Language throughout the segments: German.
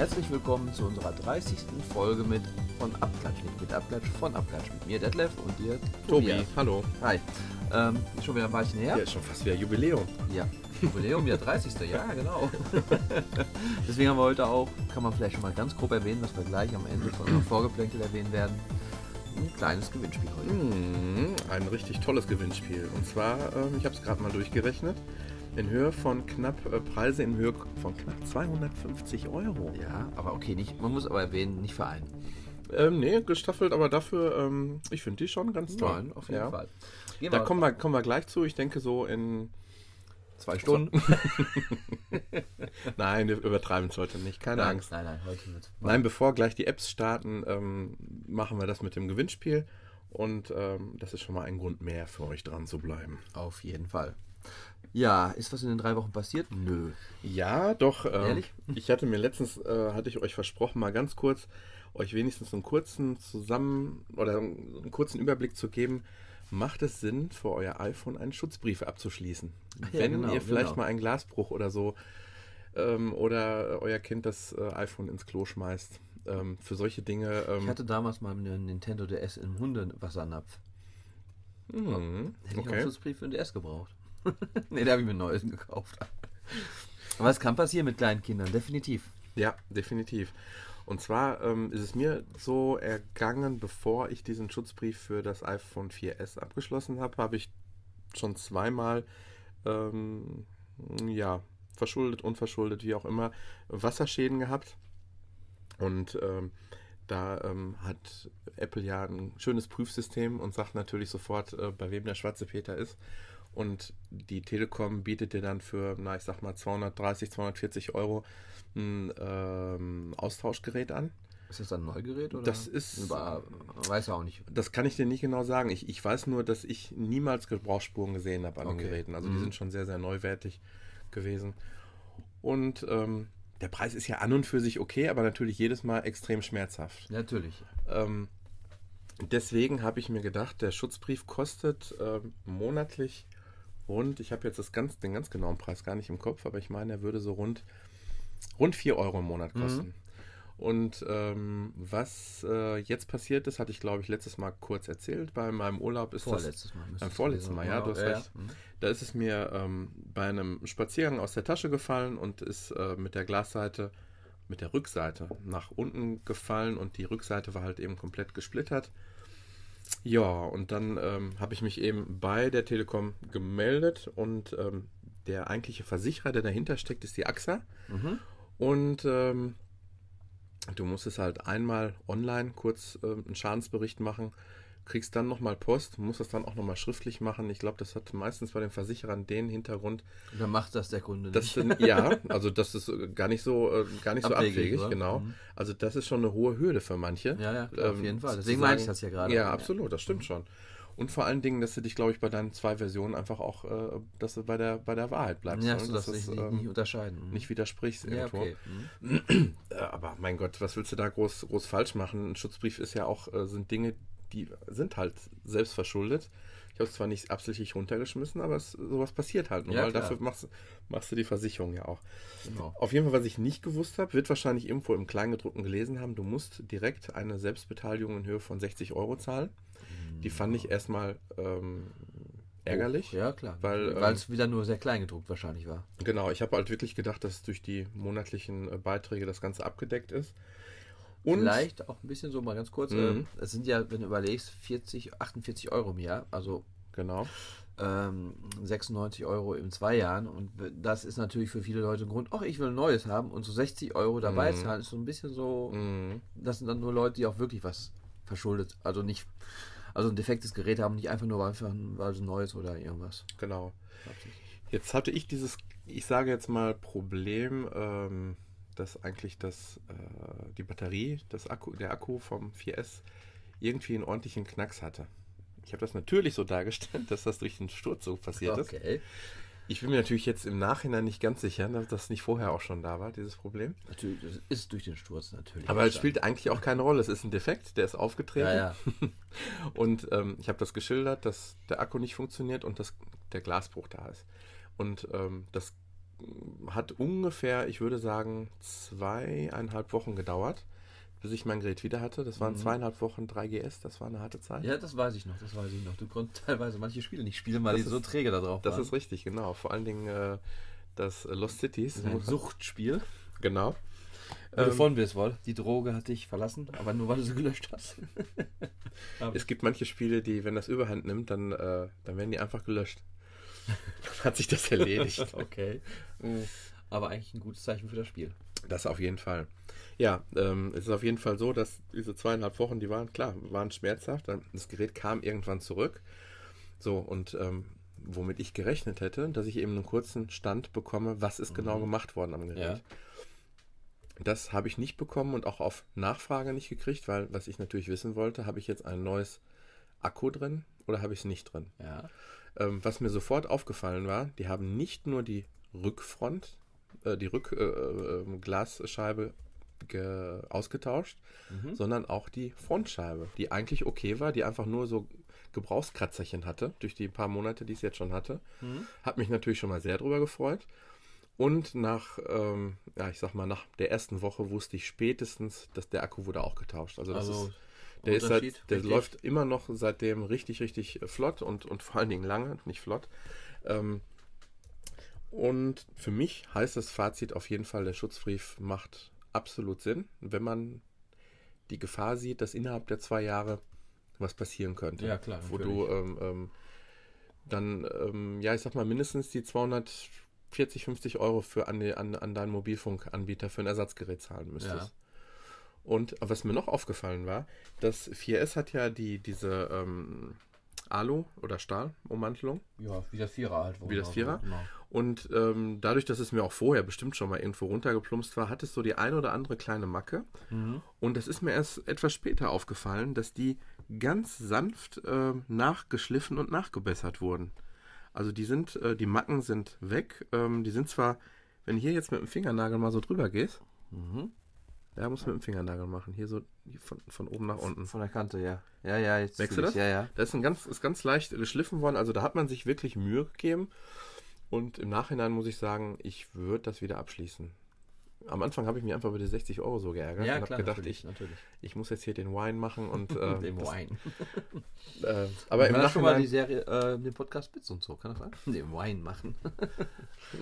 Herzlich willkommen zu unserer 30. Folge mit von Abklatsch, nicht mit Abklatsch, von Abklatsch. Mit mir Detlef und dir Tobi, Tobias. hallo. Hi. Ähm, ist schon wieder ein Weilchen her. Ja, ist schon fast wieder Jubiläum. Ja. Jubiläum, ja 30. Ja, genau. Deswegen haben wir heute auch, kann man vielleicht schon mal ganz grob erwähnen, was wir gleich am Ende von unserem Vorgeplänkel erwähnen werden. Ein kleines Gewinnspiel heute. Mhm, ein richtig tolles Gewinnspiel. Und zwar, ähm, ich habe es gerade mal durchgerechnet, in Höhe von knapp, äh, Preise in Höhe von knapp 250 Euro. Ja, aber okay, nicht, man muss aber erwähnen, nicht vereinen. Ähm, nee, gestaffelt, aber dafür, ähm, ich finde die schon ganz toll. Nein, auf jeden Ja. Fall. Gehen Da wir kommen wir, kommen wir gleich zu. Ich denke so in zwei Stunden. Nein, wir übertreiben es heute nicht. Keine nein, Angst. nein, nein, heute wird. Nein, bevor gleich die Apps starten, ähm, machen wir das mit dem Gewinnspiel. Und ähm, das ist schon mal ein Grund mehr für euch dran zu bleiben. Auf jeden Fall. Ja, ist was in den drei Wochen passiert? Nö. Ja, doch. ähm, Ehrlich? Ich hatte mir letztens, äh, hatte ich euch versprochen, mal ganz kurz euch wenigstens einen kurzen zusammen oder einen kurzen Überblick zu geben. Macht es Sinn, für euer iPhone einen Schutzbrief abzuschließen? ja, Wenn genau, ihr vielleicht genau. mal einen Glasbruch oder so ähm, oder euer Kind das äh, iPhone ins Klo schmeißt. Ähm, für solche Dinge. Ähm, Ich hatte damals mal einen Nintendo DS im Hundewassernapf. mhm, Hätte ich auch okay. einen Schutzbrief für den DS gebraucht. nee, da habe ich mir ein neues gekauft. Aber es kann passieren mit kleinen Kindern, definitiv. Ja, definitiv. Und zwar ähm, ist es mir so ergangen, bevor ich diesen Schutzbrief für das iPhone 4S abgeschlossen habe, habe ich schon zweimal, ähm, ja, verschuldet, unverschuldet, wie auch immer, Wasserschäden gehabt. Und ähm, da ähm, hat Apple ja ein schönes Prüfsystem und sagt natürlich sofort, äh, bei wem der schwarze Peter ist. Und die Telekom bietet dir dann für, na, ich sag mal, 230, 240 Euro ein ähm, Austauschgerät an. Ist das ein Neugerät? Oder? Das ist- Über, weiß auch nicht. Das kann ich dir nicht genau sagen. Ich, ich weiß nur, dass ich niemals Gebrauchsspuren gesehen habe an den Okay. Geräten. Also die Mhm. sind schon sehr, sehr neuwertig gewesen. Und ähm, der Preis ist ja an und für sich okay, aber natürlich jedes Mal extrem schmerzhaft. Natürlich. Ähm, deswegen habe ich mir gedacht, der Schutzbrief kostet ähm, monatlich rund, ich habe jetzt das ganz, den ganz genauen Preis gar nicht im Kopf, aber ich meine, er würde so rund, rund 4 Euro im Monat Mhm. kosten. Und ähm, was äh, jetzt passiert ist, hatte ich glaube ich letztes Mal kurz erzählt. Bei meinem Urlaub ist das Vorletztes Mal. müsste beim es vorletzten Mal, ja, sein. du hast recht. Mhm. Da ist es mir ähm, bei einem Spaziergang aus der Tasche gefallen und ist äh, mit der Glasseite, mit der Rückseite nach unten gefallen und die Rückseite war halt eben komplett gesplittert. Ja, und dann ähm, habe ich mich eben bei der Telekom gemeldet und ähm, der eigentliche Versicherer, der dahinter steckt, ist die AXA. Mhm. Und ähm, du musst es halt einmal online kurz ähm, einen Schadensbericht machen, kriegst dann nochmal Post, musst das dann auch nochmal schriftlich machen. Ich glaube, das hat meistens bei den Versicherern den Hintergrund, Und dann macht das der Kunde nicht. sind, ja, also das ist äh, gar nicht so, äh, gar nicht so Abwegig, abwegig, oder? genau. Mhm. Also das ist schon eine hohe Hürde für manche. Ja, ja, klar, auf Ähm, jeden Fall. Deswegen meine ich das ja gerade. Ja, absolut, das stimmt schon. Und vor allen Dingen, dass du dich, glaube ich, bei deinen zwei Versionen einfach auch, äh, dass du bei der, bei der Wahrheit bleibst. Ja, ne? dass du das, nicht, ähm, nicht unterscheiden. Nicht widersprichst ja, irgendwo. okay. Mhm. Äh, Aber mein Gott, was willst du da groß, groß falsch machen? Ein Schutzbrief ist ja auch, äh, sind Dinge, die sind halt selbst verschuldet. Ich habe es zwar nicht absichtlich runtergeschmissen, aber es, sowas passiert halt nur, Ja, weil klar. dafür machst, machst du die Versicherung ja auch. Genau. Auf jeden Fall, was ich nicht gewusst habe, wird wahrscheinlich irgendwo im Kleingedruckten gelesen haben, du musst direkt eine Selbstbeteiligung in Höhe von 60 Euro zahlen. Die fand ich erstmal ähm, ärgerlich. Oh, ja, klar. Weil, ähm, es wieder nur sehr klein gedruckt wahrscheinlich war. Genau, ich habe halt wirklich gedacht, dass durch die monatlichen äh, Beiträge das Ganze abgedeckt ist. Und Vielleicht auch ein bisschen so mal ganz kurz. Mhm. ähm, Es sind ja, wenn du überlegst, 40, 48 Euro im Jahr, also genau. ähm, 96 Euro in zwei Jahren. Und das ist natürlich für viele Leute ein Grund, ach, ich will ein neues haben und so 60 Euro dabei Mhm. zahlen, ist so ein bisschen so, Mhm. das sind dann nur Leute, die auch wirklich was verschuldet, also nicht, also ein defektes Gerät haben, nicht einfach nur einfach, weil es neues oder irgendwas. Genau. Jetzt hatte ich dieses, ich sage jetzt mal Problem, ähm, dass eigentlich das, äh, die Batterie, das Akku, der Akku vom 4S irgendwie einen ordentlichen Knacks hatte. Ich habe das natürlich so dargestellt, dass das durch den Sturz so passiert ist. Ich bin mir natürlich jetzt im Nachhinein nicht ganz sicher, dass das nicht vorher auch schon da war, dieses Problem. Natürlich, das ist durch den Sturz natürlich. Aber es spielt eigentlich auch keine Rolle. Es ist ein Defekt, der ist aufgetreten. Ja, ja. Und ähm, ich habe das geschildert, dass der Akku nicht funktioniert und dass der Glasbruch da ist. Und ähm, das hat ungefähr, ich würde sagen, zweieinhalb Wochen gedauert, bis ich mein Gerät wieder hatte. Das waren Mhm. zweieinhalb Wochen 3GS, das war eine harte Zeit. Ja, das weiß ich noch, das weiß ich noch. Du konntest teilweise manche Spiele nicht spielen, weil Das die so ist- träge da drauf Das waren. ist richtig, genau. Vor allen Dingen äh, das äh, Lost Cities. Das ist ein Suchtspiel. Genau. Du Ähm, von bist, wohl. Die Droge hat dich verlassen, aber nur weil du sie gelöscht hast. Es gibt manche Spiele, die, wenn das Überhand nimmt, dann, äh, dann werden die einfach gelöscht. Hat sich das erledigt. okay. Mhm. Aber eigentlich ein gutes Zeichen für das Spiel. Das auf jeden Fall. Ja, ähm, es ist auf jeden Fall so, dass diese zweieinhalb Wochen, die waren, klar, waren schmerzhaft. Das Gerät kam irgendwann zurück. So, und ähm, womit ich gerechnet hätte, dass ich eben einen kurzen Stand bekomme, was ist genau Mhm. gemacht worden am Gerät. Ja. Das habe ich nicht bekommen und auch auf Nachfrage nicht gekriegt, weil was ich natürlich wissen wollte, habe ich jetzt ein neues Akku drin oder habe ich es nicht drin? Ja. Ähm, was mir sofort aufgefallen war, die haben nicht nur die Rückfront, äh, die Rückglasscheibe äh, ge- ausgetauscht, Mhm. sondern auch die Frontscheibe, die eigentlich okay war, die einfach nur so Gebrauchskratzerchen hatte, durch die paar Monate, die ich jetzt schon hatte. Mhm. Hat mich natürlich schon mal sehr drüber gefreut. Und nach, ähm, ja, ich sag mal, nach der ersten Woche wusste ich spätestens, dass der Akku wurde auch getauscht. Also das Also, ist, der ist Unterschied, der richtig? läuft immer noch seitdem richtig, richtig äh, flott und, und vor allen Dingen lange, nicht flott. Ähm, und für mich heißt das Fazit auf jeden Fall, der Schutzbrief macht absolut Sinn, wenn man die Gefahr sieht, dass innerhalb der zwei Jahre was passieren könnte. Ja, klar, Wo natürlich. du ähm, ähm, dann, ähm, ja, ich sag mal, mindestens die 240, 50 Euro für an, die, an, an deinen Mobilfunkanbieter für ein Ersatzgerät zahlen müsstest. Ja. Und was mir noch aufgefallen war, das 4S hat ja die, diese ähm, Alu- oder Stahlummantelung. Ja, wie der Vierer halt. Wie das Vierer? Genau. Und ähm, dadurch, dass es mir auch vorher bestimmt schon mal irgendwo runtergeplumpst war, hat es so die ein oder andere kleine Macke. Mhm. Und es ist mir erst etwas später aufgefallen, dass die ganz sanft ähm, nachgeschliffen und nachgebessert wurden. Also die sind, äh, die Macken sind weg. Ähm, die sind zwar, wenn du hier jetzt mit dem Fingernagel mal so drüber gehst, Mhm. da muss man mit dem Fingernagel machen. Hier so von, von oben nach unten. Von der Kante, ja. Ja, ja, jetzt. Merkst du das? Ja, ja. Das ist, ein ganz, ist ganz leicht geschliffen worden. Also da hat man sich wirklich Mühe gegeben. Und im Nachhinein muss ich sagen, ich würde das wieder abschließen. Am Anfang habe ich mich einfach über die 60 Euro so geärgert Ja, und habe gedacht, natürlich, ich, natürlich. ich muss jetzt hier den Wine machen und äh, Dem das, Wine. Äh, aber im das schon mal die Nachhinein, Serie, äh, den Podcast Bits und so, kann das sein? Dem Wine machen.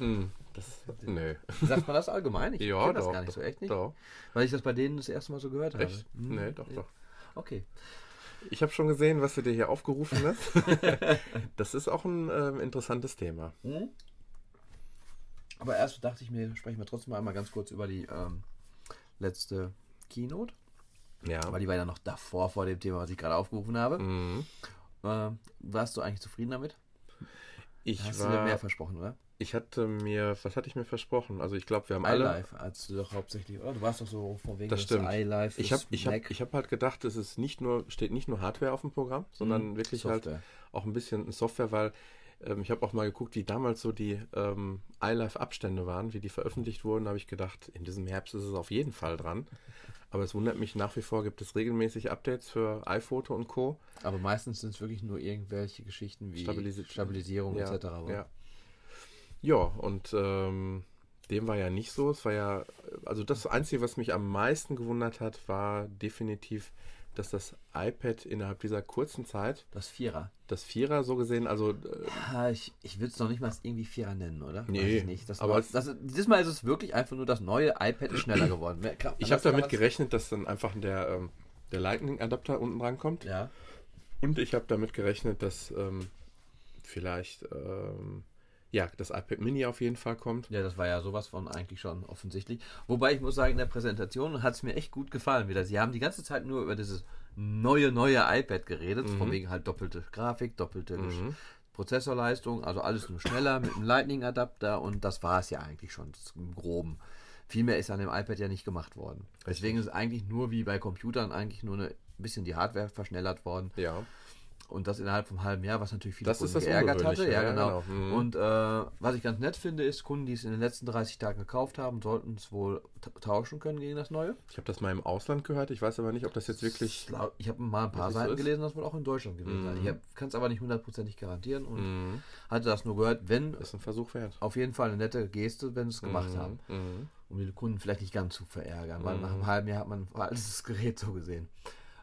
Mh, das, nö. Sagt man das allgemein? Ich Ja, kenn das doch, gar nicht so, echt nicht? Doch, Weil ich das bei denen das erste Mal so gehört habe. echt? Hm, Nee, doch, doch. Okay. Ich habe schon gesehen, was du dir hier aufgerufen hast. das ist auch ein ähm, interessantes Thema. Mhm. Aber erst dachte ich mir, sprechen wir trotzdem einmal ganz kurz über die ähm, letzte Keynote. Ja. Aber die war ja noch davor, vor dem Thema, was ich gerade aufgerufen habe. Mhm. Ähm, warst du eigentlich zufrieden damit? Ich Hast du dir war, mehr versprochen, oder? Ich hatte mir, was hatte ich mir versprochen? Also ich glaube, wir haben alle, iLife, als du doch hauptsächlich, oder? Du warst doch so von wegen Das stimmt. iLife. ich habe ich hab, ich hab halt gedacht, es ist nicht nur, steht nicht nur Hardware auf dem Programm, sondern Mhm. wirklich halt Software. auch ein bisschen Software, weil ähm, ich habe auch mal geguckt, wie damals so die ähm, iLife-Abstände waren, wie die veröffentlicht wurden. Da habe ich gedacht, in diesem Herbst ist es auf jeden Fall dran. Aber es wundert mich nach wie vor, gibt es regelmäßig Updates für iPhoto und Co. Aber meistens sind es wirklich nur irgendwelche Geschichten wie Stabilisi- Stabilisierung Ja, etc. ja. Ja, und ähm, dem war ja nicht so. Es war ja, also das Einzige, was mich am meisten gewundert hat, war definitiv, dass das iPad innerhalb dieser kurzen Zeit, Das Vierer. das Vierer so gesehen, also äh, Ah, ich ich würde es noch nicht mal irgendwie Vierer nennen, oder? Nee, Weiß ich nicht. Das aber es- das, dieses Mal ist es wirklich einfach nur das neue iPad ist schneller geworden. Kann- Ich habe damit gerechnet, dass dann einfach der, ähm, der Lightning-Adapter unten dran kommt. Ja. Und ich habe damit gerechnet, dass ähm, vielleicht ähm, ja, das iPad Mini auf jeden Fall kommt. Ja, das war ja sowas von eigentlich schon offensichtlich. Wobei ich muss sagen, in der Präsentation hat es mir echt gut gefallen wieder. Sie haben die ganze Zeit nur über dieses neue, neue iPad geredet. Von wegen halt doppelte Grafik, doppelte Gesch- Prozessorleistung, also alles nur schneller mit einem Lightning-Adapter und das war es ja eigentlich schon im Groben. Viel mehr ist an dem iPad ja nicht gemacht worden. Deswegen ist es eigentlich nur wie bei Computern eigentlich nur ein bisschen die Hardware verschnellert worden. Ja. Und das innerhalb vom halben Jahr, was natürlich viele Das ist Kunden das geärgert hatte. Ja, genau. genau. Mhm. Und äh, was ich ganz nett finde, ist, Kunden, die es in den letzten 30 Tagen gekauft haben, sollten es wohl ta- tauschen können gegen das neue. Ich habe das mal im Ausland gehört. Ich weiß aber nicht, ob das jetzt wirklich. Ich habe mal ein paar so Seiten ist? gelesen, das wohl auch in Deutschland gewesen sein. Mhm. Ich kann es aber nicht hundertprozentig garantieren und Mhm. hatte das nur gehört, wenn Ist ein Versuch wert. auf jeden Fall eine nette Geste, wenn sie es gemacht Mhm. haben, Mhm. um die Kunden vielleicht nicht ganz zu verärgern, weil Mhm. nach einem halben Jahr hat man ein veraltetes Gerät so gesehen.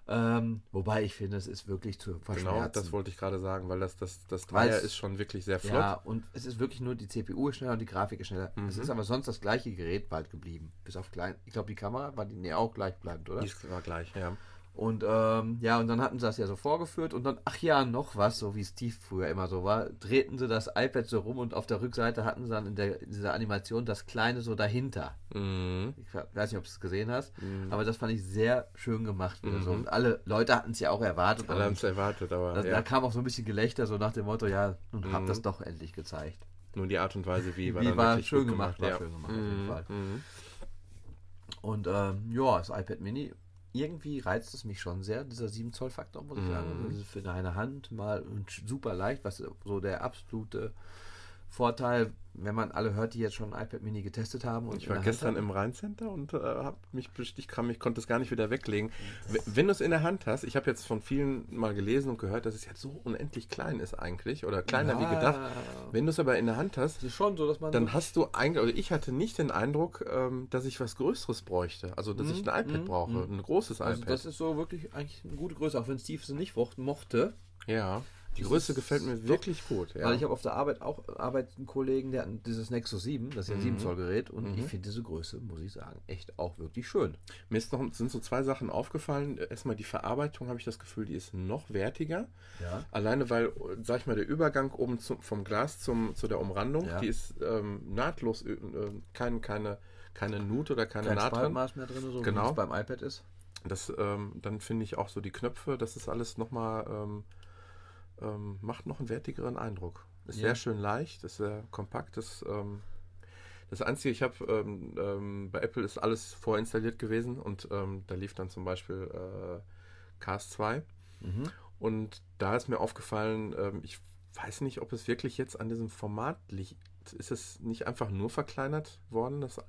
Ähm, wobei ich finde, es ist wirklich zu Genau, verschmerzen. das wollte ich gerade sagen, weil das, das, das Dreier ist schon wirklich sehr flott. Ja, und es ist wirklich nur die CPU ist schneller und die Grafik ist schneller. Es Mhm. ist aber sonst das gleiche Gerät bald geblieben. Bis auf klein. Ich glaube, die Kamera war die nee, auch gleichbleibend, oder? Die ist war gleich, ja. Und ähm, ja, und dann hatten sie das ja so vorgeführt und dann, ach ja, noch was, so wie Steve früher immer so war, drehten sie das iPad so rum und auf der Rückseite hatten sie dann in, der, in dieser Animation das kleine so dahinter. Mhm. Ich weiß nicht, ob du es gesehen hast, Mhm. aber das fand ich sehr schön gemacht. Wieder so. Mhm. Und alle Leute hatten es ja auch erwartet. Alle haben es erwartet, aber da, da ja. kam auch so ein bisschen Gelächter, so nach dem Motto, ja, nun habt Mhm. das doch endlich gezeigt. nur die Art und Weise, wie war, Wie war schön gut gemacht, war ja. schön gemacht auf jeden Mhm. Fall. Mhm. Und ähm, ja, das iPad Mini, irgendwie reizt es mich schon sehr, dieser 7 Zoll Faktor, muss ich Mhm. sagen. Das ist für deine Hand mal und super leicht, was so der absolute Vorteil, wenn man alle hört, die jetzt schon ein iPad Mini getestet haben. Und Ich war gestern im Rheincenter und äh, hab mich ich, kann, ich konnte es gar nicht wieder weglegen. Wenn du es in der Hand hast, ich habe jetzt von vielen mal gelesen und gehört, dass es jetzt so unendlich klein ist eigentlich oder kleiner wie Ja, gedacht. Wenn du es aber in der Hand hast, Es ist schon so, dass man. dann hast du eigentlich, oder ich hatte nicht den Eindruck, ähm, dass ich was Größeres bräuchte. Also, dass Mhm, ich ein iPad mhm, brauche, mhm. ein großes also iPad. das ist so wirklich eigentlich eine gute Größe, auch wenn Steve es nicht mocht- mochte. ja, die Das Größe gefällt mir doch- wirklich gut. Ja. Weil ich habe auf der Arbeit auch Arbeit einen Kollegen, der hat dieses Nexus 7, das ist ja ein Mhm. 7 Zoll Gerät, und Mhm. ich finde diese Größe, muss ich sagen, echt auch wirklich schön. Mir ist noch, sind so zwei Sachen aufgefallen. Erstmal die Verarbeitung, habe ich das Gefühl, die ist noch wertiger. Ja. Alleine weil, sag ich mal, der Übergang oben zum, vom Glas zum, zu der Umrandung, Ja. die ist ähm, nahtlos, äh, kein, keine, keine Nut oder keine Kein Naht drin. Mehr drin, so Genau. wie es beim iPad ist. Das, ähm, dann finde ich auch so die Knöpfe, das ist alles nochmal, ähm, ähm, macht noch einen wertigeren Eindruck. Ist Ja. sehr schön leicht, ist sehr kompakt. Das, ähm, das Einzige, ich habe ähm, ähm, bei Apple ist alles vorinstalliert gewesen und ähm, da lief dann zum Beispiel äh, Cast 2 Mhm. und da ist mir aufgefallen, ähm, ich weiß nicht, ob es wirklich jetzt an diesem Format liegt. Ist es nicht einfach nur verkleinert worden, das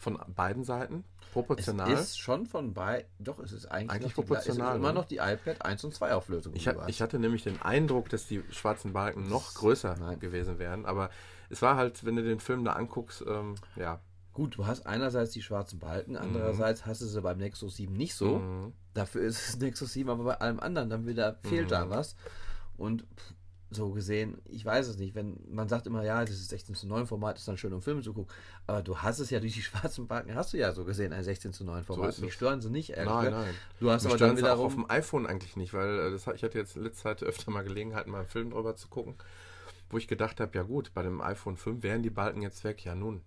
von beiden Seiten? Proportional? Es ist schon von bei, doch, es ist eigentlich, Eigentlich noch die, es ist proportional, immer ne? noch die iPad 1 und 2 Auflösung. Ich, die hast. ich hatte nämlich den Eindruck, dass die schwarzen Balken noch größer Nein. gewesen wären, aber es war halt, wenn du den Film da anguckst, ähm, ja. Gut, du hast einerseits die schwarzen Balken, andererseits hast du sie beim Nexus 7 nicht so. Mhm. Dafür ist das Nexus 7 aber bei allem anderen dann wieder fehlt da Mhm. was. Und pff, so gesehen, ich weiß es nicht, wenn man sagt immer, ja, dieses 16 zu 9 Format ist dann schön, um Filme zu gucken, aber du hast es ja durch die schwarzen Balken, hast du ja so gesehen, ein 16 zu 9 Format. ist Mich stören sie nicht, ehrlich Nein, nein. Du hast Mich aber dann auch auf wiederum, dem iPhone eigentlich nicht, weil äh, das, ich hatte jetzt in letzter Zeit öfter mal Gelegenheit, mal einen Film drüber zu gucken, wo ich gedacht habe, ja gut, bei dem iPhone 5 wären die Balken jetzt weg. Ja nun,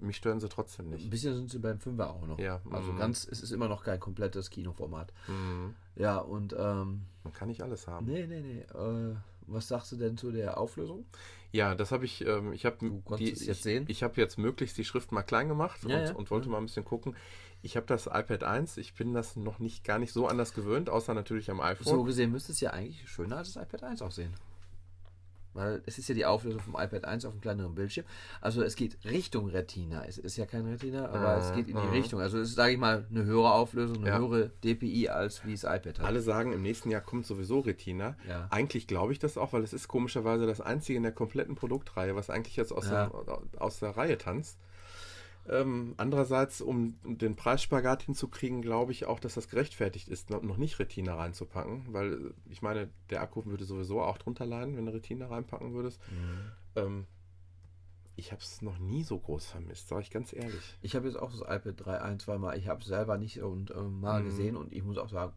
mich stören sie trotzdem ein nicht. bisschen sind sie beim 5er auch noch. Ja, Also mhm. ganz, es ist immer noch kein komplettes Kinoformat. Mhm. Ja, und ähm, Man kann nicht alles haben. nee, nee, nee. Äh, was sagst du denn zu der Auflösung? Ja, das habe ich, ähm, ich habe die, jetzt ich, sehen? ich habe jetzt möglichst die Schrift mal klein gemacht Ja, und, ja. und wollte mal ein bisschen gucken. Ich habe das iPad 1, ich bin das noch nicht gar nicht so anders gewöhnt, außer natürlich am iPhone. So gesehen müsste es ja eigentlich schöner als das iPad 1 aussehen. Weil es ist ja die Auflösung vom iPad 1 auf einem kleineren Bildschirm. Also es geht Richtung Retina. Es ist ja kein Retina, aber Ah, es geht in die ah. Richtung. Also es ist, sage ich mal, eine höhere Auflösung, eine Ja. höhere DPI als wie das iPad hat. Alle sagen, im nächsten Jahr kommt sowieso Retina. Ja. Eigentlich glaube ich das auch, weil es ist komischerweise das einzige in der kompletten Produktreihe, was eigentlich jetzt aus, Ja. der, aus der Reihe tanzt. Ähm, andererseits, um den Preisspagat hinzukriegen, glaube ich auch, dass das gerechtfertigt ist, noch nicht Retina reinzupacken, weil äh, ich meine, der Akku würde sowieso auch drunter leiden, wenn du Retina reinpacken würdest. Mhm. Ähm, ich habe es noch nie so groß vermisst, sage ich ganz ehrlich. Ich habe jetzt auch das iPad 3 ein, zwei Mal. Ich habe es selber nicht und ähm, mal Mhm. gesehen und ich muss auch sagen,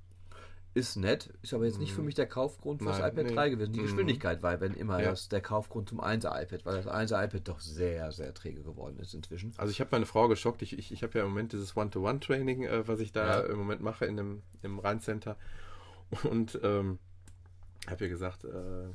ist nett, ist aber jetzt nicht für Mhm. mich der Kaufgrund für das Nein, iPad nee. 3 gewesen. Die Mhm. Geschwindigkeit war, wenn immer Ja. das der Kaufgrund zum 1er iPad, weil das 1er iPad doch sehr, sehr träge geworden ist inzwischen. Also ich habe meine Frau geschockt. Ich, ich, ich habe ja im Moment dieses One-to-One-Training, äh, was ich da Ja. im Moment mache in dem, im Rheincenter. Und ähm, habe ihr gesagt, äh,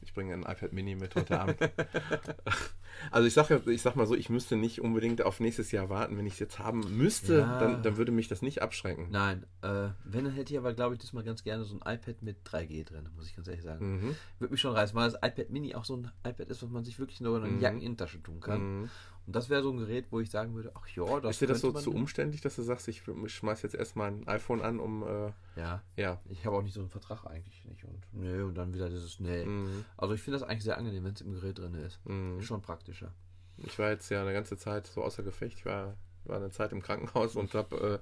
ich bringe ein iPad Mini mit heute Abend. Also ich sag, ich sag mal so, ich müsste nicht unbedingt auf nächstes Jahr warten. Wenn ich es jetzt haben müsste, Ja. dann, dann würde mich das nicht abschrecken. Nein, äh, wenn, dann hätte ich aber, glaube ich, diesmal ganz gerne so ein iPad mit 3G drin, muss ich ganz ehrlich sagen. Mhm. Würde mich schon reißen, weil das iPad Mini auch so ein iPad ist, was man sich wirklich nur in eine Jackeninnentasche tun kann. Mhm. Und das wäre so ein Gerät, wo ich sagen würde, ach ja, das Ist dir das so zu umständlich, dass du sagst, ich schmeiß jetzt erstmal ein iPhone an, um äh, Ja, ja. ich habe auch nicht so einen Vertrag eigentlich nicht. Und nee, und dann wieder dieses Nee. Mhm. Also ich finde das eigentlich sehr angenehm, wenn es im Gerät drin ist. Mhm. Ist schon praktischer. Ich war jetzt ja eine ganze Zeit so außer Gefecht. Ich war, war eine Zeit im Krankenhaus und habe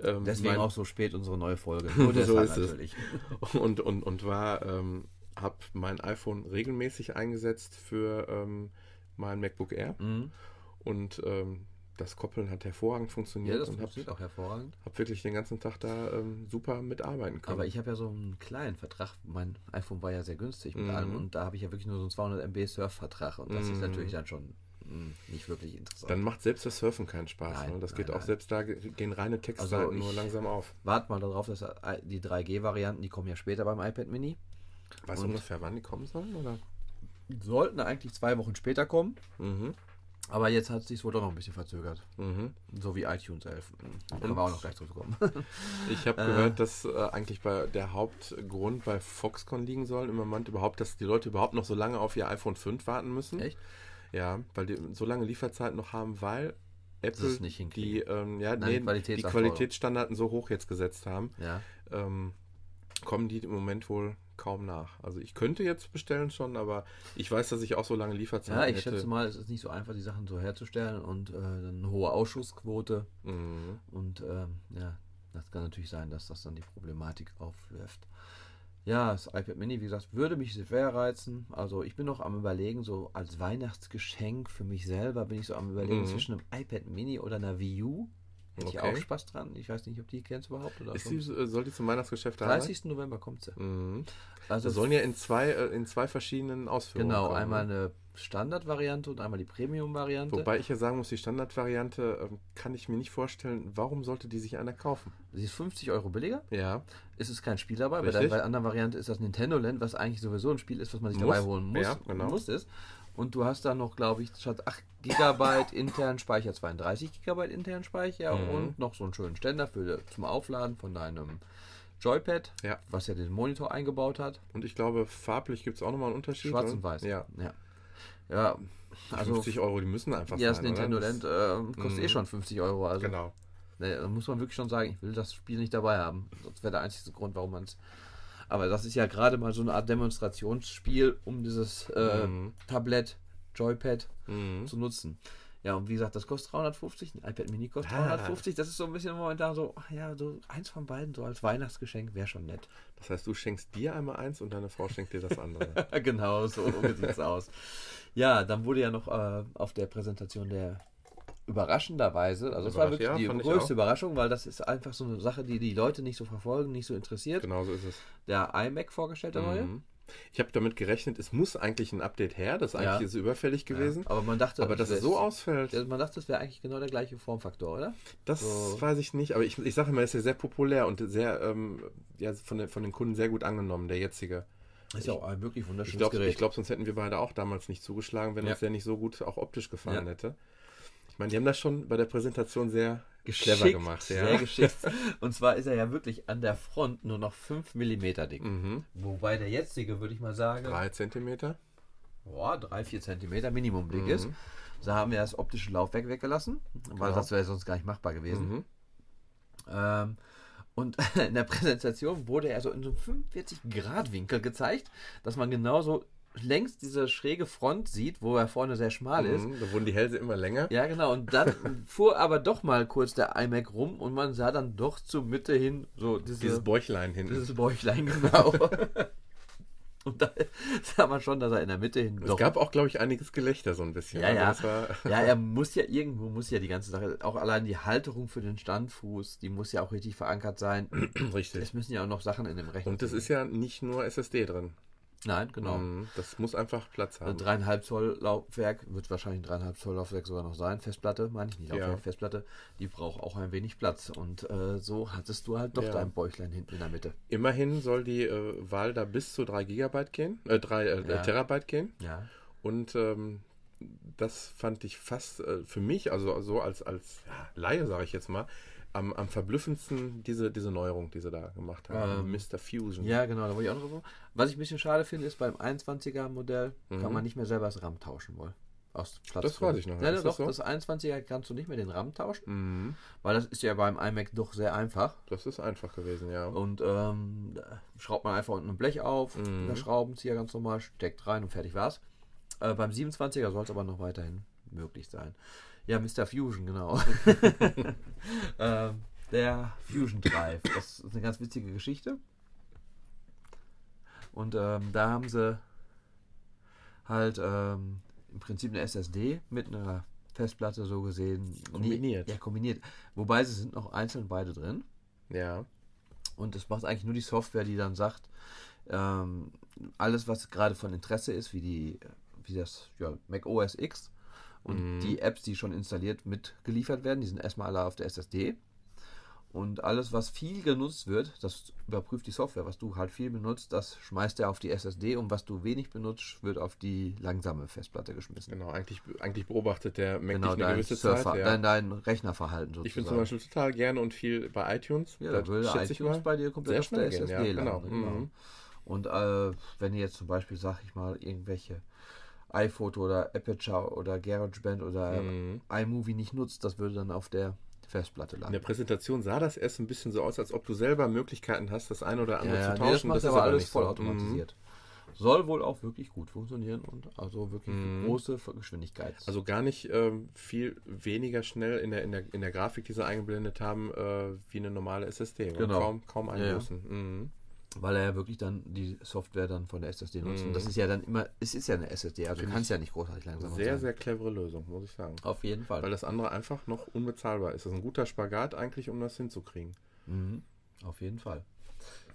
äh, ähm, Deswegen mein- auch so spät unsere neue Folge. So Nur deshalb ist es. natürlich. und, und, und war, ähm, habe mein iPhone regelmäßig eingesetzt für ähm, mein MacBook Air Mhm. und ähm, das Koppeln hat hervorragend Ja, funktioniert das und habe funktioniert auch hervorragend. hab wirklich den ganzen Tag da ähm, super mitarbeiten können. Aber ich habe ja so einen kleinen Vertrag. Mein iPhone war ja sehr günstig mit Mhm. allem und da habe ich ja wirklich nur so einen 200 MB Surf-Vertrag und das ist Mhm. natürlich dann schon mh, nicht wirklich interessant. dann macht selbst das Surfen keinen Spaß. Nein, ne? Das nein, geht auch nein. selbst da ge- gehen reine Textseiten Also nur langsam auf. Wart mal darauf, dass die 3G-Varianten, die kommen ja später beim iPad Mini. Weißt du ungefähr, wann die kommen sollen? Oder? Sollten eigentlich zwei Wochen später kommen, Mhm. Aber jetzt hat es sich wohl doch noch ein bisschen verzögert. Mhm. So wie iTunes 11. Da können wir auch noch gleich drauf kommen. Ich habe Äh. gehört, dass äh, eigentlich bei der Hauptgrund bei Foxconn liegen soll im Moment überhaupt, dass die Leute überhaupt noch so lange auf ihr iPhone 5 warten müssen. Echt? Ja, weil die so lange Lieferzeit noch haben, weil Apple die, ähm, ja, Nein, nee, die die. Qualitätsstandards so hoch jetzt gesetzt haben, Ja. ähm, kommen die im Moment wohl kaum nach. Also ich könnte jetzt bestellen schon, aber ich weiß, dass ich auch so lange Lieferzeit Ja, ich hätte. schätze mal, es ist nicht so einfach, die Sachen so herzustellen und äh, eine hohe Ausschussquote. Mhm. Und ähm, ja, das kann natürlich sein, dass das dann die Problematik aufwirft. Ja, das iPad Mini, wie gesagt, würde mich sehr reizen. Also ich bin noch am überlegen, so als Weihnachtsgeschenk für mich selber bin ich so am überlegen Mhm. zwischen einem iPad Mini oder einer Wii U. Hätte ich Okay. auch Spaß dran. Ich weiß nicht, ob die kennst überhaupt oder Ist die, äh, soll die zum Weihnachtsgeschäft da 30. November kommt sie. Mhm. Also Das sollen ja in zwei, äh, in zwei verschiedenen Ausführungen genau, kommen. einmal eine Standardvariante und einmal die Premium-Variante. Wobei ich ja sagen muss, die Standardvariante ähm, kann ich mir nicht vorstellen, warum sollte die sich einer kaufen? Sie ist 50 Euro billiger. Ja, Es ist kein Spiel dabei. Bei der, Richtig. bei der anderen Variante ist das Nintendo Land, was eigentlich sowieso ein Spiel ist, was man sich Muss. dabei holen muss. Ja, genau. muss ist. Und du hast dann noch, glaube ich, statt 8 GB internen Speicher 32 GB internen Speicher Mhm. und noch so einen schönen Ständer für, zum Aufladen von deinem Joypad, Ja. was ja den Monitor eingebaut hat. und ich glaube, farblich gibt es auch nochmal einen Unterschied. Schwarz ne? und weiß. Ja, Ja, ja also 50 Euro, die müssen einfach ja, das sein. Nintendo oder? Land äh, kostet Mhm. eh schon 50 Euro. Also Genau. Ne, da muss man wirklich schon sagen, ich will das Spiel nicht dabei haben. Das wäre der einzige Grund, warum man es. Aber das ist ja gerade mal so eine Art Demonstrationsspiel, um dieses äh, Mhm. Tablett, Joypad Mhm. zu nutzen. Ja, und wie gesagt, das kostet 350, ein iPad Mini kostet Ah. 350. Das ist so ein bisschen momentan so, ach ja, so eins von beiden, so als Weihnachtsgeschenk wäre schon nett. Das heißt, du schenkst dir einmal eins und deine Frau schenkt dir das andere. genau, so sieht es aus. Ja, dann wurde ja noch äh, auf der Präsentation der überraschenderweise, also das war wirklich ja, die größte. Überraschung, weil das ist einfach so eine Sache, die die Leute nicht so verfolgen, nicht so interessiert. genau so ist es. Der iMac vorgestellt, der neue. Ich habe damit gerechnet, es muss eigentlich ein Update her. Das eigentlich Ja. ist überfällig gewesen. Ja, aber man dachte, Aber dass es so ausfällt, Man dachte, das wäre eigentlich genau der gleiche Formfaktor, oder? das so- weiß ich nicht. Aber ich, ich sage immer, er ist ja sehr populär und sehr ähm, ja, von, den, von den Kunden sehr gut angenommen, der jetzige. Ist ja auch ein wirklich Ich wunderschönes glaube, Gerät. glaub, sonst hätten wir beide auch damals nicht zugeschlagen, wenn Ja. uns der nicht so gut auch optisch gefallen Ja. hätte. Ich meine, die haben das schon bei der Präsentation sehr clever Geschickt, gemacht. Sehr Ja. geschickt. Und zwar ist er ja wirklich an der Front nur noch 5 mm dick. Mhm. Wobei der jetzige, würde ich mal sagen, Drei Zentimeter. boah, 3, 4 cm Minimum dick Mhm. ist. Da haben wir das optische Laufwerk weggelassen, weil Genau. das wäre sonst gar nicht machbar gewesen. Mhm. Ähm, und in der Präsentation wurde er so in so einem 45-Grad-Winkel gezeigt, dass man genauso längs diese schräge Front sieht, wo er vorne sehr schmal ist. Mhm. Da wurden die Hälse immer länger. Ja, genau. Und dann fuhr aber doch mal kurz der iMac rum und man sah dann doch zur Mitte hin so diese, Dieses Bäuchlein hinten. dieses Bäuchlein genau. und da sah man schon, dass er in der Mitte hin es gab auch, glaube ich, einiges Gelächter so ein bisschen. Ja, Also ja. das Ja, er muss ja irgendwo, muss ja die ganze Sache, auch allein die Halterung für den Standfuß, die muss ja auch richtig verankert sein. richtig. Es müssen ja auch noch Sachen in dem Rechner. Und es drin ist ja nicht nur SSD drin. Nein, genau. Mhm. Das muss einfach Platz Ein haben. dreieinhalb Zoll Laufwerk, wird wahrscheinlich ein dreieinhalb Zoll Laufwerk sogar noch sein. Festplatte, meine ich nicht, Laufwerk, Ja. Festplatte, die braucht auch ein wenig Platz. Und äh, so hattest du halt doch Ja. dein Bäuchlein hinten in der Mitte. Immerhin soll die äh, Wahl da bis zu 3 Gigabyte gehen, äh, 3 äh, Ja. Terabyte gehen. Ja. Und ähm, das fand ich fast äh, für mich, also so als, als Laie, sage ich jetzt mal, am, am verblüffendsten diese, diese Neuerung, die sie da gemacht haben. Ähm, Mr. Fusion. Ja, genau, da wollte ich auch noch. Was ich ein bisschen schade finde, ist, beim 21er Modell kann Mhm. man nicht mehr selber das RAM tauschen wollen. Aus Platz Das weiß ich noch nicht. Nein, Ist doch, das so? das 21er kannst du nicht mehr den RAM tauschen, Mhm. weil das ist ja beim iMac doch sehr einfach. Das ist einfach gewesen, ja. Und ähm, da schraubt man einfach unten ein Blech auf, Mhm. der Schraubenzieher ganz normal, steckt rein und fertig war's. Äh, beim 27er soll es aber noch weiterhin möglich sein. Ja, Mr. Fusion, genau. ähm, der Fusion Drive. Das ist eine ganz witzige Geschichte. Und ähm, da haben sie halt ähm, im Prinzip eine SSD mit einer Festplatte so gesehen. Kombiniert. Nee, ja, kombiniert. Wobei sie sind noch einzeln beide drin. Ja. Und es macht eigentlich nur die Software, die dann sagt, ähm, alles, was gerade von Interesse ist, wie die, wie das ja, Mac OS X und Mhm. die Apps, die schon installiert mitgeliefert werden, die sind erstmal alle auf der SSD. Und alles, was viel genutzt wird, das überprüft die Software. Was du halt viel benutzt, das schmeißt er auf die SSD und was du wenig benutzt, wird auf die langsame Festplatte geschmissen. Genau, eigentlich, eigentlich beobachtet der Mac Genau, dich eine dein, gewisse Surfer, Zeit. Ja. dein, dein Rechnerverhalten sozusagen. ich bin zum Beispiel total gerne und viel bei iTunes. Ja, da würde schätze ich iTunes mal. bei dir komplett auf der schnell gehen, SSD ja, genau. landen. Genau. Mhm. Und äh, wenn ihr jetzt zum Beispiel, sag ich mal, irgendwelche iPhoto oder Aperture oder GarageBand oder Mhm. iMovie nicht nutzt, das würde dann auf der Festplatte In landen. der Präsentation sah das erst ein bisschen so aus, als ob du selber Möglichkeiten hast, das ein oder andere ja, zu ja, nee, tauschen. das macht ist aber alles nicht so. voll automatisiert. Soll wohl auch wirklich gut funktionieren und also wirklich Mhm. große Geschwindigkeit. Mhm. Also gar nicht ähm, viel weniger schnell in der, in, der, in der Grafik, die sie eingeblendet haben, äh, wie eine normale SSD. Genau. Kaum, kaum Ja, ja. einbußen. Mhm. Weil er ja wirklich dann die Software dann von der SSD nutzt. Mhm. Und das ist ja dann immer, es ist ja eine SSD, also du Finde kannst ja nicht großartig langsamer Sehr, sein. sehr clevere Lösung, muss ich sagen. Auf jeden Fall. Weil das andere einfach noch unbezahlbar ist. Das ist ein guter Spagat eigentlich, um das hinzukriegen. Mhm, auf jeden Fall.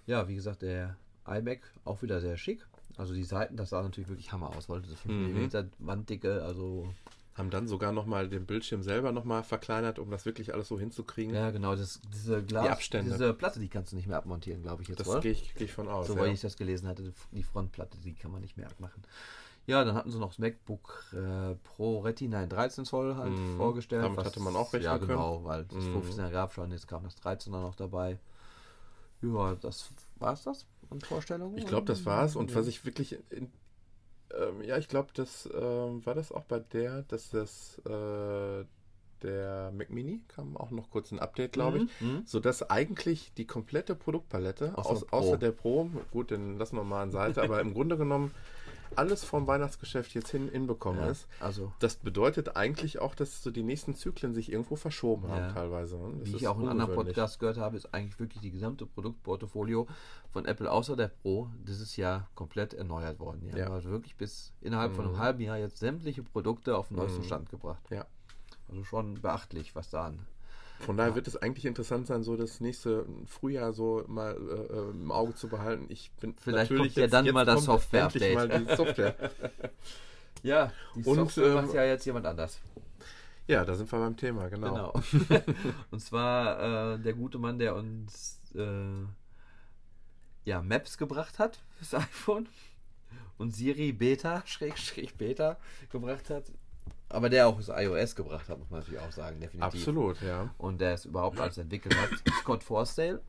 Ja, wie gesagt, der iMac auch wieder sehr schick. Also die Seiten, das sah natürlich wirklich Hammer aus. Wollte das 5 Mhm. mm Wanddicke, also Haben dann sogar nochmal den Bildschirm selber nochmal verkleinert, um das wirklich alles so hinzukriegen. ja genau, das, diese Glas, Die Abstände. diese Platte, die kannst du nicht mehr abmontieren, glaube ich jetzt, das gehe ich, geh ich von aus. so, ja. weil ich das gelesen hatte, die Frontplatte, die kann man nicht mehr abmachen. Ja, dann hatten sie noch das MacBook äh, Pro Retina in 13 Zoll halt Mhm. vorgestellt. Damit hatte man auch rechnen Ja, können. genau, weil das Mhm. 15er gab schon, jetzt kam das 13er noch dabei. Ja, das war's das an Vorstellungen? Ich glaube, das war's. Und was ich wirklich. In, ähm, ja, ich glaube, das ähm, war das auch bei der, dass das. Äh, der Mac Mini kam auch noch kurz ein Update, glaube ich. Mhm. Sodass eigentlich die komplette Produktpalette, Außer aus, Pro. außer der Pro, gut, den lassen wir mal an Seite, aber im Grunde genommen alles vom Weihnachtsgeschäft jetzt hin hinbekommen Ja, ist. also Das bedeutet eigentlich auch, dass so die nächsten Zyklen sich irgendwo verschoben haben, Ja. teilweise. ne? Das Wie ich auch in anderen. Podcasts gehört habe, ist eigentlich wirklich die gesamte Produktportfolio von Apple außer der Pro dieses Jahr komplett erneuert worden. Die Ja. haben also wirklich bis innerhalb von einem Mhm. halben Jahr jetzt sämtliche Produkte auf den neuesten Mhm. Stand gebracht. Ja. Also schon beachtlich, was da an. Von daher wird es eigentlich interessant sein, so das nächste Frühjahr so mal äh, äh, im Auge zu behalten. Ich bin Vielleicht natürlich kommt ja dann mal das Software-Update. die Software. Ja, die Und, Software ähm, macht ja jetzt jemand anders. ja, da sind wir beim Thema, genau. Genau. Und zwar äh, der gute Mann, der uns äh, ja, Maps gebracht hat fürs iPhone und Siri Beta, Schrägstrich Beta gebracht hat. Aber der auch das iOS gebracht hat, muss man natürlich auch sagen, definitiv. Absolut, ja. Und der es überhaupt alles entwickelt hat. Scott Forstale.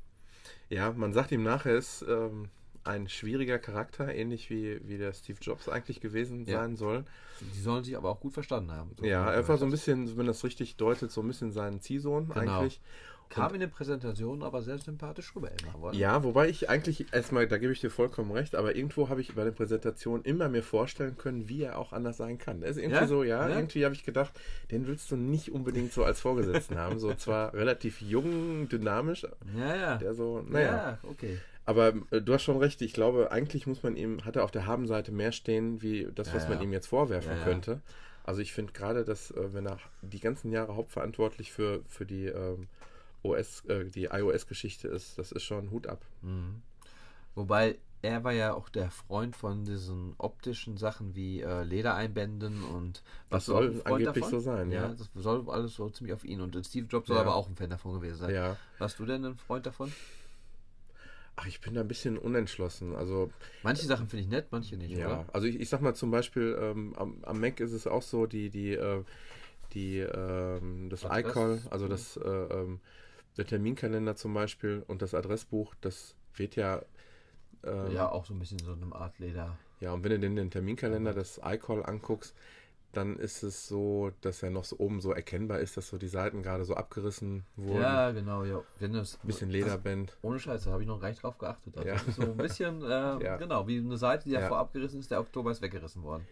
Ja, man sagt ihm nachher, er ist ähm, ein schwieriger Charakter, ähnlich wie, wie der Steve Jobs eigentlich gewesen Ja. sein soll. Die sollen sich aber auch gut verstanden haben. so Ja, er war so ein bisschen, wenn das richtig deutet, so ein bisschen sein Ziehsohn Genau. eigentlich. Kam in den Präsentationen aber sehr sympathisch rüber immer. oder? Ja, wobei ich eigentlich erstmal, da gebe ich dir vollkommen recht, aber irgendwo habe ich bei den Präsentationen immer mir vorstellen können, wie er auch anders sein kann. Das ist irgendwie Ja? so, ja, Ja? irgendwie habe ich gedacht, den willst du nicht unbedingt so als Vorgesetzten haben. So zwar relativ jung, dynamisch, Ja, ja. der so, naja. Ja, okay. Aber äh, du hast schon recht, ich glaube, eigentlich muss man ihm, hat er auf der Habenseite mehr stehen, wie das, was man ihm jetzt vorwerfen könnte. Also ich finde gerade, dass äh, wenn er die ganzen Jahre hauptverantwortlich für, für die ähm, OS, äh, die iOS-Geschichte ist, das ist schon Hut ab. Mhm. Wobei er war ja auch der Freund von diesen optischen Sachen wie äh, Ledereinbänden und Das auch ein soll angeblich so sein, ja. Das soll alles so ziemlich auf ihn und Steve Jobs soll Ja. aber auch ein Fan davon gewesen sein. Ja. Warst du denn ein Freund davon? Ach, ich bin da ein bisschen unentschlossen. Also manche Sachen finde ich nett, manche nicht. Ja, oder? also ich, ich sag mal zum Beispiel ähm, am, am, Mac ist es auch so, die die äh, die ähm, das iCall, also das äh, ähm, der Terminkalender zum Beispiel und das Adressbuch, das wird ja ähm, ja auch so ein bisschen so eine Art Leder. Ja, und wenn du den, den Terminkalender, das iCall anguckst, dann ist es so, dass er noch so oben so erkennbar ist, dass so die Seiten gerade so abgerissen wurden. Ja, genau, ja. Wenn das, ein bisschen Lederband. ohne Scheiße, habe ich noch gar nicht drauf geachtet. Also ja. So ein bisschen, äh, ja. genau, wie eine Seite, die ja, ja vorab gerissen ist, der Oktober ist weggerissen worden.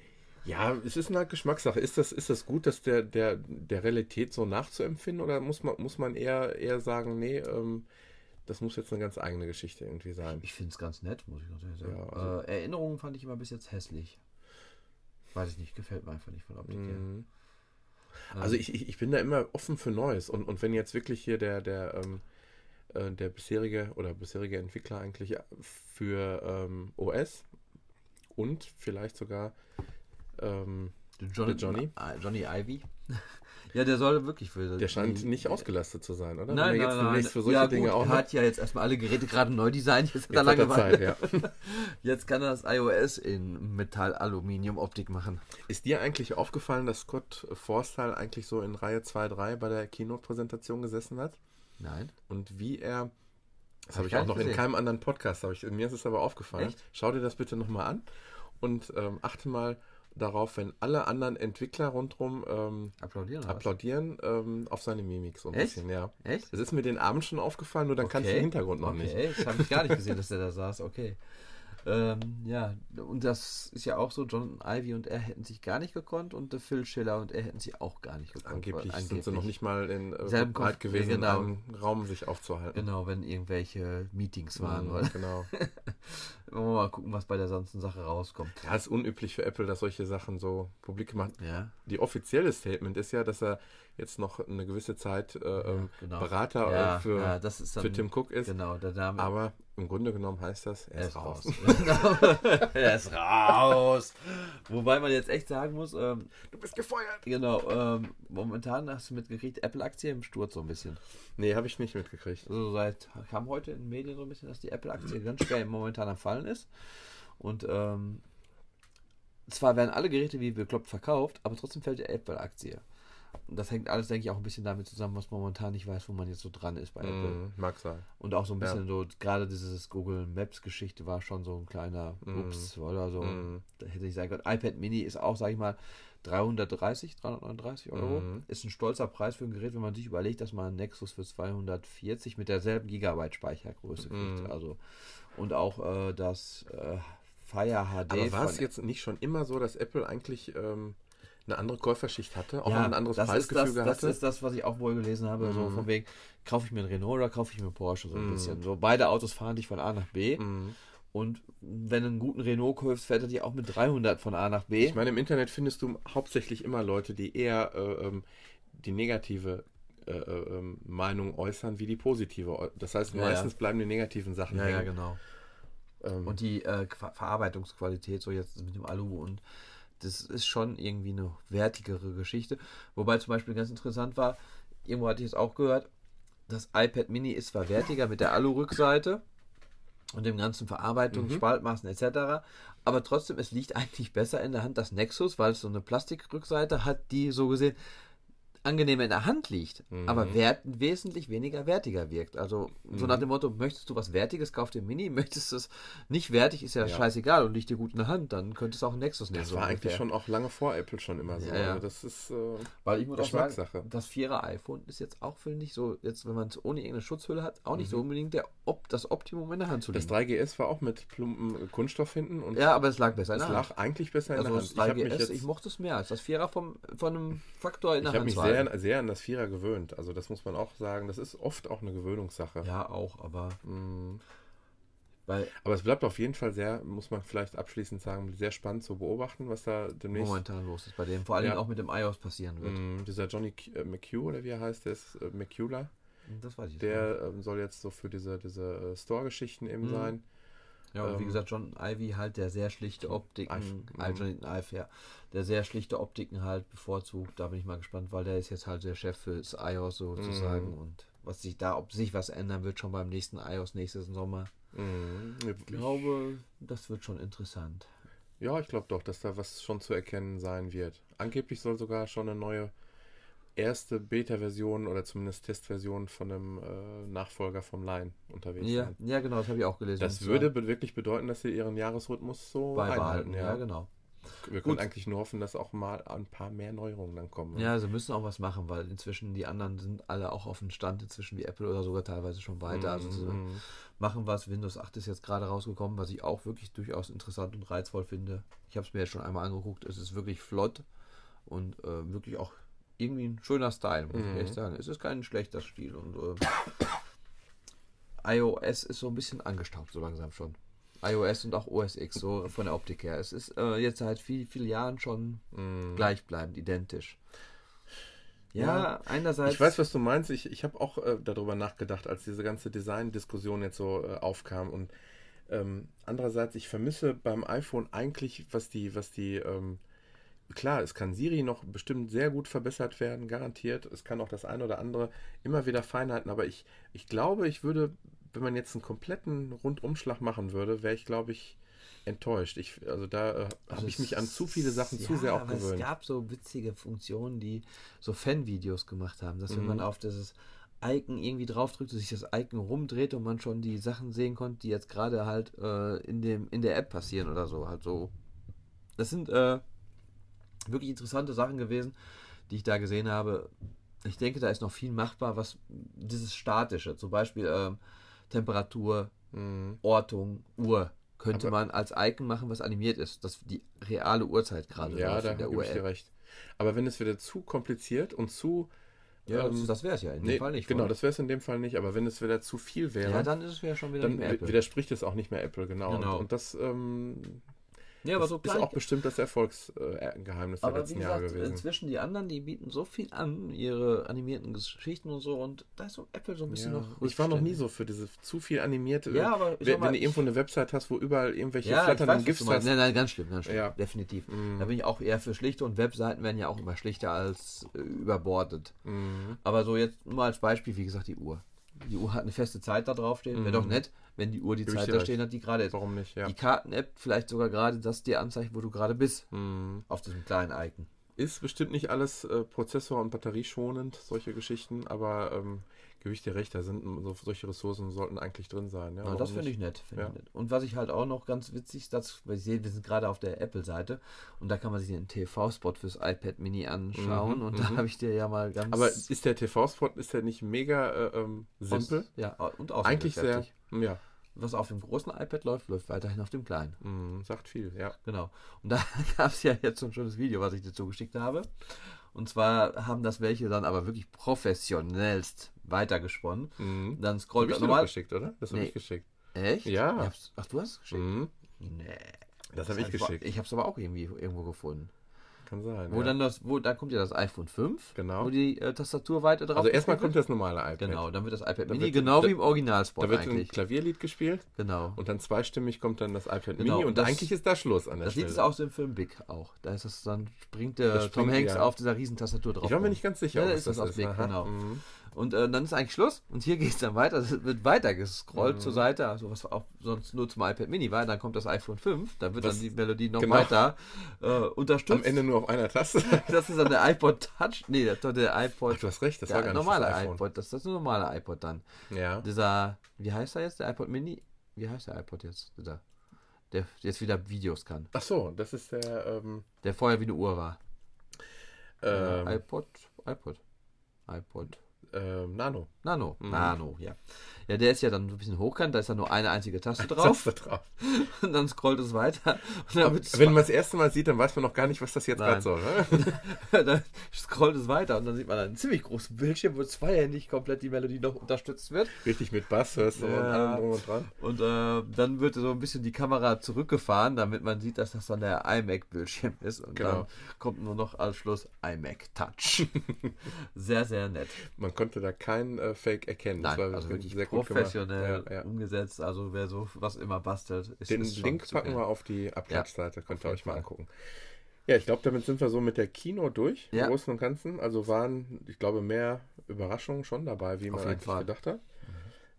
Ja, es ist eine Geschmackssache. Ist das, ist das gut, dass der, der, der Realität so nachzuempfinden oder muss man, muss man eher, eher sagen, nee, ähm, das muss jetzt eine ganz eigene Geschichte irgendwie sein? Ich finde es ganz nett, muss ich natürlich sagen. Ja, also äh, Erinnerungen fand ich immer bis jetzt hässlich. Weiß ich nicht, gefällt mir einfach nicht von Optik her. Mhm. Also ich, ich, ich bin da immer offen für Neues. Und, und wenn jetzt wirklich hier der, der, ähm, äh, der bisherige oder bisherige Entwickler eigentlich für ähm, OS und vielleicht sogar ähm, Johnny, Johnny. Johnny Ivy Ja, der soll wirklich für. Der scheint nicht ausgelastet zu sein, oder? Nein, Wenn nein, nein. Für solche ja, Dinge gut, auch er hat ja jetzt erstmal alle Geräte gerade neu designt. Jetzt hat er lange Zeit, ja. Jetzt kann er das iOS in Metall-Aluminium-Optik machen. Ist dir eigentlich aufgefallen, dass Scott Forstall eigentlich so in Reihe 2, 3 bei der Keynote-Präsentation gesessen hat? Nein. Und wie er. Das habe ich, hab ich auch noch gesehen. in keinem anderen Podcast. Ich, mir ist es aber aufgefallen. Echt? Schau dir das bitte nochmal an und ähm, achte mal, darauf, wenn alle anderen Entwickler rundherum ähm, applaudieren, applaudieren ähm, auf seine Mimik so ein Echt? bisschen, ja. Echt? Das ist mir den Abend schon aufgefallen, nur dann okay. kannst du den Hintergrund noch okay. nicht. Das habe ich gar nicht gesehen, dass der da saß, okay. Ähm, ja, und das ist ja auch so, John Ivy und er hätten sich gar nicht gekonnt und Phil Schiller und er hätten sich auch gar nicht gekonnt. Angeblich, angeblich sind sie noch nicht mal in äh, bereit gewesen, genau. einem Raum sich aufzuhalten. Genau, wenn irgendwelche Meetings waren. Mhm, oder? Genau. Wollen wir mal gucken, was bei der ganzen Sache rauskommt. Ja, es ist unüblich für Apple, dass solche Sachen so publik gemacht Ja. Die offizielle Statement ist ja, dass er jetzt noch eine gewisse Zeit äh, ja, ähm, genau. Berater ja, äh, für, ja, dann, für Tim Cook ist. Genau, der Name. Aber im Grunde genommen heißt das, er, er ist raus. raus. er ist raus. Wobei man jetzt echt sagen muss, ähm, du bist gefeuert. Genau, ähm, momentan hast du mitgekriegt, Apple-Aktie im Sturz so ein bisschen. Nee, habe ich nicht mitgekriegt. Also seit, kam heute in den Medien so ein bisschen, dass die Apple-Aktie ganz schwer momentan am Fallen ist. Und ähm, zwar werden alle Geräte wie bekloppt verkauft, aber trotzdem fällt die Apple-Aktie. Das hängt alles, denke ich, auch ein bisschen damit zusammen, was man momentan nicht weiß, wo man jetzt so dran ist bei Apple. Mm, mag sein. Und auch so ein bisschen ja. so, gerade dieses Google Maps-Geschichte war schon so ein kleiner mm. Ups, oder so. Mm. Da hätte ich sagen können. iPad Mini ist auch, sag ich mal, 330, 339 Euro. Mm. Ist ein stolzer Preis für ein Gerät, wenn man sich überlegt, dass man einen Nexus für 240 mit derselben Gigabyte Speichergröße kriegt. Mm. Also, und auch äh, das äh, Fire HD. Aber war es jetzt nicht schon immer so, dass Apple eigentlich. Ähm eine andere Käuferschicht hatte, auch ja, ein anderes Preisgefüge das, hatte. Das ist das, was ich auch wohl gelesen habe, mhm. so von wegen, kaufe ich mir einen Renault oder kaufe ich mir einen Porsche, so ein mhm. bisschen. So, beide Autos fahren dich von A nach B. Mhm. Und wenn du einen guten Renault kaufst, fährt er dich auch mit 300 von A nach B. Ich meine, im Internet findest du hauptsächlich immer Leute, die eher äh, ähm, die negative äh, äh, ähm, Meinung äußern wie die positive. Das heißt, ja, meistens ja. bleiben die negativen Sachen ja, hängen. Ja, genau. Ähm, und die äh, Verarbeitungsqualität, so jetzt mit dem Alu und das ist schon irgendwie eine wertigere Geschichte. Wobei zum Beispiel ganz interessant war, irgendwo hatte ich es auch gehört, das iPad Mini ist zwar wertiger mit der Alu-Rückseite und dem ganzen Verarbeitung, mhm. Spaltmaßen etc., aber trotzdem, es liegt eigentlich besser in der Hand das Nexus, weil es so eine Plastikrückseite hat, die so gesehen angenehmer in der Hand liegt, mhm. aber wert, wesentlich weniger wertiger wirkt. Also so mhm. nach dem Motto, möchtest du was Wertiges, kauf dir Mini, möchtest du es nicht wertig, ist ja, ja, scheißegal und liegt dir gut in der Hand, dann könntest du auch ein Nexus nehmen. Das so war ungefähr. eigentlich schon auch lange vor Apple schon immer so. Ja, ja. Also das ist äh, Weil ich muss auch sagen, das vierer iPhone ist jetzt auch, finde ich, so, jetzt wenn man es ohne irgendeine Schutzhülle hat, auch nicht mhm. so unbedingt der, ob, das Optimum in der Hand zu liegen. Das 3GS war auch mit plumpen Kunststoff hinten. Und ja, aber es lag besser in der Hand. Es lag eigentlich besser in also der Hand. Das 3GS, ich, ich, mochte es mehr als das Vierer vom, von einem Faktor in der ich Hand. Ich sehr, sehr an das Vierer gewöhnt. Also das muss man auch sagen. Das ist oft auch eine Gewöhnungssache. Ja, auch, aber. Mhm. Weil, aber es bleibt auf jeden Fall sehr, muss man vielleicht abschließend sagen, sehr spannend zu beobachten, was da demnächst momentan los ist bei dem. Vor allem ja. auch mit dem iOS passieren wird. Mm, dieser Johnny äh, McHugh oder wie er heißt, der ist äh, McHugh. Das weiß ich. Der äh, soll jetzt so für diese, diese äh, Store-Geschichten eben mhm. sein. Ja, und ähm, wie gesagt, John Ivy halt, der sehr schlichte Optiken, also Ive, ja, der sehr schlichte Optiken halt bevorzugt. Da bin ich mal gespannt, weil der ist jetzt halt der Chef fürs iOS sozusagen mm. und was sich da, ob sich was ändern wird, schon beim nächsten iOS nächsten Sommer. Mhm. Ich glaube, das wird schon interessant. Ja, ich glaube doch, dass da was schon zu erkennen sein wird. Angeblich soll sogar schon eine neue erste Beta-Version oder zumindest Testversion von einem äh, Nachfolger vom Line unterwegs Ja, sein. ja genau, das habe ich auch gelesen. Das würde be- wirklich bedeuten, dass sie ihren Jahresrhythmus so beibehalten. Ja, Ja. genau. Wir können Gut. eigentlich nur hoffen, dass auch mal ein paar mehr Neuerungen dann kommen. Ja, sie müssen auch was machen, weil inzwischen die anderen sind alle auch auf dem Stand, inzwischen wie Apple oder sogar teilweise schon weiter. Also sie Mhm. machen was. Windows 8 ist jetzt gerade rausgekommen, was ich auch wirklich durchaus interessant und reizvoll finde. Ich habe es mir jetzt schon einmal angeguckt. Es ist wirklich flott und äh, wirklich auch irgendwie ein schöner Style, muss ich Mhm. ehrlich sagen. Es ist kein schlechter Stil und äh, iOS ist so ein bisschen angestaubt, so langsam schon. iOS und auch OS X, so von der Optik her. Es ist äh, jetzt seit viel, vielen Jahren schon Mhm. gleichbleibend, identisch. Ja, Ja, einerseits. Ich weiß, was du meinst. Ich, ich habe auch äh, darüber nachgedacht, als diese ganze Design-Diskussion jetzt so äh, aufkam. Und ähm, andererseits, ich vermisse beim iPhone eigentlich, was die, was die, ähm, klar, es kann Siri noch bestimmt sehr gut verbessert werden, garantiert. Es kann auch das eine oder andere immer wieder Feinheiten, aber ich, ich glaube, ich würde, wenn man jetzt einen kompletten Rundumschlag machen würde, wäre ich, glaube ich, enttäuscht. Ich, also da äh, Also habe ich es- mich an zu viele Sachen zu ja, sehr auch aber Es gewöhnt. gab so witzige Funktionen, die so Fan-Videos gemacht haben, dass wenn Mhm. man auf dieses Icon irgendwie draufdrückt, sich das Icon rumdreht und man schon die Sachen sehen konnte, die jetzt gerade halt äh, in, dem, in der App passieren oder so. Halt so. Das sind äh, wirklich interessante Sachen gewesen, die ich da gesehen habe. Ich denke, da ist noch viel machbar, was dieses Statische, zum Beispiel ähm, Temperatur, Mhm. Ortung, Uhr, könnte Aber- man als Icon machen, was animiert ist, dass die reale Uhrzeit gerade Ja, da gebe ich dir recht. Aber wenn es wieder zu kompliziert und zu. Ja, das, ähm, das wäre es ja in nee, dem Fall nicht. Genau, das wäre es in dem Fall nicht. Aber wenn es wieder zu viel wäre, ja, dann ist es ja schon wieder dann widerspricht es auch nicht mehr Apple, genau. Genau. Und, und das, ähm, ja, aber das so ist auch bestimmt das Erfolgsgeheimnis der letzten Jahre gewesen. inzwischen die anderen, die bieten so viel an, ihre animierten Geschichten und so, und da ist so Apple so ein bisschen Ja, noch. ich war noch nie so für diese zu viel animierte. Ja, aber ich wenn, mal, wenn du irgendwo eine Website hast, wo überall irgendwelche Ja, flatternden meinst. hast. Nein, nein, ganz schlimm, ganz schlimm. Ja. Definitiv. Mhm. Da bin ich auch eher für schlichte und Webseiten werden ja auch immer schlichter als äh, überbordet. Mhm. Aber so jetzt nur als Beispiel, wie gesagt, die Uhr. Die Uhr hat eine feste Zeit da draufstehen. Wäre Mhm. doch nett, wenn die Uhr die ich Zeit da stehen hat, die gerade ist. Warum nicht, ja. Die Karten-App vielleicht sogar gerade das dir anzeigt, wo du gerade bist. Mhm. Auf diesem kleinen Icon. Ist bestimmt nicht alles äh, Prozessor- und batterieschonend, solche Geschichten, aber ähm, gebe ich dir recht, da sind so, solche Ressourcen sollten eigentlich drin sein. Ja, warum das finde ich nett. Find Ja. ich nett. Und was ich halt auch noch ganz witzig, das, weil ich sehe, wir sind gerade auf der Apple-Seite und da kann man sich den TV-Spot fürs iPad Mini anschauen Mhm, und da mhm. habe ich dir ja mal ganz. Aber ist der TV-Spot, ist der nicht mega äh, ähm, simpel? aus- Ja, und Eigentlich sehr, ja, Was auf dem großen iPad läuft, läuft weiterhin auf dem kleinen. mh, sagt viel, ja. Genau. Und da gab es ja jetzt so ein schönes Video, was ich dir zugeschickt habe. Und zwar haben das welche dann aber wirklich professionellst weitergesponnen. Mhm. Dann Hab scrollt ich dir doch nochmal. geschickt, oder? Das habe Nee. ich geschickt. Echt? Ja. Ich ach, du hast es geschickt? Mhm. Nee. Das habe ich geschickt. Ich habe es aber auch irgendwie irgendwo gefunden. Kann sein. Wo ja. dann das, wo, da kommt ja das iPhone 5, Genau. wo die äh, Tastatur weiter drauf also erstmal kommt das normale iPad. Genau, dann wird das iPad Mini, wird- genau da- wie im Originalspot Da wird ein eigentlich. Klavierlied gespielt Genau. und dann zweistimmig kommt dann das iPad Genau, Mini und das- eigentlich ist da Schluss an der Das Stelle. Lied ist aus dem Film Big auch. Da ist das dann, springt der Das Tom springt, Hanks ja. auf dieser riesen Tastatur drauf. ich war mir nicht ganz sicher, Ja, ob ist das aus Big, Aha. genau. Mhm. Und äh, dann ist eigentlich Schluss. Und hier geht es dann weiter. Es wird weiter gescrollt Mhm. zur Seite, also was auch sonst nur zum iPad Mini war. Dann kommt das iPhone 5. Da wird Was- dann die Melodie noch genau. weiter äh, unterstützt. Am Ende nur auf einer Taste. Das ist dann der iPod Touch. Nee, das doch der iPod. Ach, du hast recht, das war gar nicht normale das iPhone. iPod. Das ist das normale iPod dann. Ja. Dieser, wie heißt er jetzt? Der iPod Mini? Wie heißt der iPod jetzt? Dieser, der jetzt wieder Videos kann. Ach so, das ist der ähm, Der vorher wie eine Uhr war. ähm, Äh, iPod, iPod, iPod. Ähm, Nano. Nano, Mhm. Nano, ja. Ja, der ist ja dann so ein bisschen hochkant, da ist dann nur eine einzige Taste drauf Taste drauf. und dann scrollt es weiter. Und dann, Wenn man das erste Mal sieht, dann weiß man noch gar nicht, was das jetzt gerade soll. Ne? dann scrollt es weiter und dann sieht man einen ziemlich großen Bildschirm, wo zweihändig komplett die Melodie noch unterstützt wird. Richtig mit Bass hörst du und Ja. allem drum und dran. Und äh, dann wird so ein bisschen die Kamera zurückgefahren, damit man sieht, dass das dann der iMac-Bildschirm ist. Und dann Genau. kommt nur noch als Schluss iMac Touch. sehr, sehr nett. Man konnte da keinen äh, Fake erkennen. Nein, das war also wirklich sehr gut professionell. Ja, ja. umgesetzt. Also wer so was immer bastelt, ist Den ist Link packen wir auf die Abklatschseite, könnt ihr euch mal angucken. Ja, ich glaube, damit sind wir so mit der Kino durch, Ja. im Großen und Ganzen. Also waren, ich glaube, mehr Überraschungen schon dabei, wie man eigentlich Fall. gedacht hat.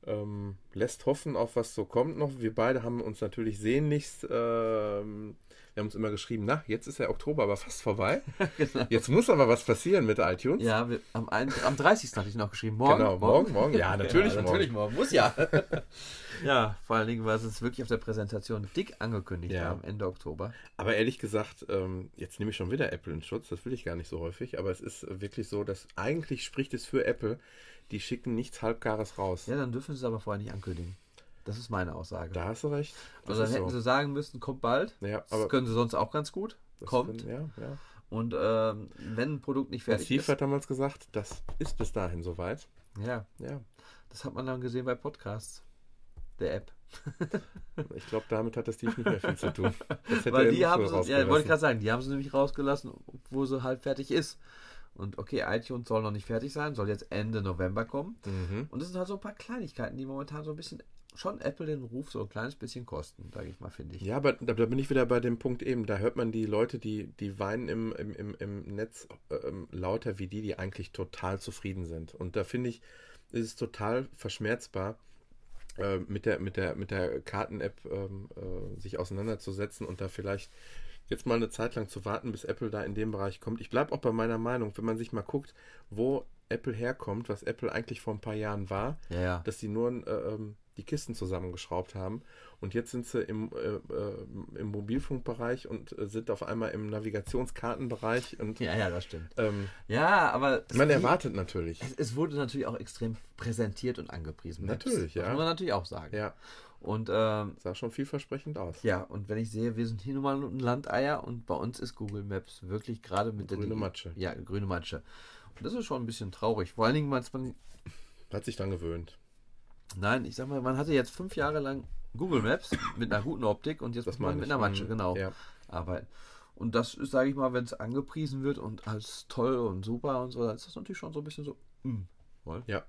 Ähm, lässt hoffen auf was so kommt noch. Wir beide haben uns natürlich sehnlichst, ähm, wir haben uns immer geschrieben, na, jetzt ist der Oktober aber fast vorbei. genau. Jetzt muss aber was passieren mit iTunes. Ja, wir, am, ein, am 30. hatte ich noch geschrieben. Morgen. Genau, morgen, morgen. Ja, natürlich ja, morgen. Natürlich morgen. Muss ja. ja, vor allen Dingen, weil es wirklich auf der Präsentation dick angekündigt Ja. am Ende Oktober. Aber ehrlich gesagt, ähm, jetzt nehme ich schon wieder Apple in Schutz. Das will ich gar nicht so häufig. Aber es ist wirklich so, dass eigentlich spricht es für Apple. Die schicken nichts Halbgares raus. Ja, dann dürfen sie es aber vorher nicht ankündigen. Das ist meine Aussage. Da hast du recht. Das also dann hätten so. sie sagen müssen, kommt bald. Ja, das können sie sonst auch ganz gut. das kommt. können- Ja, ja. Und ähm, wenn ein Produkt nicht fertig Steve ist. hat damals gesagt, das ist bis dahin soweit. Ja, Ja, das hat man dann gesehen bei Podcasts. Der App. ich glaube, damit hat der Steve nicht mehr viel zu tun. Das Weil die haben so sie, ja, wollte ich gerade sagen, die haben sie nämlich rausgelassen, wo sie halt fertig ist. Und okay, iTunes soll noch nicht fertig sein, soll jetzt Ende November kommen. Mhm. Und das sind halt so ein paar Kleinigkeiten, die momentan so ein bisschen schon Apple den Ruf so ein kleines bisschen kosten, sage ich mal, finde ich. Ja, aber da, da bin ich wieder bei dem Punkt eben. Da hört man die Leute, die, die weinen im, im, im, im Netz ähm, lauter wie die, die eigentlich total zufrieden sind. Und da finde ich, ist es total verschmerzbar, äh, mit der, mit der, mit der Karten-App ähm, äh, sich auseinanderzusetzen und da vielleicht jetzt mal eine Zeit lang zu warten, bis Apple da in dem Bereich kommt. Ich bleibe auch bei meiner Meinung, wenn man sich mal guckt, wo Apple herkommt, was Apple eigentlich vor ein paar Jahren war, Ja, ja. dass die nur äh, ähm, die Kisten zusammengeschraubt haben und jetzt sind sie im, äh, äh, im Mobilfunkbereich und äh, sind auf einmal im Navigationskartenbereich und ja, ja, das stimmt. ähm, Ja, aber man erwartet natürlich. Es, es wurde natürlich auch extrem präsentiert und angepriesen. Natürlich, das ja. muss man natürlich auch sagen. Ja, Und ähm, sah schon vielversprechend aus. ja, und wenn ich sehe, wir sind hier nun mal ein Landeier und bei uns ist Google Maps wirklich gerade mit Grüne der Matsche. Ja, grüne Matsche. Und das ist schon ein bisschen traurig. Vor allen Dingen, weil man, Hat sich dann gewöhnt. Nein, ich sag mal, man hatte jetzt fünf Jahre lang Google Maps mit einer guten Optik und jetzt Das muss man mit einer Matsche, Mhm. genau, Ja. arbeiten. Und das ist, sage ich mal, wenn es angepriesen wird und als toll und super und so, dann ist das natürlich schon so ein bisschen so, mm, voll. Ja.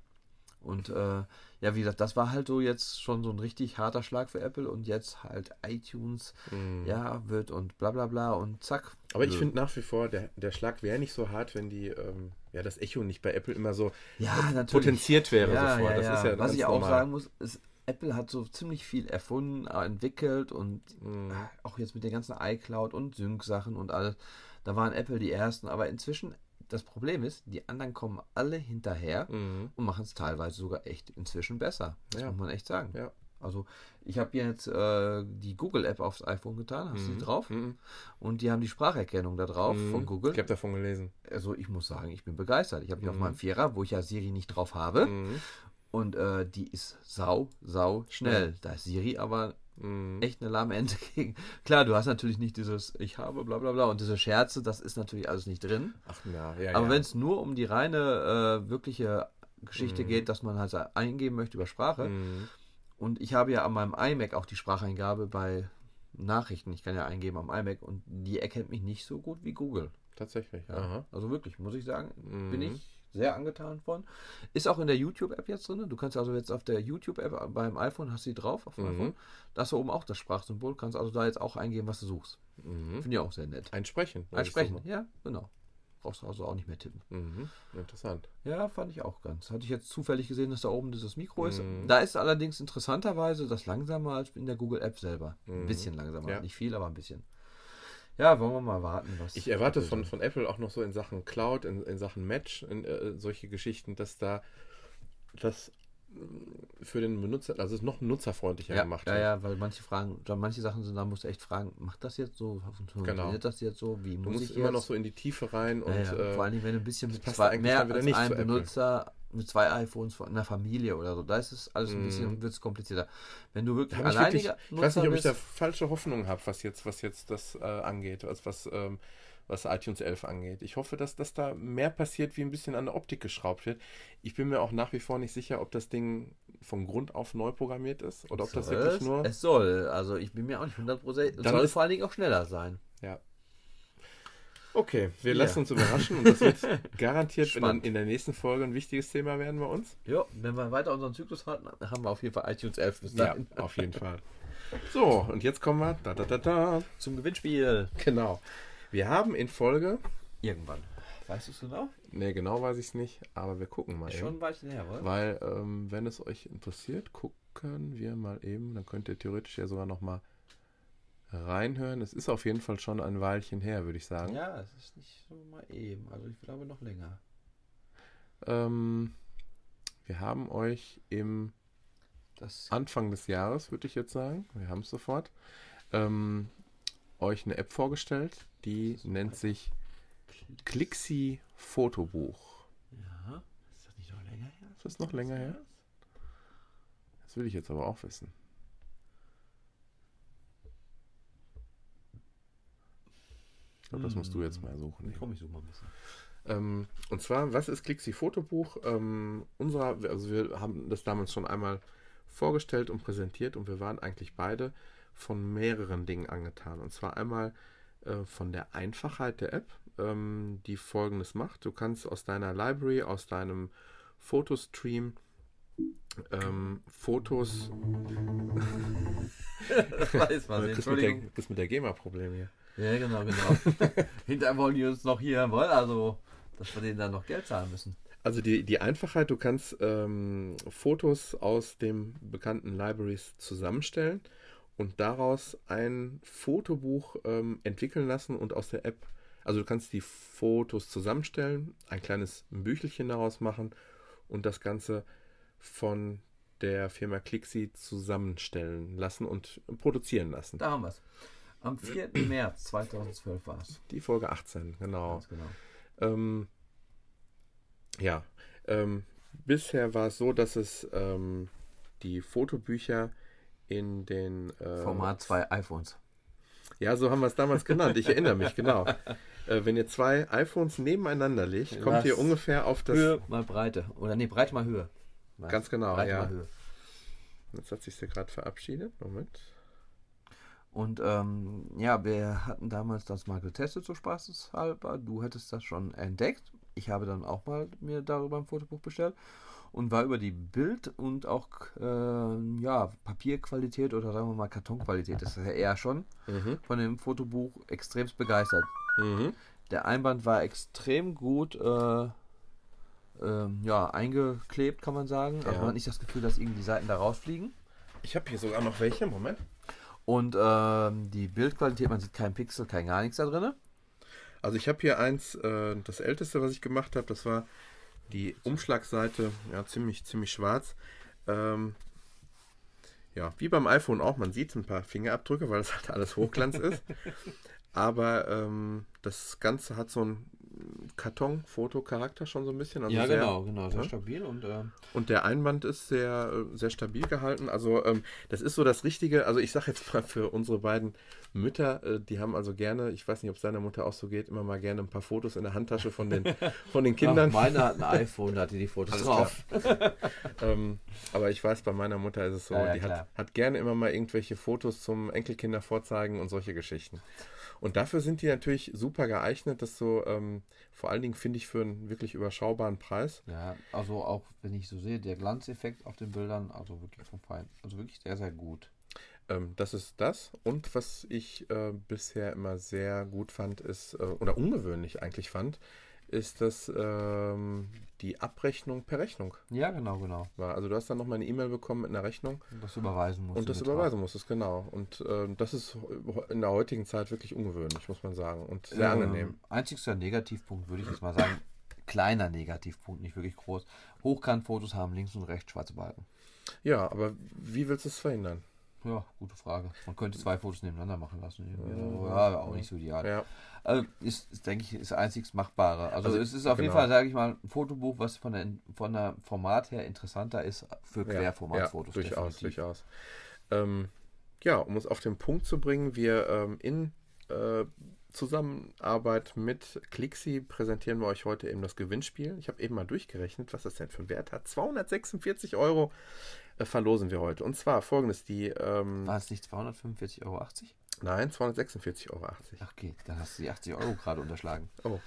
Und äh, ja, wie gesagt, das war halt so jetzt schon so ein richtig harter Schlag für Apple und jetzt halt iTunes, Mhm. ja, wird und bla bla bla und zack. Aber ich finde nach wie vor, der, der Schlag wäre nicht so hart, wenn die, ähm, ja, das Echo nicht bei Apple immer so ja, potenziert wäre ja, sofort. Ja, das ist ja Was ich auch normal. sagen muss, ist, Apple hat so ziemlich viel erfunden, äh, entwickelt und äh, auch jetzt mit der ganzen iCloud und Sync-Sachen und alles. Da waren Apple die ersten, aber inzwischen, das Problem ist, die anderen kommen alle hinterher Mhm. und machen es teilweise sogar echt inzwischen besser. Das Ja. muss man echt sagen. Ja. Also ich habe jetzt äh, die Google-App aufs iPhone getan, hast du Mhm. die drauf? Mhm. Und die haben die Spracherkennung da drauf Mhm. von Google. Ich habe davon gelesen. Also ich muss sagen, ich bin begeistert. Ich habe die auf Mhm. meinem Vierer, wo ich ja Siri nicht drauf habe. Mhm. Und äh, die ist sau, sau schnell. Da ist Siri aber Mhm. echt eine lahme Ente gegen. Klar, du hast natürlich nicht dieses Ich habe bla bla bla und diese Scherze, das ist natürlich alles nicht drin. Ach na, ja, Aber ja. wenn es nur um die reine äh, wirkliche Geschichte Mhm. geht, dass man halt eingeben möchte über Sprache. Mhm. Und ich habe ja an meinem iMac auch die Spracheingabe bei Nachrichten. Ich kann ja eingeben am iMac und die erkennt mich nicht so gut wie Google. Tatsächlich. Ja. Aha. Also wirklich, muss ich sagen, Mhm. bin ich sehr angetan von. Ist auch in der YouTube-App jetzt drin. Du kannst also jetzt auf der YouTube-App beim iPhone, hast du die drauf auf dem Mhm. iPhone. Da hast du oben auch das Sprachsymbol, kannst also da jetzt auch eingeben, was du suchst. Mhm. Finde ich auch sehr nett. Einsprechen. ist Einsprechen, ja, genau. Brauchst du also auch nicht mehr tippen. Mhm. Interessant. Ja, fand ich auch ganz. Hatte ich jetzt zufällig gesehen, dass da oben dieses Mikro ist. Mhm. Da ist allerdings interessanterweise das langsamer als in der Google App selber. Ein Mhm. bisschen langsamer. Ja. Nicht viel, aber ein bisschen. Ja, wollen wir mal warten, was. Ich erwarte von, von Apple auch noch so in Sachen Cloud, in, in Sachen Match, in, äh, solche Geschichten, dass da das mh, für den Benutzer, also es noch nutzerfreundlicher ja, gemacht ja, wird. ja, weil manche Fragen, manche Sachen sind, da musst du echt fragen, macht das jetzt so? Funktioniert Genau. das jetzt so? Wie Du muss musst ich immer jetzt? noch so in die Tiefe rein und ja, ja. äh, vor allen Dingen, wenn du ein bisschen mit zwei, mehr als einem. Benutzer mit zwei iPhones von einer Familie oder so, da ist es alles ein Mhm. bisschen wird's komplizierter. Wenn du wirklich hab ich, weiß nicht, ob ich da falsche Hoffnung habe, was jetzt, was jetzt das äh, angeht, was, was, ähm, was iTunes 11 angeht. Ich hoffe, dass, dass da mehr passiert, wie ein bisschen an der Optik geschraubt wird. Ich bin mir auch nach wie vor nicht sicher, ob das Ding von Grund auf neu programmiert ist oder ob das soll wirklich es? nur. Es soll, also ich bin mir auch nicht 100%, es soll vor allen Dingen auch schneller sein. Ja. Okay, wir Ja. lassen uns überraschen und das wird garantiert in, in der nächsten Folge ein wichtiges Thema werden bei uns. Ja, wenn wir weiter unseren Zyklus halten, haben wir auf jeden Fall iTunes 11 bis Ja, dahin. auf jeden Fall. So, und jetzt kommen wir da, da, da, da. Zum Gewinnspiel. Genau. Wir haben in Folge Irgendwann. Weißt du es genau? Nee, genau weiß ich es nicht, aber wir gucken mal Ist schon ein Weilchen her, oder? Weil, ähm, wenn es euch interessiert, gucken wir mal eben. Dann könnt ihr theoretisch ja sogar noch mal reinhören. Es ist auf jeden Fall schon ein Weilchen her, würde ich sagen. Ja, es ist nicht so mal eben. Also ich glaube noch länger. Ähm, wir haben euch im Das Anfang des Jahres, würde ich jetzt sagen, wir haben es sofort, ähm, euch eine App vorgestellt, die nennt sich Clixi Fotobuch. Ja, ist das nicht noch länger her? Ist das noch länger her? Das will ich jetzt aber auch wissen. Ich glaube, das musst du jetzt mal suchen. Komm, ich suche mal ein bisschen. Ähm, und zwar, was ist Clixi Fotobuch? Ähm, unserer, also wir haben das damals schon einmal vorgestellt und präsentiert und wir waren eigentlich beide von mehreren Dingen angetan. Und zwar einmal äh, von der Einfachheit der App, ähm, die folgendes macht. Du kannst aus deiner Library, aus deinem Fotostream ähm, Fotos. Das weiß man. das, mit der, Entschuldigung. das mit der GEMA-Problem hier. Ja, genau, genau. Hinterher wollen die uns noch hier wollen, also dass wir denen dann noch Geld zahlen müssen. Also die, die Einfachheit, du kannst ähm, Fotos aus dem bekannten Libraries zusammenstellen und daraus ein Fotobuch ähm, entwickeln lassen und aus der App, also du kannst die Fotos zusammenstellen, ein kleines Büchelchen daraus machen und das Ganze von der Firma Clixi zusammenstellen lassen und produzieren lassen. Da haben wir es. Am 4. März 2012 war es. Die Folge 18, genau. Genau. Ähm, ja, ähm, bisher war es so, dass es ähm, die Fotobücher in den äh, Format zwei iPhones. Ja, so haben wir es damals genannt. Ich erinnere mich genau. Äh, wenn ihr zwei iPhones nebeneinander legt, kommt Was? ihr ungefähr auf das. Höhe mal Breite. Oder nee, Breite mal Höhe. Was? Ganz genau, Breite ja. Jetzt hat sich ja gerade verabschiedet. Moment. Und ähm, ja, wir hatten damals das mal getestet, so spaßeshalber. Du hättest das schon entdeckt. Ich habe dann auch mal mir darüber ein Fotobuch bestellt und war über die Bild- und auch äh, ja, Papierqualität oder sagen wir mal Kartonqualität, das ist ja eher schon, Mhm. von dem Fotobuch extremst begeistert. Mhm. Der Einband war extrem gut äh, ähm, ja, eingeklebt, kann man sagen. Also Ja. man hat nicht das Gefühl, dass irgendwie die Seiten da rausfliegen. Ich habe hier sogar noch welche. Moment. Und ähm, die Bildqualität, man sieht keinen Pixel, kein gar nichts da drin. Also ich habe hier eins, äh, das älteste, was ich gemacht habe, das war die Umschlagseite, ja, ziemlich, ziemlich schwarz. Ähm, ja, wie beim iPhone auch, man sieht ein paar Fingerabdrücke, weil das halt alles Hochglanz ist. Aber ähm, das Ganze hat so einen Karton-Foto-Charakter schon so ein bisschen. Also sehr, genau, ja. stabil und äh, Und der Einband ist sehr, äh, sehr stabil gehalten. Also ähm, das ist so das Richtige. Also ich sage jetzt mal für unsere beiden Mütter, äh, die haben also gerne, ich weiß nicht, ob es deiner Mutter auch so geht, immer mal gerne ein paar Fotos in der Handtasche von den, von den Kindern. Ach, meine hat ein iPhone, da hatte die Fotos Alles drauf. ähm, aber ich weiß, bei meiner Mutter ist es so, Ja, die hat, hat gerne immer mal irgendwelche Fotos zum Enkelkinder vorzeigen und solche Geschichten. Und dafür sind die natürlich super geeignet, dass so, ähm, vor allen Dingen finde ich für einen wirklich überschaubaren Preis. Ja, also auch wenn ich so sehe, der Glanzeffekt auf den Bildern, also wirklich vom Fein. Also wirklich sehr, sehr gut. Ähm, das ist das. Und was ich äh, bisher immer sehr gut fand, ist, äh, oder ungewöhnlich eigentlich fand, ist, dass ähm, die Abrechnung per Rechnung Ja, genau, genau. war. Also du hast dann nochmal eine E-Mail bekommen mit einer Rechnung Und das überweisen muss. und das überweisen musstest, genau. Und ähm, das ist in der heutigen Zeit wirklich ungewöhnlich, muss man sagen. Und sehr angenehm. Einzigster Negativpunkt würde ich jetzt mal sagen, kleiner Negativpunkt, nicht wirklich groß. Hochkantfotos haben links und rechts schwarze Balken. Ja, aber wie willst du es verhindern? Ja, gute Frage. Man könnte zwei Fotos nebeneinander machen lassen. Ja, auch nicht so ideal. Ja, Also ist, ist, denke ich, ist einzig Machbare. Also, Also, es ist auf jeden genau. Fall, sage ich mal, ein Fotobuch, was von der, von der Format her interessanter ist für ja, Querformatfotos. Ja, durchaus, definitiv. durchaus. Ähm, ja, um es auf den Punkt zu bringen, wir ähm, in äh, Zusammenarbeit mit Clixi präsentieren wir euch heute eben das Gewinnspiel. Ich habe eben mal durchgerechnet, was das denn für einen Wert hat. 246 Euro verlosen wir heute. Und zwar folgendes: die, ähm, War es nicht 245,80 Euro? nein, 246,80 Euro. Ach, okay, dann hast du die 80 Euro gerade unterschlagen. Oh,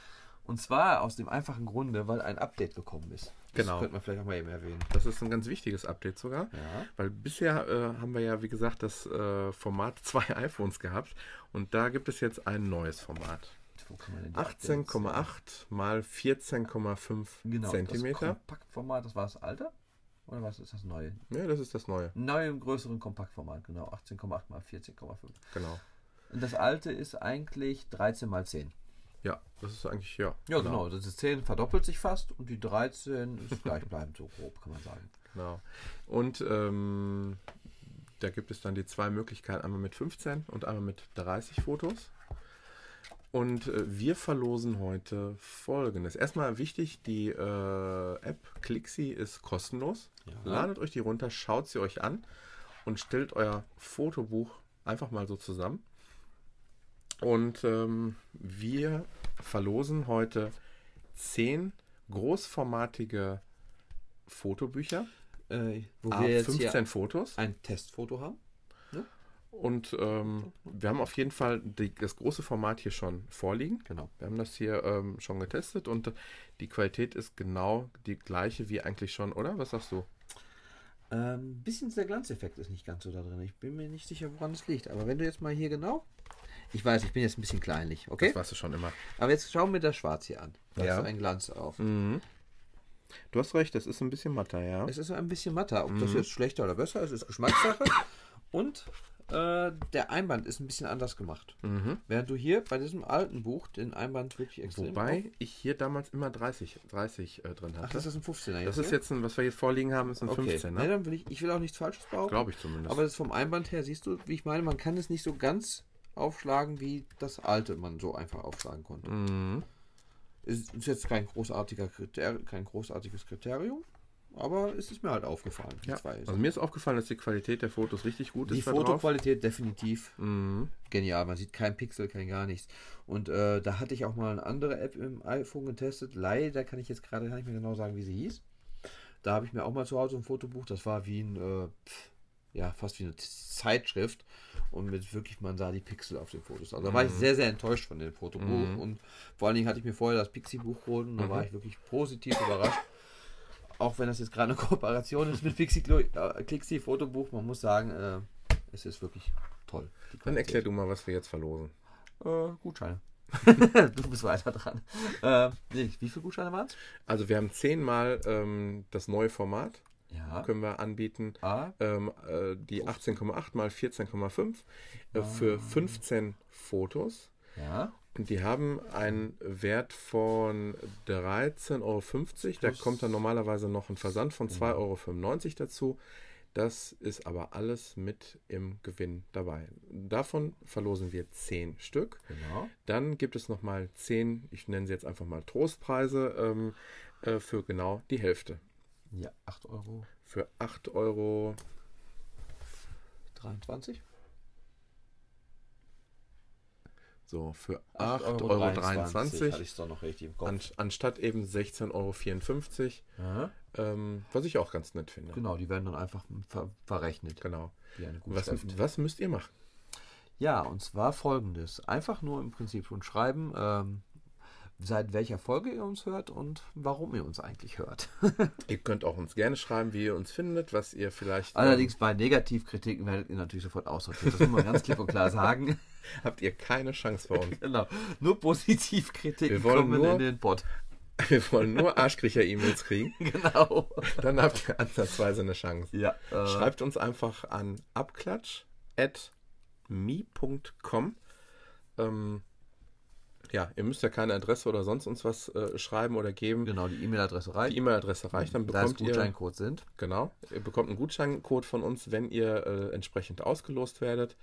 Und zwar aus dem einfachen Grunde, weil ein Update gekommen ist. Das Genau. könnte man vielleicht auch mal eben erwähnen. das ist ein ganz wichtiges Update sogar. Ja. Weil bisher äh, haben wir ja, wie gesagt, das äh, Format zwei iPhones gehabt. Und da gibt es jetzt ein neues Format. Wo kann man denn die 18,8 mal 14,5 Genau, das Zentimeter. Kompaktformat, das war das alte? Oder was ist das neue? Ja, das ist das Neue. Neu im größeren Kompaktformat, genau. 18,8 mal 14,5. Genau. Und das alte ist eigentlich 13 mal 10. Ja, das ist eigentlich, ja. Ja, genau. Das ist 10 verdoppelt sich fast und die 13 ist gleichbleibend, so grob, kann man sagen. Genau. Und ähm, da gibt es dann die zwei Möglichkeiten, einmal mit 15 und einmal mit 30 Fotos. Und äh, wir verlosen heute folgendes. Erstmal wichtig, die äh, App Clixi ist kostenlos. Ja. Ladet euch die runter, schaut sie euch an und stellt euer Fotobuch einfach mal so zusammen. Und ähm, wir verlosen heute 10 großformatige Fotobücher. Äh, wo A, wir jetzt 15 hier Fotos. ein Testfoto haben. Und ähm, wir haben auf jeden Fall die, das große Format hier schon vorliegen. Genau. Wir haben das hier ähm, schon getestet und die Qualität ist genau die gleiche wie eigentlich schon, oder? Was sagst du? Ähm, bisschen der Glanzeffekt ist nicht ganz so da drin. Ich bin mir nicht sicher, woran es liegt. Aber wenn du jetzt mal hier genau. Ich weiß, ich bin jetzt ein bisschen kleinlich, okay? Das weißt du schon immer. Aber jetzt schau mir das Schwarz hier an. Da Ja. ist so ein Glanz auf. Mhm. Du hast recht, das ist ein bisschen matter, ja. Es ist ein bisschen matter. Ob das Mhm. jetzt schlechter oder besser ist, ist Geschmackssache. Und äh, der Einband ist ein bisschen anders gemacht. Mhm. Während du hier bei diesem alten Buch den Einband wirklich extrem. Wobei ich hier damals immer 30, 30 äh, drin Ach, hatte. das ist ein 15er. das jetzt, ist ne? jetzt, ein, was wir hier vorliegen haben, ist ein okay. 15, Nee, ne? dann will ich, ich will auch nichts Falsches behaupten. Glaube ich zumindest. Aber das vom Einband her, siehst du, wie ich meine, man kann es nicht so ganz aufschlagen, wie das alte man so einfach aufschlagen konnte. mhm. Ist, ist jetzt kein, großartiger Kriter kein großartiges Kriterium, aber es ist mir halt aufgefallen. die ja. Also mir ist aufgefallen, dass die Qualität der Fotos richtig gut die ist. drauf. Fotoqualität definitiv Mhm. genial. Man sieht kein Pixel, kein gar nichts. Und äh, da hatte ich auch mal eine andere App im iPhone getestet. Leider kann ich jetzt gerade gar nicht mehr genau sagen, wie sie hieß. Da habe ich mir auch mal zu Hause ein Fotobuch. Das war wie ein, äh, ja, fast wie eine Zeitschrift. Und mit wirklich, man sah die Pixel auf den Fotos. Also da war ich sehr, sehr enttäuscht von dem Fotobuch. Mhm. Und vor allen Dingen hatte ich mir vorher das Pixie-Buch geholt und da war ich wirklich positiv überrascht. Auch wenn das jetzt gerade eine Kooperation ist mit Pixie äh, Clixi Fotobuch, man muss sagen, äh, es ist wirklich toll. Dann erklär du mal, was wir jetzt verlosen. Äh, Gutscheine. du bist weiter dran. Äh, nee, wie viele Gutscheine waren es? Also wir haben zehnmal ähm, das neue Format, Ja. können wir anbieten. Ah, Ähm, äh, die 18,8 mal 14,5 äh, für 15 Fotos. ja. Die haben einen Wert von 13,50 Euro. Da kommt dann normalerweise noch ein Versand von 2,95 Euro dazu. Das ist aber alles mit im Gewinn dabei. Davon verlosen wir 10 Stück. Genau. Dann gibt es nochmal 10, ich nenne sie jetzt einfach mal Trostpreise, ähm, äh, für genau die Hälfte. Ja, 8 Euro. Für 8 Euro 23? So, für 8,23 8,23 Euro. Hatte ich doch noch richtig im Kopf. An, anstatt eben 16,54 Euro. Ähm, was ich auch ganz nett finde. Genau, die werden dann einfach ver verrechnet. Genau. Wie eine Was, was müsst ihr machen? Ja, und zwar folgendes. Einfach nur im Prinzip schon schreiben, ähm, seit welcher Folge ihr uns hört und warum ihr uns eigentlich hört. Ihr könnt auch uns gerne schreiben, wie ihr uns findet, was ihr vielleicht. Allerdings bei Negativkritiken werdet ihr natürlich sofort aussortiert. Das muss man ganz klipp und klar sagen. habt ihr keine Chance bei uns. Genau. Nur Positivkritiken kommen nur- in den Pod. Wir wollen nur Arschkriecher-E-Mails kriegen. Genau. Dann habt ihr ansatzweise eine Chance. Ja. Äh, Schreibt uns einfach an abklatsch.me.com. Ähm, ja, ihr müsst ja keine Adresse oder sonst uns was äh, schreiben oder geben. genau, die E-Mail-Adresse Die reicht. E-Mail-Adresse reicht, dann da es bekommt ihr, Gutscheincodes sind. genau, ihr bekommt einen Gutscheincode von uns, wenn ihr äh, entsprechend ausgelost werdet.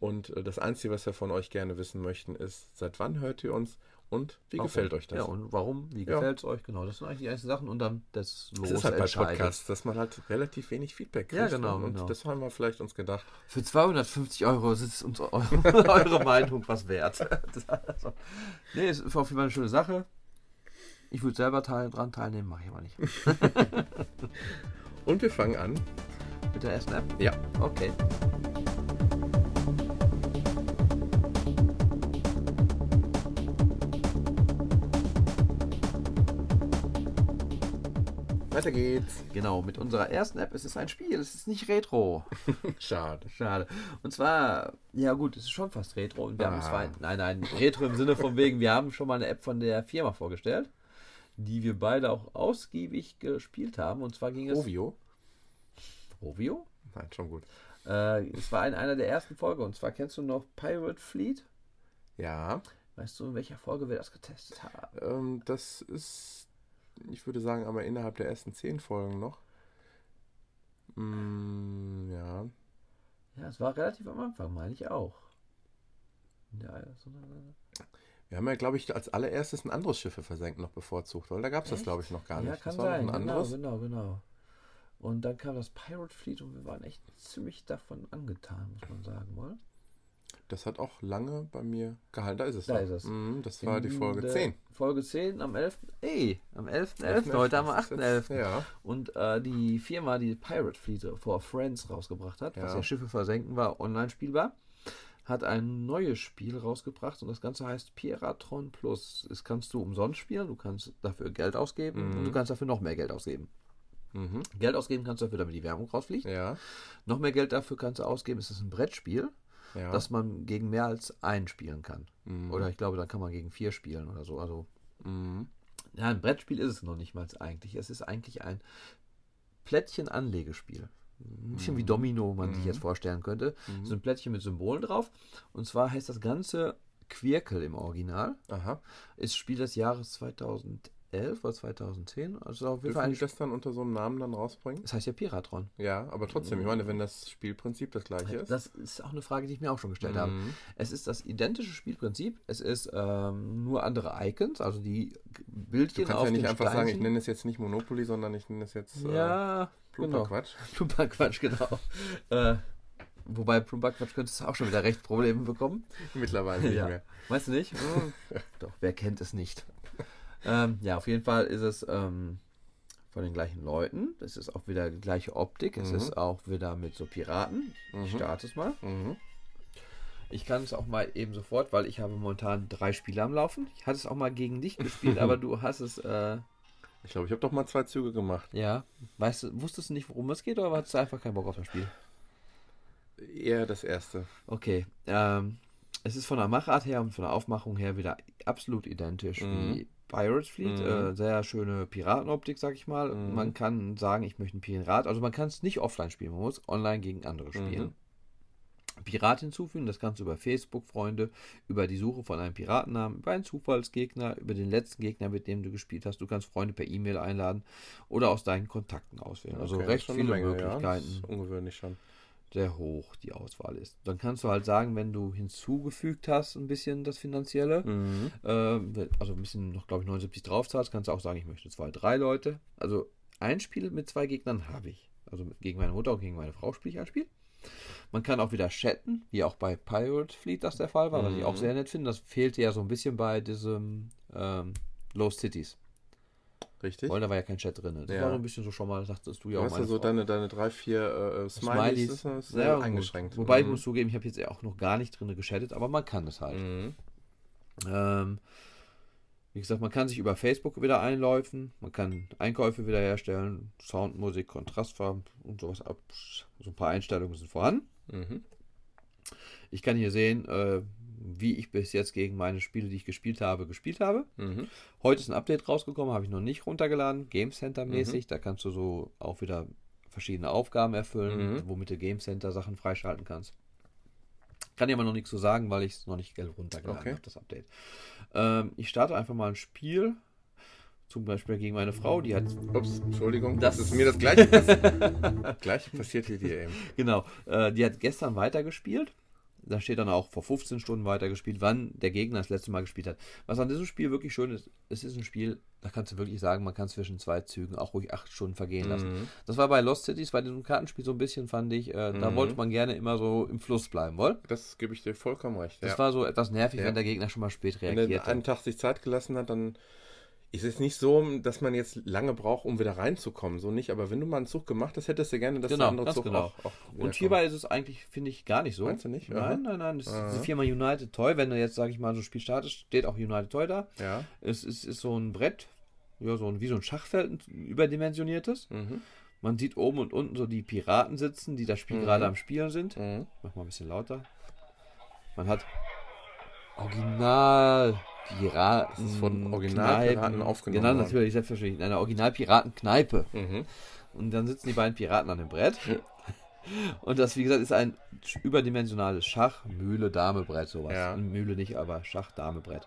Und äh, das Einzige, was wir von euch gerne wissen möchten, ist, seit wann hört ihr uns und wie Warum? gefällt euch das? Ja, und warum? Wie gefällt es euch? Genau, das sind eigentlich die einzelnen Sachen und dann das Los das ist halt bei. Podcasts, dass man halt relativ wenig Feedback kriegt. Ja, genau, Und genau. das haben wir vielleicht uns gedacht. Für 250 Euro ist uns eure, eure Meinung was wert. Das, also, nee, es ist auf jeden Fall eine schöne Sache. Ich würde selber teil, dran teilnehmen, mache ich aber nicht. Und wir fangen an. Mit der ersten App? Ja. Okay. Weiter geht's. Genau, mit unserer ersten App. Es ist ein Spiel, es ist nicht Retro. Schade. Schade. Und zwar, ja gut, es ist schon fast Retro. Und wir haben Ah. zwei, nein, nein, Retro im Sinne von wegen, wir haben schon mal eine App von der Firma vorgestellt, die wir beide auch ausgiebig gespielt haben. Und zwar ging es... Ovio? Rovio? Nein, schon gut. Äh, es war in einer der ersten Folgen. Und zwar kennst du noch Pirate Fleet? Ja, Weißt du, in welcher Folge wir das getestet haben? ähm, das ist, ich würde sagen, aber innerhalb der ersten zehn Folgen noch. Mm, ja. Ja, es war relativ am Anfang, meine ich auch. Ja, so Wir haben ja, glaube ich, als allererstes ein anderes Schiffe versenkt noch bevorzugt, weil da gab es das, glaube ich, noch gar nicht. Ja, kann das war sein. noch ein Genau, anderes. genau, genau. Und dann kam das Pirate Fleet und wir waren echt ziemlich davon angetan, muss man sagen, wohl. Das hat auch lange bei mir gehalten. Da ist es. Da doch. ist es. Mhm, das war die In Folge der 10. Folge 10 am 11. Ey, am 11.11. Heute haben wir 8.11. Ja. Und äh, die Firma, die Pirate Fleet for Friends rausgebracht hat, was Ja. ja Schiffe versenken war, online spielbar, hat ein neues Spiel rausgebracht und das Ganze heißt Piratron Plus. Das kannst du umsonst spielen, du kannst dafür Geld ausgeben Mhm. und du kannst dafür noch mehr Geld ausgeben. Mhm. Geld ausgeben kannst du dafür, damit die Werbung rausfliegt. Ja. Noch mehr Geld dafür kannst du ausgeben. Es ist ein Brettspiel, Ja. das man gegen mehr als einen spielen kann. Mhm. Oder ich glaube, dann kann man gegen vier spielen oder so. Also, Mhm. ja, ein Brettspiel ist es noch nicht mal eigentlich. Es ist eigentlich ein Plättchen-Anlegespiel. Ein bisschen wie Domino, man sich Mhm. jetzt vorstellen könnte. Mhm. So ein Plättchen mit Symbolen drauf. Und zwar heißt das Ganze Quirkel im Original. Aha. Ist Spiel des Jahres 2011 oder 2010. Also auf jeden Fall die das dann unter so einem Namen dann rausbringen? Das heißt ja Piratron. Ja, aber trotzdem, ich meine, wenn das Spielprinzip das gleiche ist. Das ist auch eine Frage, die ich mir auch schon gestellt habe. Mhm. Es ist das identische Spielprinzip. Es ist ähm, nur andere Icons, also die Bildchen Du kannst auf ja nicht einfach sagen, ich Steinchen. nenne es jetzt nicht Monopoly, sondern ich nenne es jetzt äh, Ja, Plumper genau. Quatsch. Plumper Quatsch, genau. äh, wobei Plumper Quatsch könntest du auch schon wieder recht Probleme bekommen. Mittlerweile nicht Ja. mehr. Weißt du nicht? Doch, wer kennt es nicht? Ähm, ja, auf jeden Fall ist es ähm, von den gleichen Leuten. Es ist auch wieder die gleiche Optik. Es Mhm. ist auch wieder mit so Piraten. Ich Mhm. starte es mal. Mhm. Ich kann es auch mal eben sofort, weil ich habe momentan drei Spiele am Laufen. Ich hatte es auch mal gegen dich gespielt, aber du hast es, äh, Ich glaube, ich habe doch mal zwei Züge gemacht. ja, weißt du, wusstest du nicht, worum es geht oder hattest du einfach keinen Bock auf das Spiel? Eher das erste. Okay, ähm, es ist von der Machart her und von der Aufmachung her wieder absolut identisch Mhm. wie Pirates Fleet. Mhm. Äh, sehr schöne Piratenoptik, sag ich mal. Mhm. Man kann sagen, ich möchte einen Pirat. Also man kann es nicht offline spielen, man muss online gegen andere spielen. Mhm. Pirat hinzufügen, das kannst du über Facebook-Freunde, über die Suche von einem Piratennamen, über einen Zufallsgegner, über den letzten Gegner, mit dem du gespielt hast. Du kannst Freunde per E-Mail einladen oder aus deinen Kontakten auswählen. Also Okay, recht schon eine viele Menge, Ja. Möglichkeiten Das ist ungewöhnlich schon. Sehr hoch die Auswahl ist. Dann kannst du halt sagen, wenn du hinzugefügt hast, ein bisschen das Finanzielle, Mhm. ähm, also ein bisschen noch, glaube ich, 79 drauf zahlst, kannst du auch sagen, ich möchte zwei, drei Leute. Also ein Spiel mit zwei Gegnern habe ich. Also gegen meine Mutter und gegen meine Frau spiele ich ein Spiel. Man kann auch wieder chatten, wie auch bei Pirate Fleet das der Fall war, was ich auch Mhm. sehr nett finde. Das fehlte ja so ein bisschen bei diesem ähm, Lost Cities. Richtig. Weil da war ja kein Chat drin. Das Ja. war so ein bisschen so schon mal, sagtest du ja Du auch meine so deine, deine drei, vier äh, äh, Smileys. Ist sehr gut. eingeschränkt. Wobei ich Mhm. muss zugeben, ich habe jetzt ja auch noch gar nicht drin geschattet, aber man kann es halt. Mhm. Ähm, wie gesagt, man kann sich über Facebook wieder einläufen, man kann Einkäufe wiederherstellen, Sound, Musik, Kontrastfarben und sowas ab. So ein paar Einstellungen sind vorhanden. Mhm. Ich kann hier sehen, äh, wie ich bis jetzt gegen meine Spiele, die ich gespielt habe, gespielt habe. Mhm. Heute ist ein Update rausgekommen, habe ich noch nicht runtergeladen, Game Center mäßig. Da kannst du so auch wieder verschiedene Aufgaben erfüllen, Mhm. womit du Game Center Sachen freischalten kannst. Kann ich aber noch nichts zu sagen, weil ich es noch nicht gelb runtergeladen Okay. habe, das Update. Ähm, ich starte einfach mal ein Spiel. Zum Beispiel gegen meine Frau, die hat. Ups, Entschuldigung. Das- Das, ist mir das gleiche passiert. gleiche passiert hier dir eben. Genau, äh, die hat gestern weitergespielt. Da steht dann auch vor 15 Stunden weitergespielt, wann der Gegner das letzte Mal gespielt hat. Was an diesem Spiel wirklich schön ist, es ist ein Spiel, da kannst du wirklich sagen, man kann zwischen zwei Zügen auch ruhig acht Stunden vergehen lassen. Mhm. Das war bei Lost Cities, bei diesem Kartenspiel so ein bisschen, fand ich, äh, da Mhm. wollte man gerne immer so im Fluss bleiben, wohl? Das gebe ich dir vollkommen recht. Das ja. war so etwas nervig, Ja. wenn der Gegner schon mal spät Wenn reagiert er einen. Tag sich Zeit gelassen hat, dann ist es nicht so, dass man jetzt lange braucht, um wieder reinzukommen. So nicht, aber wenn du mal einen Zug gemacht hast, hättest du gerne, dass Genau, der andere Zug genau. auch, auch Und hierbei ist es eigentlich, finde ich, gar nicht so. Meinst du nicht? Nein, nein, nein. Das ist die Firma United Toy. Wenn du jetzt, sage ich mal, so ein Spiel startest, steht auch United Toy da. kommt. Ja. Es ist, ist so ein Brett, ja, so ein, wie so ein Schachfeld, ein überdimensioniertes. Mhm. Man sieht oben und unten so die Piraten sitzen, die das Spiel Mhm. gerade am Spielen sind. Mhm. Mach mal ein bisschen lauter. Man hat Original Piraten. Das ist von Originalpiraten aufgenommen Genau, natürlich, selbstverständlich. In einer Original-Piraten-Kneipe. Mhm. Und dann sitzen die beiden Piraten an dem Brett. Und das, wie gesagt, ist ein überdimensionales Schach, Mühle, Dame, Brett, sowas. Ja. Mühle nicht, aber Schach, Dame, Brett.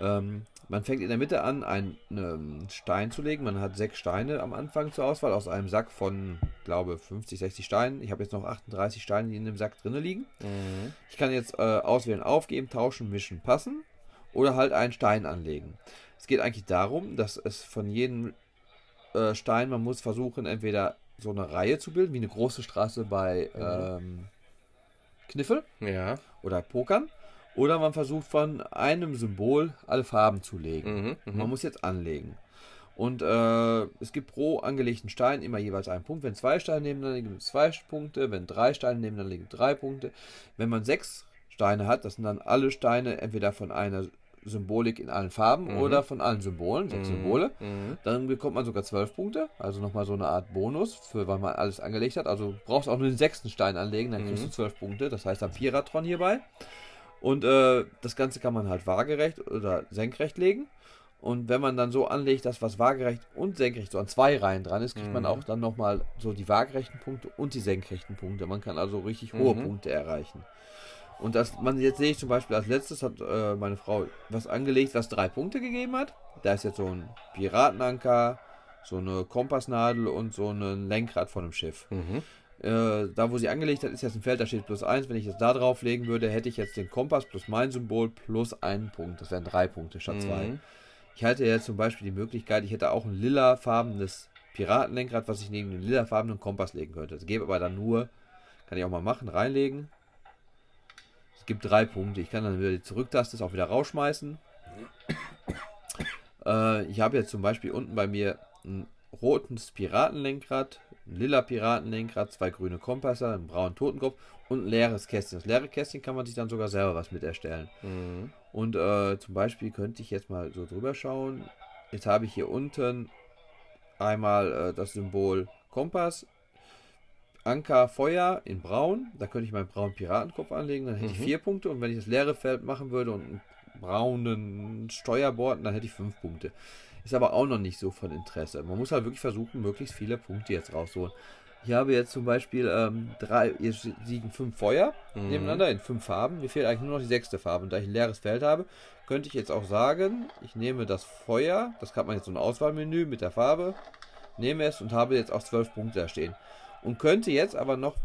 Ähm, man fängt in der Mitte an, einen ähm, Stein zu legen. Man hat sechs Steine am Anfang zur Auswahl aus einem Sack von, glaube 50, 60 Steinen. Ich habe jetzt noch 38 Steine, die in dem Sack drinne liegen. Mhm. Ich kann jetzt äh, auswählen, aufgeben, tauschen, mischen, passen oder halt einen Stein anlegen. Es geht eigentlich darum, dass es von jedem äh, Stein, man muss versuchen, entweder so eine Reihe zu bilden, wie eine große Straße bei ähm, Kniffel Ja. oder Pokern, oder man versucht von einem Symbol alle Farben zu legen. Mhm. Mhm. Man muss jetzt anlegen. Und äh, es gibt pro angelegten Stein immer jeweils einen Punkt. Wenn zwei Steine nebeneinander liegen, gibt es zwei Punkte. Wenn drei Steine nebeneinander liegen, drei Punkte. Wenn man sechs Steine hat, das sind dann alle Steine entweder von einer Symbolik in allen Farben Mhm. oder von allen Symbolen, sechs Mhm. Symbole. Mhm. Dann bekommt man sogar zwölf Punkte, also nochmal so eine Art Bonus, für weil man alles angelegt hat. Also brauchst auch nur den sechsten Stein anlegen, dann kriegst Mhm. du zwölf Punkte. Das heißt, am Vierradtron hierbei. Und äh, das Ganze kann man halt waagerecht oder senkrecht legen. Und wenn man dann so anlegt, dass was waagerecht und senkrecht so an zwei Reihen dran ist, kriegt man Mhm. auch dann nochmal so die waagerechten Punkte und die senkrechten Punkte. Man kann also richtig hohe Mhm. Punkte erreichen. Und das, man jetzt sehe ich zum Beispiel als letztes hat äh, meine Frau was angelegt, was drei Punkte gegeben hat. Da ist jetzt so ein Piratenanker, so eine Kompassnadel und so ein Lenkrad von einem Schiff. Mhm. Äh, da, wo sie angelegt hat, ist jetzt ein Feld, da steht plus eins. Wenn ich jetzt da drauflegen würde, hätte ich jetzt den Kompass plus mein Symbol plus einen Punkt. Das wären drei Punkte statt zwei. Mhm. Ich halte jetzt zum Beispiel die Möglichkeit, ich hätte auch ein lilafarbenes Piratenlenkrad, was ich neben den lilafarbenen Kompass legen könnte. Das gäbe aber dann nur, kann ich auch mal machen, reinlegen. Es gibt drei Punkte. Ich kann dann wieder die Zurücktaste auch wieder rausschmeißen. Äh, ich habe jetzt zum Beispiel unten bei mir ein rotes Piratenlenkrad, ein lila Piratenlenkrad, zwei grüne Kompasse, einen braunen Totenkopf und ein leeres Kästchen. Das leere Kästchen kann man sich dann sogar selber was mit erstellen. Mhm. Und äh, zum Beispiel könnte ich jetzt mal so drüber schauen. Jetzt habe ich hier unten einmal äh, das Symbol Kompass, Anker, Feuer in braun. Da könnte ich meinen braunen Piratenkopf anlegen, dann hätte ich Mhm. vier Punkte. Und wenn ich das leere Feld machen würde und einen braunen Steuerbord, dann hätte ich fünf Punkte. Ist aber auch noch nicht so von Interesse. Man muss halt wirklich versuchen, möglichst viele Punkte jetzt rauszuholen. Ich habe jetzt zum Beispiel ähm, drei, hier liegen fünf Feuer Mhm. nebeneinander in fünf Farben. Mir fehlt eigentlich nur noch die sechste Farbe. Und da ich ein leeres Feld habe, könnte ich jetzt auch sagen, ich nehme das Feuer, das hat man jetzt so ein Auswahlmenü mit der Farbe, nehme es und habe jetzt auch zwölf Punkte da stehen. Und könnte jetzt aber noch,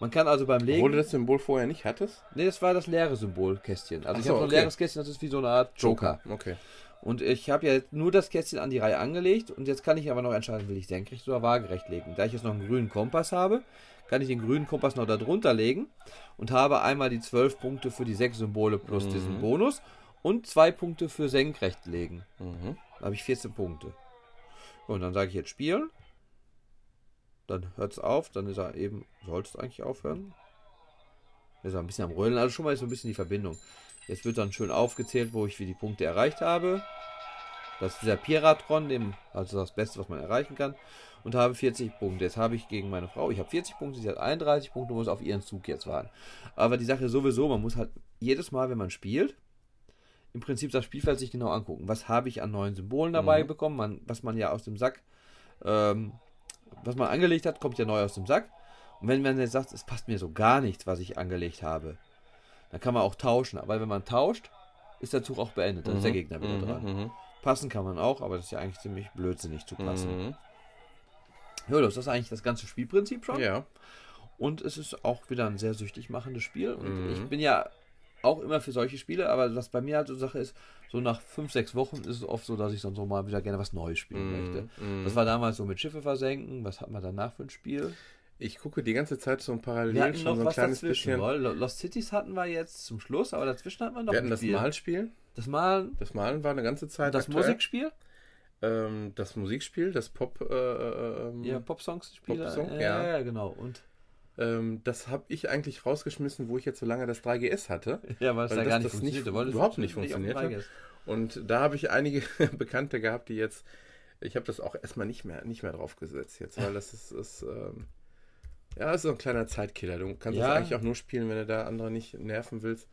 man kann also beim Legen, Obwohl du das Symbol vorher nicht hattest? nee, das war das leere Symbolkästchen. Also Ach ich so, habe so ein okay. leeres Kästchen, das ist wie so eine Art Joker. Okay. Und ich habe ja nur das Kästchen an die Reihe angelegt und jetzt kann ich aber noch entscheiden, will ich senkrecht oder waagerecht legen. Da ich jetzt noch einen grünen Kompass habe, kann ich den grünen Kompass noch da drunter legen und habe einmal die 12 Punkte für die sechs Symbole plus Mhm. diesen Bonus und zwei Punkte für senkrecht legen. Mhm. Da habe ich 14 Punkte. Und dann sage ich jetzt spielen. Dann hört es auf, dann ist er eben, sollte es eigentlich aufhören. Ist er ein bisschen am Rödeln, also schon mal ist so ein bisschen die Verbindung. Jetzt wird dann schön aufgezählt, wo ich wie die Punkte erreicht habe. Das ist dieser Piratron, dem, also das Beste, was man erreichen kann. Und habe 40 Punkte. Jetzt habe ich gegen meine Frau, ich habe 40 Punkte, sie hat 31 Punkte, muss auf ihren Zug jetzt warten. Aber die Sache ist sowieso, man muss halt jedes Mal, wenn man spielt, im Prinzip das Spielfeld sich genau angucken. Was habe ich an neuen Symbolen dabei Mhm. bekommen? Man, was man ja aus dem Sack, ähm, was man angelegt hat, kommt ja neu aus dem Sack. Und wenn man jetzt sagt, es passt mir so gar nichts, was ich angelegt habe, dann kann man auch tauschen. Aber wenn man tauscht, ist der Zug auch beendet. Dann ist der Mhm. Gegner wieder Mhm. dran. Mhm. Passen kann man auch, aber das ist ja eigentlich ziemlich blödsinnig zu passen. Mhm. Ja, das ist eigentlich das ganze Spielprinzip schon. Ja. Und es ist auch wieder ein sehr süchtig machendes Spiel. Und Mhm. ich bin ja auch immer für solche Spiele, aber was bei mir halt so Sache ist, so nach fünf, sechs Wochen ist es oft so, dass ich dann so mal wieder gerne was Neues spielen möchte. Mhm. Das war damals so mit Schiffe versenken. Was hat man danach für ein Spiel? Ich gucke die ganze Zeit so ein Parallel schon noch so ein was kleines bisschen. Lo- Lost Cities hatten wir jetzt zum Schluss, aber dazwischen hatten wir noch Wir hatten das Spiel. Malspiel. Das Malen, Das Malen war eine ganze Zeit. das aktuell. Musikspiel, Ähm, das Musikspiel, das Pop. Äh, äh, ähm, ja, Popsongs-Spiel. Popsong, ja, ja. ja, genau. Und ähm, das habe ich eigentlich rausgeschmissen, wo ich jetzt so lange das 3GS hatte. ja, weil es da das- gar nicht das funktioniert. nicht- überhaupt nicht. 3GS. Und da habe ich einige Bekannte gehabt, die jetzt Ich habe das auch erstmal nicht mehr, nicht mehr drauf gesetzt jetzt, weil das ist, ist ähm, ja, das ist so ein kleiner Zeitkiller. Du kannst Ja. das eigentlich auch nur spielen, wenn du da andere nicht nerven willst.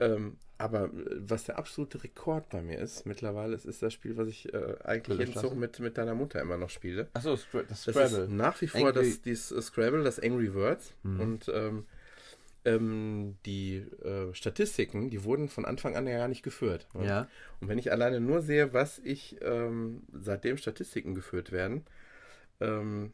Ähm, aber äh, was der absolute Rekord bei mir ist mittlerweile, es ist das Spiel, was ich äh, eigentlich jeden? Zug mit, mit deiner Mutter immer noch spiele. Achso, das Das ist nach wie vor Angry- das, dieses äh, Scrabble, das Angry Words. Mhm. Und ähm, ähm, die äh, Statistiken, die wurden von Anfang an ja nicht geführt. Ja. Und wenn ich alleine nur sehe, was ich, ähm, seitdem Statistiken geführt werden, ähm,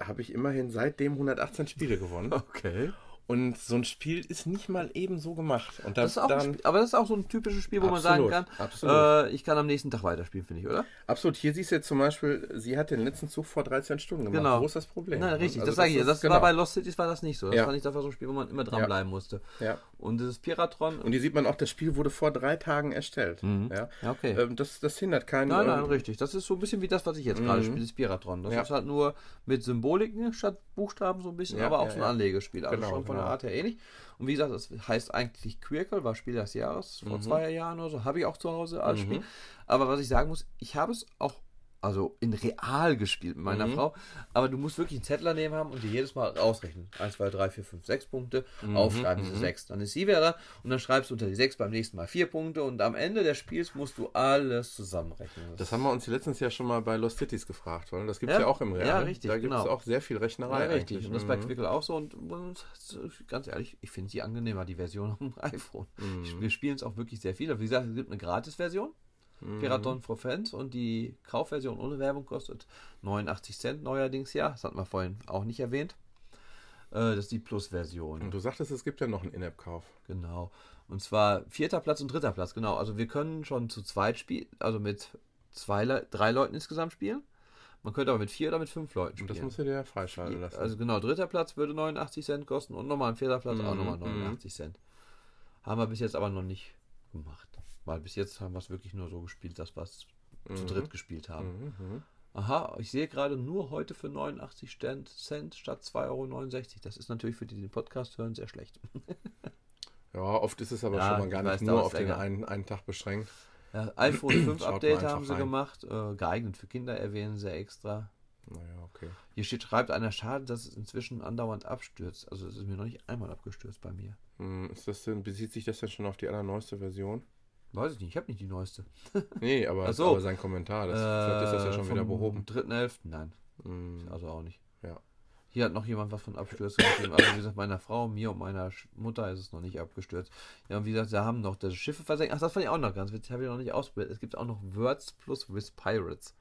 habe ich immerhin seitdem 118 Spiele gewonnen. Okay. Und so ein Spiel ist nicht mal eben so gemacht. Und da, Das ist auch dann, Spiel, aber das ist auch so ein typisches Spiel, wo man sagen Absolut, kann, absolut. Äh, ich kann am nächsten Tag weiterspielen, finde ich, oder? absolut, hier siehst du jetzt zum Beispiel, sie hat den letzten Zug vor 13 Stunden gemacht. Genau. Wo ist das Problem? Nein, richtig, Also das sage ich ja. ist- Das genau. war bei Lost Cities war das nicht so. Das Ja. fand ich, das war so ein Spiel, wo man immer dranbleiben musste. Ja. Und dieses Piratron. Und hier sieht man auch, das Spiel wurde vor drei Tagen erstellt. Ja. Ja, okay. Ähm, das, das hindert keinen. Nein, nein, ähm, richtig. Das ist so ein bisschen wie das, was ich jetzt gerade spiele, das Piratron. Das Ja. ist halt nur mit Symboliken statt Buchstaben so ein bisschen, Ja, aber auch ja, so ein ja. Anlegespiel. Also Genau, schon von genau. der Art her ähnlich. Und wie gesagt, das heißt eigentlich Quirkel, war Spiel des Jahres Mhm. vor zwei Jahren oder so. Habe ich auch zu Hause als Spiel. Aber was ich sagen muss, ich habe es auch also in real gespielt mit meiner Mhm. Frau. Aber du musst wirklich einen Zettel daneben haben und dir jedes Mal ausrechnen. 1, 2, 3, 4, 5, 6 Punkte. Mhm, Aufschreiben diese 6. Dann ist sie wieder da und dann schreibst du unter die 6 beim nächsten Mal 4 Punkte und am Ende des Spiels musst du alles zusammenrechnen. Das haben wir uns letztens ja schon mal bei Lost Cities gefragt, weil das gibt es Ja. ja. auch im Real. Ja, richtig, Da gibt es genau. auch sehr viel Rechnerei. Ja, richtig. eigentlich. Und das ist bei Mhm. Quickel auch so. Und, und ganz ehrlich, ich finde sie angenehmer, die Version auf dem iPhone. Mhm. Wir spielen es auch wirklich sehr viel. Aber wie gesagt, es gibt eine Gratis-Version. Mhm. Piraton for Fans und die Kaufversion ohne Werbung kostet 89 Cent neuerdings ja. Das hatten wir vorhin auch nicht erwähnt. Äh, das ist die Plus-Version. Und du sagtest, es gibt ja noch einen In-App-Kauf. Genau. Und zwar vierter Platz und dritter Platz, genau. Also wir können schon zu zweit spielen, also mit zwei, drei Leuten insgesamt spielen. Man könnte aber mit vier oder mit fünf Leuten Und spielen. das musst du dir ja freischalten lassen. Also genau, dritter Platz würde 89 Cent kosten und nochmal ein vierter Platz auch Mhm, nochmal 89 Cent. Haben wir bis jetzt aber noch nicht gemacht. Weil bis jetzt haben wir es wirklich nur so gespielt, dass wir es zu dritt gespielt haben. Mhm. Aha, ich sehe gerade nur heute für 89 Cent statt 2,69 Euro. Das ist natürlich für die, die den Podcast hören, sehr schlecht. Ja, oft ist es aber Ja, schon mal gar weiß, nicht dauert nur auf den einen, einen Tag beschränkt. Ja, iPhone 5 Schaut mal Update haben sie rein. gemacht. Äh, geeignet für Kinder erwähnen sie extra. Naja, okay. Hier steht, schreibt einer, schade, dass es inzwischen andauernd abstürzt. Also es ist mir noch nicht einmal abgestürzt bei mir. Hm, Ist das denn, bezieht sich das denn schon auf die allerneueste Version? Weiß ich nicht, ich habe nicht die neueste. Nee, aber, so. aber sein Kommentar, das, vielleicht ist das ja schon wieder vom behoben. 3.11. Nein, Hm, also auch nicht. Ja. Hier hat noch jemand was von Abstürzen geschrieben. Also wie gesagt, meiner Frau, mir und meiner Mutter ist es noch nicht abgestürzt. Ja, und wie gesagt, sie haben noch das Schiffe versenkt. Ach, das fand ich auch noch ganz witzig. Habe ich noch nicht ausprobiert. Es gibt auch noch Words plus with Pirates.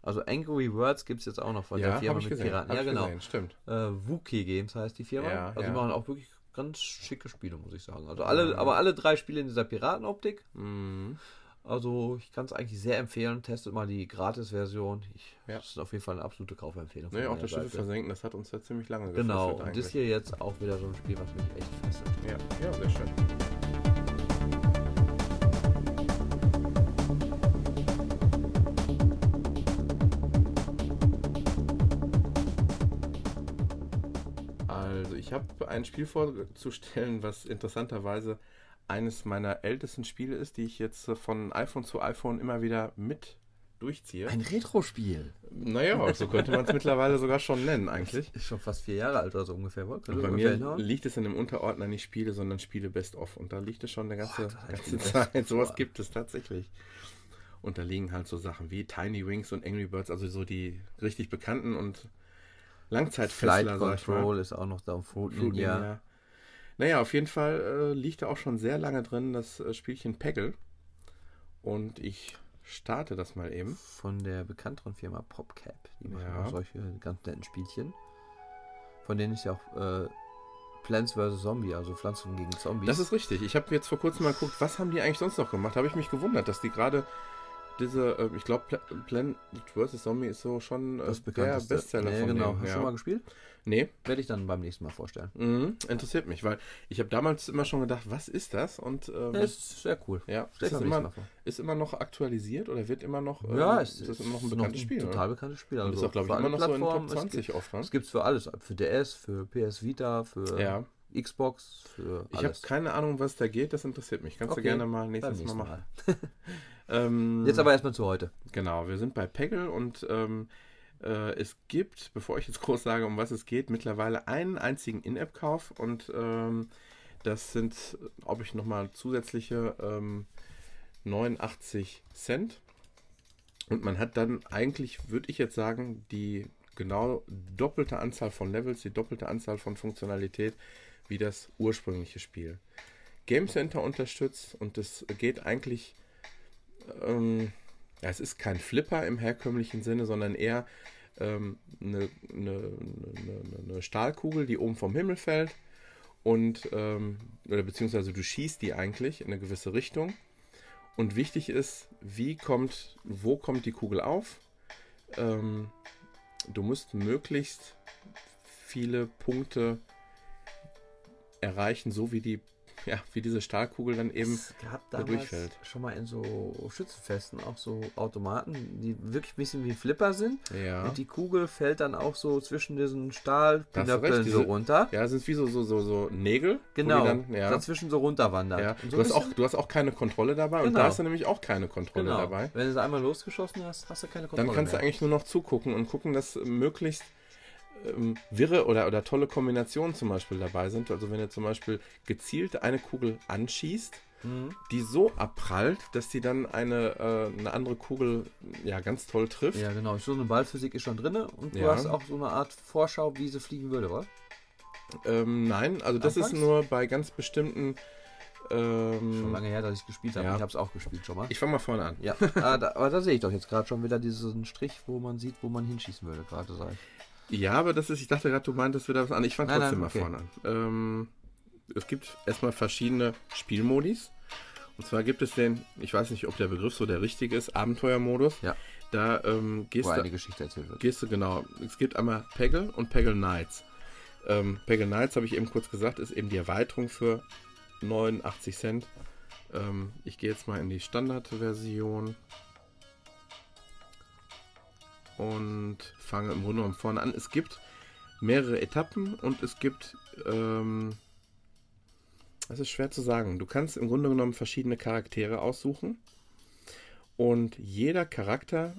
Also Angry Words gibt es jetzt auch noch von der Ja, Firma habe ich mit gesehen. Piraten. Ja, genau. gesehen, stimmt. Äh, Wookie Games heißt die Firma. Ja, also die ja. machen auch wirklich ganz schicke Spiele, muss ich sagen. Also alle, aber alle drei Spiele in dieser Piratenoptik. Mhm. Also ich kann es eigentlich sehr empfehlen. Testet mal die Gratis-Version. Ich- Ja. Das ist auf jeden Fall eine absolute Kaufempfehlung. Nee, auch das Schiffe Seite. versenken, das hat uns ja ziemlich lange Genau, und das hier jetzt auch wieder so ein Spiel, was mich echt fesselt. Ja, ja, sehr schön. Ich habe ein Spiel vorzustellen, was interessanterweise eines meiner ältesten Spiele ist, die ich jetzt äh, von iPhone zu iPhone immer wieder mit durchziehe. Ein Retro-Spiel. naja, so könnte man es mittlerweile sogar schon nennen, eigentlich. Ist schon fast vier Jahre alt oder so ungefähr. bei ungefähr mir hinhauen? liegt es in dem Unterordner nicht Spiele, sondern Spiele Best of. Und da liegt es schon eine ganze, ein ganze Zeit. Sowas Boah. gibt es tatsächlich. Und da liegen halt so Sachen wie Tiny Wings und Angry Birds, also so die richtig bekannten und Langzeitfestler, Flight. Control ist auch noch da. Fruit Fruit Ninja. Ninja. Naja, auf jeden Fall äh, liegt da auch schon sehr lange drin das äh, Spielchen Peggle. Und ich starte das mal eben. Von der bekannteren Firma PopCap. Die machen Ja. auch solche ganz netten Spielchen. Von denen ist ja auch äh, Plants vs. Zombie, also Pflanzen gegen Zombies. Das ist richtig. Ich habe jetzt vor kurzem mal geguckt, was haben die eigentlich sonst noch gemacht? Habe ich mich gewundert, dass die gerade diese, äh, ich glaube, Pla Planet vs. Zombie ist so schon äh, das der. Bestseller nee, von genau. denen. Hast du ja. schon mal gespielt? Nee, Werde ich dann beim nächsten Mal vorstellen. mhm. interessiert mich, weil ich habe damals immer schon gedacht, was ist das? Und ähm, Ja, ist sehr cool. ja, ist, es immer, ist immer noch aktualisiert oder wird immer noch, äh, Ja, es ist das immer noch ein bekanntes Spiel? Total ne? bekanntes Spiel. Also ist auch, glaube ich, immer noch so in. Top Es gibt- 20 oft. Ne? Es gibt für alles. Für DS, für PS Vita, für Ja. Xbox, für Ich habe alles. keine Ahnung, was da geht, das interessiert mich. Kannst Okay, du gerne mal nächstes Mal machen. Mal. Ähm, Jetzt aber erstmal zu heute. Genau, wir sind bei Peggle und ähm, äh, es gibt, bevor ich jetzt groß sage, um was es geht, mittlerweile einen einzigen In-App-Kauf und ähm, das sind, ob ich nochmal zusätzliche ähm, 89 Cent. Und man hat dann eigentlich, würde ich jetzt sagen, die genau doppelte Anzahl von Levels, die doppelte Anzahl von Funktionalität wie das ursprüngliche Spiel. Game Center unterstützt und es geht eigentlich, ähm, ja, es ist kein Flipper im herkömmlichen Sinne, sondern eher ähm, eine, eine, eine, eine, Stahlkugel, die oben vom Himmel fällt und ähm, oder beziehungsweise du schießt die eigentlich in eine gewisse Richtung. Und wichtig ist, wie kommt, wo kommt die Kugel auf? Ähm, du musst möglichst viele Punkte erreichen, so wie die ja, wie diese Stahlkugel dann eben Es gab da durchfällt. schon mal in so Schützenfesten auch so Automaten, die wirklich ein bisschen wie Flipper sind. Ja. Und die Kugel fällt dann auch so zwischen diesen Stahlpinöppeln so runter. Ja, sind wie so, so, so, so Nägel. Genau, Dann, ja. dazwischen so runterwandern. Ja. Und so Du, hast auch, du hast auch keine Kontrolle dabei und Genau. da hast du nämlich auch keine Kontrolle genau. dabei. Wenn du sie einmal losgeschossen hast, hast du keine Kontrolle Dann kannst mehr. du eigentlich nur noch zugucken und gucken, dass möglichst ähm, wirre oder, oder tolle Kombinationen zum Beispiel dabei sind. Also wenn du zum Beispiel gezielt eine Kugel anschießt, Mhm. die so abprallt, dass die dann eine, äh, eine andere Kugel ja ganz toll trifft. Ja, genau. So eine Ballphysik ist schon drin und du Ja. hast auch so eine Art Vorschau, wie sie fliegen würde, oder? Ähm, nein, also das ist Anfangs? nur bei ganz bestimmten. Schon Ähm, lange her, dass ich gespielt habe. ja. Ich habe es auch gespielt schon mal. ich fange mal vorne an. Ja, ah, da, aber da sehe ich doch jetzt gerade schon wieder diesen Strich, wo man sieht, wo man hinschießen würde, gerade sei. Ja, aber das ist, ich dachte gerade, du meintest wieder was an. Ich fange trotzdem nein, okay. mal vorne an. Ähm, es gibt erstmal verschiedene Spielmodis. Und zwar gibt es den, ich weiß nicht, ob der Begriff so der richtige ist, Abenteuermodus. Ja. Da ähm, gehst, Wo du, eine Geschichte erzählt wird. gehst du, genau, es gibt einmal Peggle und Peggle Knights. Ähm, Peggle Knights, habe ich eben kurz gesagt, ist eben die Erweiterung für 89 Cent. Ähm, ich gehe jetzt mal in die Standardversion und fange im Grunde genommen vorne an. Es gibt mehrere Etappen und es gibt, ähm, das ist schwer zu sagen. Du kannst im Grunde genommen verschiedene Charaktere aussuchen und jeder Charakter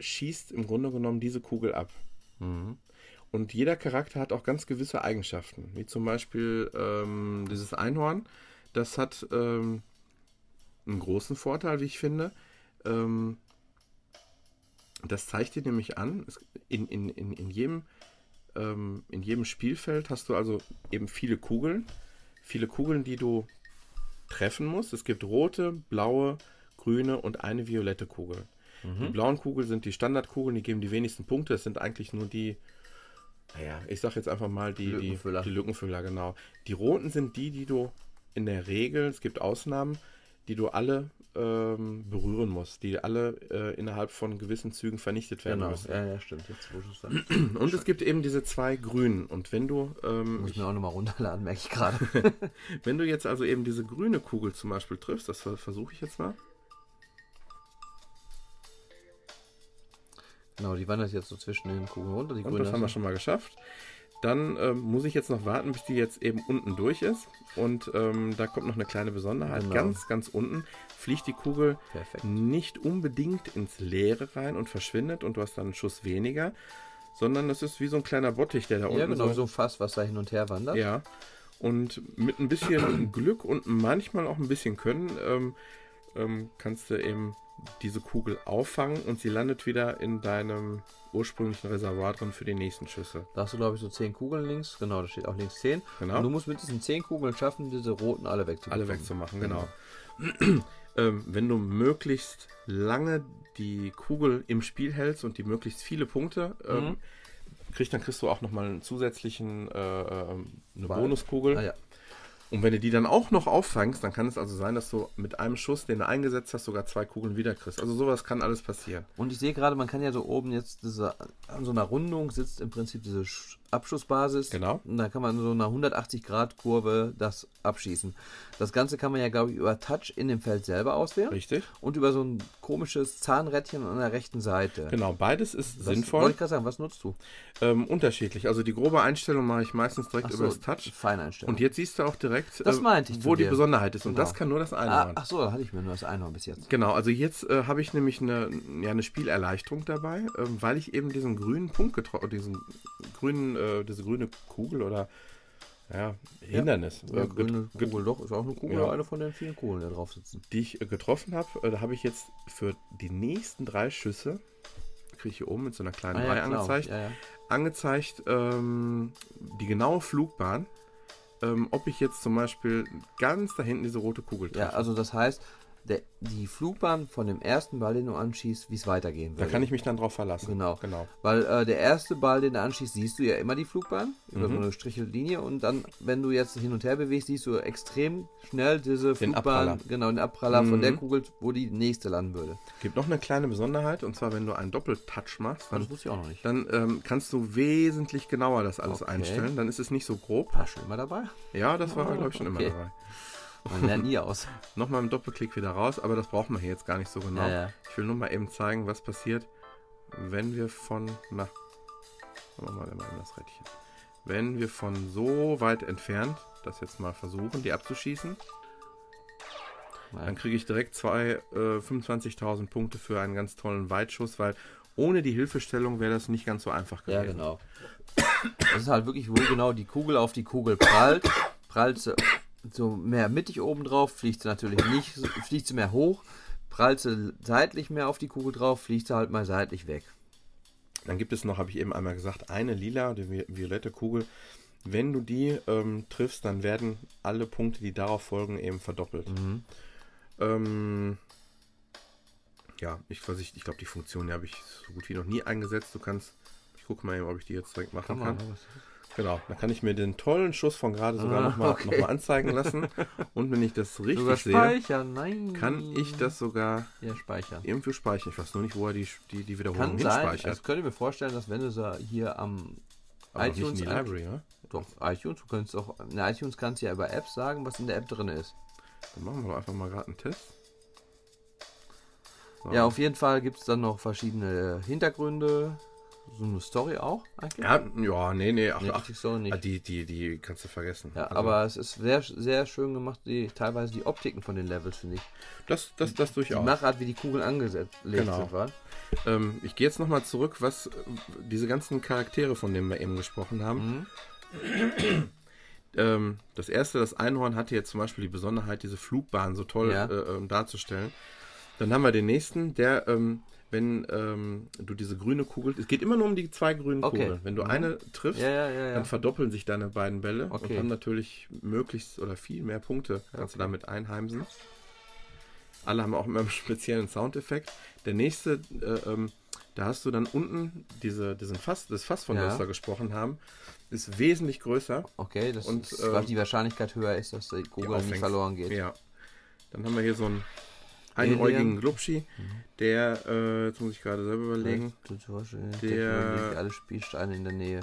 schießt im Grunde genommen diese Kugel ab. Mhm. Und jeder Charakter hat auch ganz gewisse Eigenschaften, wie zum Beispiel ähm, dieses Einhorn. Das hat ähm, einen großen Vorteil, wie ich finde. Ähm, das zeigt dir nämlich an, in, in, in, in, jedem, ähm, in jedem Spielfeld hast du also eben viele Kugeln. Viele Kugeln, die du treffen musst. Es gibt rote, blaue, grüne und eine violette Kugel. Die blauen Kugeln sind die Standardkugeln, die geben die wenigsten Punkte. Es sind eigentlich nur die, naja, ich sag jetzt einfach mal die Lückenfüller. Die, die Lückenfüller, genau. Die roten sind die, die du in der Regel, es gibt Ausnahmen, die du alle ähm, berühren musst, die alle äh, innerhalb von gewissen Zügen vernichtet werden Genau, müssen. ja, ja, stimmt. Jetzt, wo sagst. Und es gibt eben diese zwei grünen. Und wenn du, ähm, Muss ich mir auch nochmal runterladen, merke ich gerade. wenn du jetzt also eben diese grüne Kugel zum Beispiel triffst, das ver- versuche ich jetzt mal. genau, die wandert jetzt so zwischen den Kugeln runter. Die Und grüne das haben wir schon mal geschafft. Dann ähm, muss ich jetzt noch warten, bis die jetzt eben unten durch ist. Und ähm, da kommt noch eine kleine Besonderheit. Genau. Ganz, ganz unten fliegt die Kugel Perfekt. nicht unbedingt ins Leere rein und verschwindet und du hast dann einen Schuss weniger, sondern das ist wie so ein kleiner Bottich, der da unten Ja, genau, so, so ein Fass, was da hin und her wandert. Ja. Und mit ein bisschen Glück und manchmal auch ein bisschen Können ähm, ähm, kannst du eben diese Kugel auffangen und sie landet wieder in deinem ursprünglichen Reservoir drin für die nächsten Schüsse. Da hast du, glaube ich, so 10 Kugeln links. Genau, da steht auch links 10. Genau. Und du musst mit diesen 10 Kugeln schaffen, diese roten alle wegzubekommen. Alle wegzumachen, genau. ähm, wenn du möglichst lange die Kugel im Spiel hältst und die möglichst viele Punkte ähm, Mhm. kriegst, dann kriegst du auch nochmal einen zusätzlichen, äh, ähm, eine Ball. Bonuskugel. Ah, ja. Und wenn du die dann auch noch auffangst, dann kann es also sein, dass du mit einem Schuss, den du eingesetzt hast, sogar zwei Kugeln wieder kriegst. Also sowas kann alles passieren. Und ich sehe gerade, man kann ja so oben jetzt diese, an so einer Rundung sitzt im Prinzip diese Abschussbasis. Genau. Und da kann man so eine 180 Grad Kurve das abschießen. Das Ganze kann man ja, glaube ich, über Touch in dem Feld selber auswählen. Richtig. Und über so ein komisches Zahnrädchen an der rechten Seite. Genau, beides ist Was, sinnvoll. Wollte ich gerade sagen, was nutzt du? Ähm, unterschiedlich. Also die grobe Einstellung mache ich meistens direkt Ach über so, das Touch. Feineinstellung. Und jetzt siehst du auch direkt, Das äh, wo die. Besonderheit ist. Und Genau. das kann nur das ah, Einhorn. ach so, da hatte ich mir nur das Einhorn bis jetzt. Genau, also jetzt äh, habe ich nämlich eine, ja, eine Spielerleichterung dabei, ähm, weil ich eben diesen grünen Punkt getroffen, diesen grünen, äh, diese grüne Kugel oder ja, Hindernis, Ja, äh, grüne Kugel doch, ist auch eine Kugel, Ja. eine von den vielen Kugeln, die da drauf sitzen. die ich äh, getroffen habe, äh, da habe ich jetzt für die nächsten drei Schüsse, kriege ich hier oben mit so einer kleinen 3 klar. angezeigt, Ja, ja. angezeigt ähm, die genaue Flugbahn, ähm, ob ich jetzt zum Beispiel ganz da hinten diese rote Kugel treffe. ja, also das heißt, der, die Flugbahn von dem ersten Ball, den du anschießt, wie es weitergehen da würde. kann ich mich dann drauf verlassen. Genau. genau. Weil äh, der erste Ball, den du anschießt, siehst du ja immer die Flugbahn über Mhm. so eine Strichellinie und dann, wenn du jetzt hin und her bewegst, siehst du extrem schnell diese Den Flugbahn, Abpraller. genau, den Abpraller von Mhm. der Kugel, wo die nächste landen würde. Gibt noch eine kleine Besonderheit, und zwar wenn du einen Doppeltouch machst, dann Das wusste ich auch noch nicht. dann ähm, kannst du wesentlich genauer das alles Okay. einstellen. Dann ist es nicht so grob. War schon immer dabei. Ja, das war, Oh, glaube ich, schon okay. immer dabei. Man lernt nie aus. Nochmal im Doppelklick wieder raus, aber das brauchen wir hier jetzt gar nicht so genau. Ja, ja. Ich will nur mal eben zeigen, was passiert, wenn wir von. Na, machen wir mal immer in das Rädchen. Wenn wir von so weit entfernt das jetzt mal versuchen, die abzuschießen, dann kriege ich direkt zwei äh, 25.000 Punkte für einen ganz tollen Weitschuss, weil ohne die Hilfestellung wäre das nicht ganz so einfach gewesen. Ja, genau. Das ist halt wirklich, wo genau die Kugel auf die Kugel prallt. Prallt sie so mehr mittig oben drauf, fliegt sie natürlich nicht, fliegt sie mehr hoch. Prallt sie seitlich mehr auf die Kugel drauf, fliegt sie halt mal seitlich weg. Dann gibt es noch, habe ich eben einmal gesagt, eine lila, die vi- violette Kugel. Wenn du die ähm, triffst, dann werden alle Punkte, die darauf folgen, eben verdoppelt. Mhm. Ähm, ja, ich, ich, ich glaube, die Funktion habe ich so gut wie noch nie eingesetzt. Du kannst, ich gucke mal eben, ob ich die jetzt direkt machen Kann kann. Genau, dann kann ich mir den tollen Schuss von gerade sogar Ah, nochmal okay. noch mal anzeigen lassen. Und wenn ich das richtig Sogar sehe, speichern, nein. kann ich das sogar Ja, speichern. irgendwo speichern. Ich weiß nur nicht, wo er die, die, die Wiederholung Kann sein, hinspeichert. also könnte mir vorstellen, dass wenn du sie hier am Aber noch nicht in iTunes die Library, ne? Doch, iTunes, du könntest auch, in iTunes kannst du ja über Apps sagen, was in der App drin ist. Dann machen wir doch einfach mal gerade einen Test. So. Ja, auf jeden Fall gibt es dann noch verschiedene Hintergründe. So eine Story auch eigentlich. ja, ja, nee, nee, ach, Nee, ach, Story nicht. ah, die, die, die kannst du vergessen. Ja, Also, aber es ist sehr, sehr schön gemacht, die, teilweise die Optiken von den Levels, finde ich. das, das, das Die durchaus. Machart, wie die Kugeln angelegt Genau. sind, war. Ähm, ich gehe jetzt nochmal zurück, was diese ganzen Charaktere, von denen wir eben gesprochen haben. Mhm. Ähm, das erste, das Einhorn hatte jetzt zum Beispiel die Besonderheit, diese Flugbahn so toll Ja. äh, ähm, darzustellen. Dann haben wir den nächsten, der, ähm, wenn ähm, du diese grüne Kugel, es geht immer nur um die zwei grünen Okay. Kugeln. Wenn du Mhm. eine triffst, Ja, ja, ja, dann verdoppeln sich deine beiden Bälle und Okay. haben natürlich möglichst oder viel mehr Punkte kannst du damit einheimsen. Alle haben auch immer einen speziellen Soundeffekt. Der nächste, äh, ähm, da hast du dann unten diese, diesen Fass, das Fass, von dem wir gesprochen haben, ist wesentlich größer. Okay, das Und, ist, ähm, weil die Wahrscheinlichkeit höher ist, dass die Kugel nicht verloren geht. Ja. Dann haben wir hier so einen einäugigen. Glubschi, der, äh, jetzt muss ich gerade selber überlegen. Der alle Spielsteine in der Nähe.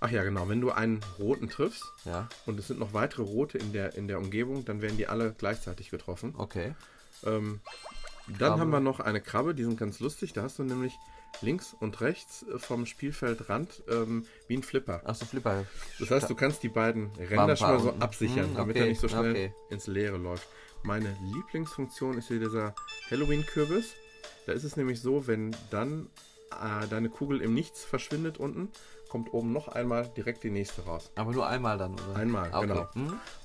Ach ja, genau, wenn du einen roten triffst Ja, und es sind noch weitere rote in der, in der Umgebung, dann werden die alle gleichzeitig getroffen. okay. Ähm, dann haben wir noch eine Krabbe, die sind ganz lustig. Da hast du nämlich links und rechts äh, vom Spielfeldrand ähm, wie ein Flipper. Achso, Flipper. Das heißt, du kannst die beiden Ränder schon mal so absichern, Hm, damit okay, er nicht so schnell okay. ins Leere läuft. Meine Lieblingsfunktion ist hier dieser Halloween-Kürbis. Da ist es nämlich so, wenn dann äh, deine Kugel im Nichts verschwindet unten, kommt oben noch einmal direkt die nächste raus. Aber nur einmal dann, oder? Einmal, Ah, okay. genau.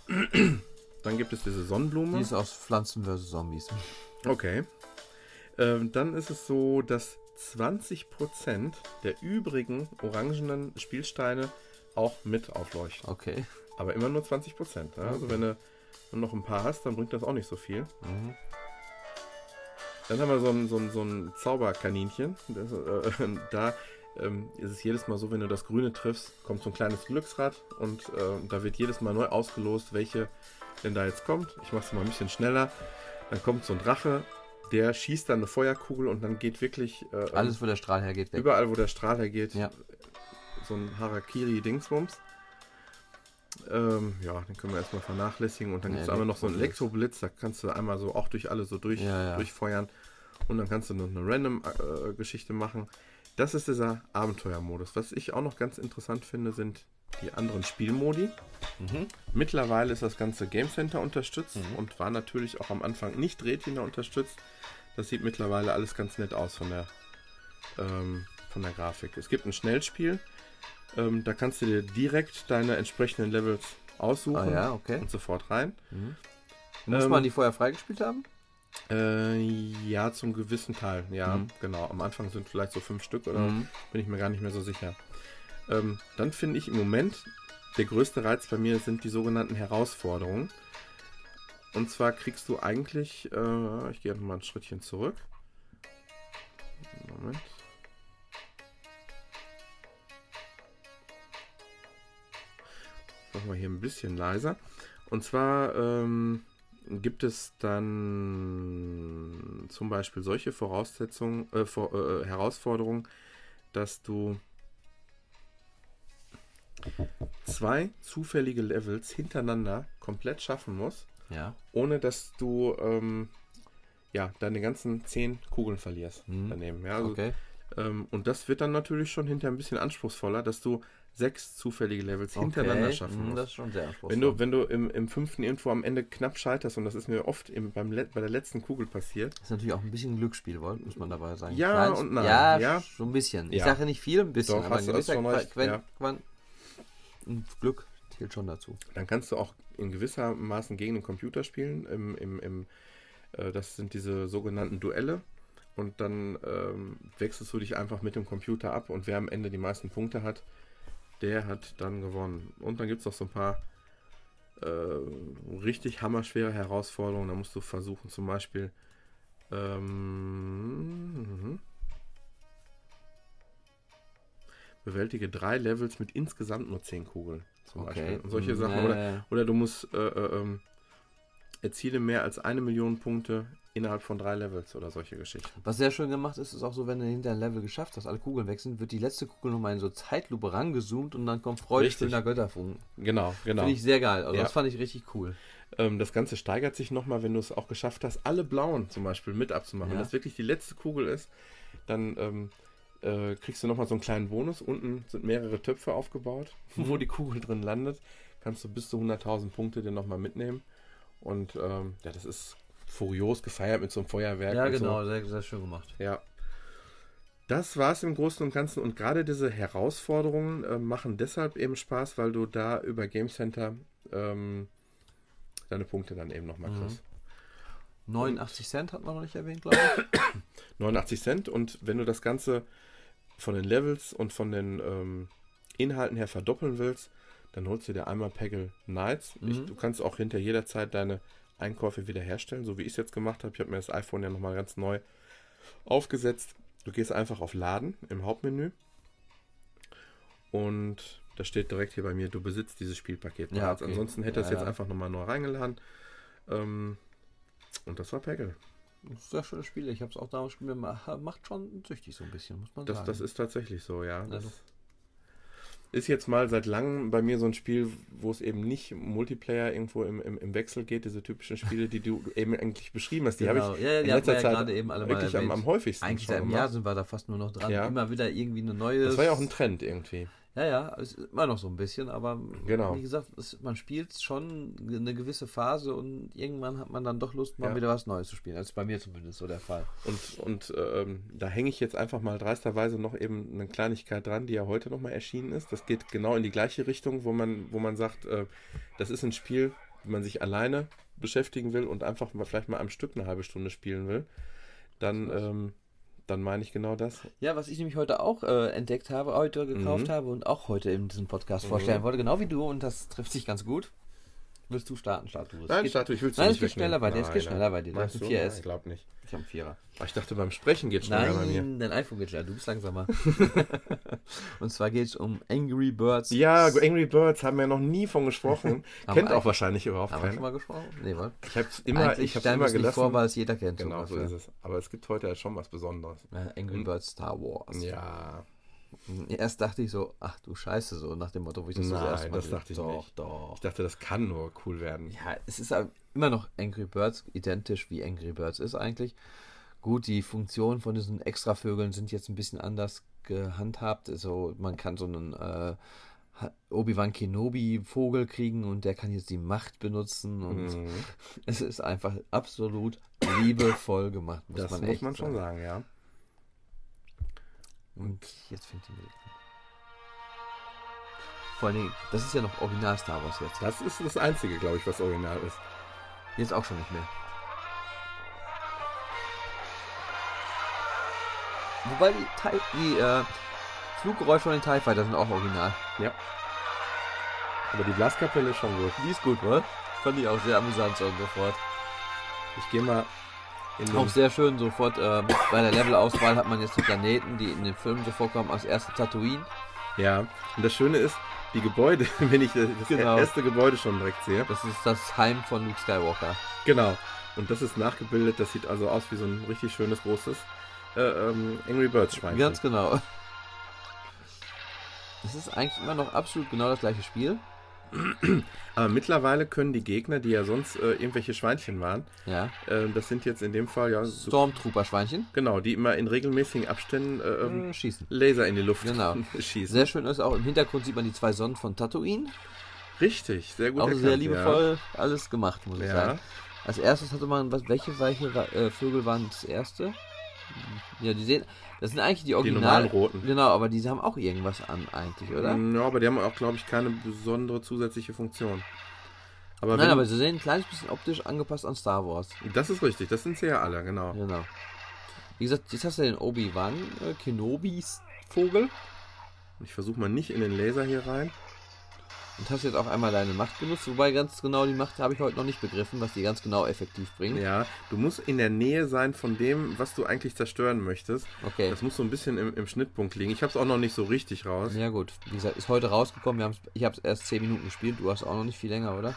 Hm? Dann gibt es diese Sonnenblume. Die ist aus Pflanzen vs. Zombies. Okay. Ähm, dann ist es so, dass 20% der übrigen orangenen Spielsteine auch mit aufleuchten. Okay. Aber immer nur 20%. Ja? Also wenn du noch ein paar hast, dann bringt das auch nicht so viel. Mhm. Dann haben wir so ein, so ein, so ein Zauberkaninchen. Das, äh, da ähm, ist es jedes Mal so, wenn du das Grüne triffst, kommt so ein kleines Glücksrad und äh, da wird jedes Mal neu ausgelost, welche denn da jetzt kommt. Ich mache es mal ein bisschen schneller. Dann kommt so ein Drache, der schießt dann eine Feuerkugel und dann geht wirklich äh, Alles, wo der Strahl hergeht, weg. überall, wo der Strahl hergeht, Ja. so ein Harakiri-Dingsbums. Ähm, ja, den können wir erstmal vernachlässigen. Und dann gibt es einmal noch so einen Elektroblitz. Da kannst du einmal so auch durch alle so durch, Ja, ja. durchfeuern. Und dann kannst du noch eine Random-Geschichte machen. Das ist dieser Abenteuermodus. Was ich auch noch ganz interessant finde, sind die anderen Spielmodi. Mhm. Mittlerweile ist das ganze Game Center unterstützt und war natürlich auch am Anfang nicht Retina unterstützt. Das sieht mittlerweile alles ganz nett aus von der, ähm, von der Grafik. Es gibt ein Schnellspiel, ähm, da kannst du dir direkt deine entsprechenden Levels aussuchen Ah ja, okay. und sofort rein. Muss Ähm, man die vorher freigespielt haben? Äh, ja, zum gewissen Teil. Ja, Mhm. genau. Am Anfang sind vielleicht so fünf Stück oder Mhm. bin ich mir gar nicht mehr so sicher. Ähm, dann finde ich im Moment, der größte Reiz bei mir sind die sogenannten Herausforderungen. Und zwar kriegst du eigentlich, äh, ich gehe mal ein Schrittchen zurück. Moment. Machen wir hier ein bisschen leiser. Und zwar ähm, gibt es dann zum Beispiel solche Voraussetzungen, äh, vor, äh, Herausforderungen, dass du zwei zufällige Levels hintereinander komplett schaffen musst, Ja. ohne dass du ähm, ja, deine ganzen zehn Kugeln verlierst Mhm. daneben. Ja, also, Okay. ähm, und das wird dann natürlich schon hinterher ein bisschen anspruchsvoller, dass du sechs zufällige Levels hintereinander okay. schaffen mhm, musst. Das ist schon sehr anspruchsvoll. Wenn du, wenn du im, im fünften irgendwo am Ende knapp scheiterst, und das ist mir oft im, beim, bei der letzten Kugel passiert, Das ist natürlich auch ein bisschen Glücksspiel, muss man dabei sagen. Ja Kleines- und nein, Ja, ja. so ein bisschen. Ich Ja. sage nicht viel, ein bisschen. Doch, aber hast ein gewisser schon recht, Quen- ja. Quen- Glück zählt schon dazu. dann kannst du auch in gewissermaßen gegen den Computer spielen. Im, im, im, äh, das sind diese sogenannten Duelle. Und dann ähm, wechselst du dich einfach mit dem Computer ab und wer am Ende die meisten Punkte hat, der hat dann gewonnen. Und dann gibt es auch so ein paar äh, richtig hammerschwere Herausforderungen. Da musst du versuchen, zum Beispiel. Ähm, mhm. bewältige drei Levels mit insgesamt nur zehn Kugeln. Zum Okay. Beispiel. Und solche Mhm, Sachen. Oder, oder du musst äh, äh, ähm, erziele mehr als eine Million Punkte innerhalb von drei Levels oder solche Geschichten. Was sehr schön gemacht ist, ist auch so, wenn du hinter ein Level geschafft hast, alle Kugeln wechseln, wird die letzte Kugel nochmal in so Zeitlupe rangezoomt und dann kommt Freudefüllender Götterfunken. Genau, genau. Finde ich sehr geil. Also Ja. das fand ich richtig cool. Ähm, das Ganze steigert sich nochmal, wenn du es auch geschafft hast, alle blauen zum Beispiel mit abzumachen. Ja. Wenn das wirklich die letzte Kugel ist, dann ähm, äh, kriegst du nochmal so einen kleinen Bonus. Unten sind mehrere Töpfe aufgebaut, wo die Kugel drin landet. Kannst du bis zu 100.000 Punkte dir nochmal mitnehmen. Und ähm, ja, das ist furios gefeiert mit so einem Feuerwerk. Ja, genau, So. sehr, sehr schön gemacht. Ja. Das war es im Großen und Ganzen. Und gerade diese Herausforderungen äh, machen deshalb eben Spaß, weil du da über Game Center ähm, deine Punkte dann eben nochmal Mhm. kriegst. 89 Cent hat man noch nicht erwähnt, glaube ich. 89 Cent. Und wenn du das Ganze von den Levels und von den ähm, Inhalten her verdoppeln willst, dann holst du dir einmal Peggle Knights. Ich, Mhm. du kannst auch hinter jeder Zeit deine Einkäufe wiederherstellen, so wie ich es jetzt gemacht habe. Ich habe mir das iPhone ja nochmal ganz neu aufgesetzt. Du gehst einfach auf Laden im Hauptmenü und da steht direkt hier bei mir, du besitzt dieses Spielpaket Ja, okay. Ansonsten hätte Ja, es jetzt ja. einfach nochmal neu reingeladen. Ähm, und das war Peggle. Sehr schönes Spiel. Ich habe es auch damals gespielt. Ma- Macht schon süchtig so ein bisschen, muss man Das, sagen. das ist tatsächlich so, ja. Das Also- ist jetzt mal seit langem bei mir so ein Spiel, wo es eben nicht Multiplayer irgendwo im, im, im Wechsel geht, diese typischen Spiele, die du eben eigentlich beschrieben hast. Die Genau. habe ich Ja, ja, in letzter ja Zeit gerade eben alle mal wirklich am, erwähnt. am häufigsten. Eigentlich seit einem. Jahr sind wir da fast nur noch dran. Ja. Immer wieder irgendwie eine neue. Das war ja auch ein Trend irgendwie. Ja, ja, es ist immer noch so ein bisschen, aber Genau. wie gesagt, es, man spielt schon eine gewisse Phase und irgendwann hat man dann doch Lust, mal Ja. wieder was Neues zu spielen. Das ist bei mir zumindest so der Fall. Und, und ähm, da hänge ich jetzt einfach mal dreisterweise noch eben eine Kleinigkeit dran, die ja heute nochmal erschienen ist. Das geht genau in die gleiche Richtung, wo man, wo man sagt, äh, das ist ein Spiel, wenn man sich alleine beschäftigen will und einfach mal vielleicht mal am Stück eine halbe Stunde spielen will, dann, ähm, dann meine ich genau das. Ja, was ich nämlich heute auch äh, entdeckt habe, heute gekauft Mhm. habe und auch heute in diesem Podcast vorstellen wollte, genau wie du, und das trifft sich ganz gut. Willst du starten, start du. Es Nein, geht- Statu, ich will es Nein, nicht es geht schneller bei dir, es geht Nein, schneller bei dir. Du Meinst hast du? ein 4S. Nein, Ich glaube nicht. Ich habe einen Vierer. Aber ich dachte, beim Sprechen geht es schneller bei mir. Nein, dein iPhone geht schneller, du bist langsamer. und zwar geht es um Angry Birds. Ja, Angry Birds haben wir noch nie von gesprochen. Kennt auch wahrscheinlich überhaupt Haben wir schon keiner. mal gesprochen? Nee, was? Ich habe es immer, Eigentlich ich hab's immer gelassen. vor, weil es jeder kennt. genau, so ist es. Aber es gibt heute ja schon was Besonderes. Angry Birds Star Wars. Ja. Erst dachte ich so, ach du Scheiße, so nach dem Motto, wo ich das Nein, erste Mal das dachte ich doch, nicht. Doch, Ich dachte, das kann nur cool werden. Ja, es ist aber immer noch Angry Birds, identisch wie Angry Birds ist eigentlich. Gut, die Funktionen von diesen Extravögeln sind jetzt ein bisschen anders gehandhabt. Also man kann so einen äh, Obi-Wan Kenobi-Vogel kriegen und der kann jetzt die Macht benutzen und Mhm. es ist einfach absolut liebevoll gemacht. Muss Das man muss man schon sagen. sagen, ja. Und jetzt fängt die Musik an. Vor allen Dingen, das ist ja noch Original Star Wars jetzt. Das ist das Einzige, glaube ich, was original ist. Jetzt auch schon nicht mehr. Wobei die, TIE, die äh, Fluggeräusche von den TIE Fighter sind auch original. Ja. Aber die Blaskapelle ist schon gut. Die ist gut, oder? Fand ich auch sehr amüsant so sofort. Ich gehe mal Auch sehr schön sofort, ähm, bei der Levelauswahl hat man jetzt die Planeten, die in den Filmen so vorkommen, als erste Tatooine. Ja, und das Schöne ist, die Gebäude, wenn ich das Genau. erste Gebäude schon direkt sehe. Das ist das Heim von Luke Skywalker. Genau. Und das ist nachgebildet, das sieht also aus wie so ein richtig schönes, großes äh, ähm, Angry Birds Schweinchen. Ganz genau. Es ist eigentlich immer noch absolut genau das gleiche Spiel. Aber mittlerweile können die Gegner, die ja sonst äh, irgendwelche Schweinchen waren, Ja. äh, das sind jetzt in dem Fall ja so, Stormtrooper-Schweinchen. genau, die immer in regelmäßigen Abständen äh, ähm, Äh, schießen. Laser in die Luft Genau. schießen. Sehr schön ist auch im Hintergrund sieht man die zwei Sonnen von Tatooine. Richtig, sehr gut auch erkannt, sehr liebevoll alles gemacht, muss ich Ja. sagen. Als erstes hatte man, was, welche, welche äh, Vögel waren das erste? Ja, die sehen, das sind eigentlich die. Die Original. normalen roten. Genau, aber die haben auch irgendwas an eigentlich, oder? Ja, aber die haben auch, glaube ich, keine besondere zusätzliche Funktion. Aber Nein, wenn, aber sie sehen ein kleines bisschen optisch angepasst an Star Wars. das ist richtig, das sind sie ja alle, genau. Genau. Wie gesagt, jetzt hast du den Obi-Wan äh, Kenobis Vogel Ich versuche mal nicht in den Laser hier rein. Und hast jetzt auch einmal deine Macht benutzt, wobei ganz genau die Macht habe ich heute noch nicht begriffen, was die ganz genau effektiv bringt. Ja, du musst in der Nähe sein von dem, was du eigentlich zerstören möchtest. Okay. Das muss so ein bisschen im, im Schnittpunkt liegen. Ich habe es auch noch nicht so richtig raus. Ja gut, wie gesagt, ist heute rausgekommen. Wir haben's, ich habe es erst 10 Minuten gespielt. Du hast auch noch nicht viel länger, oder?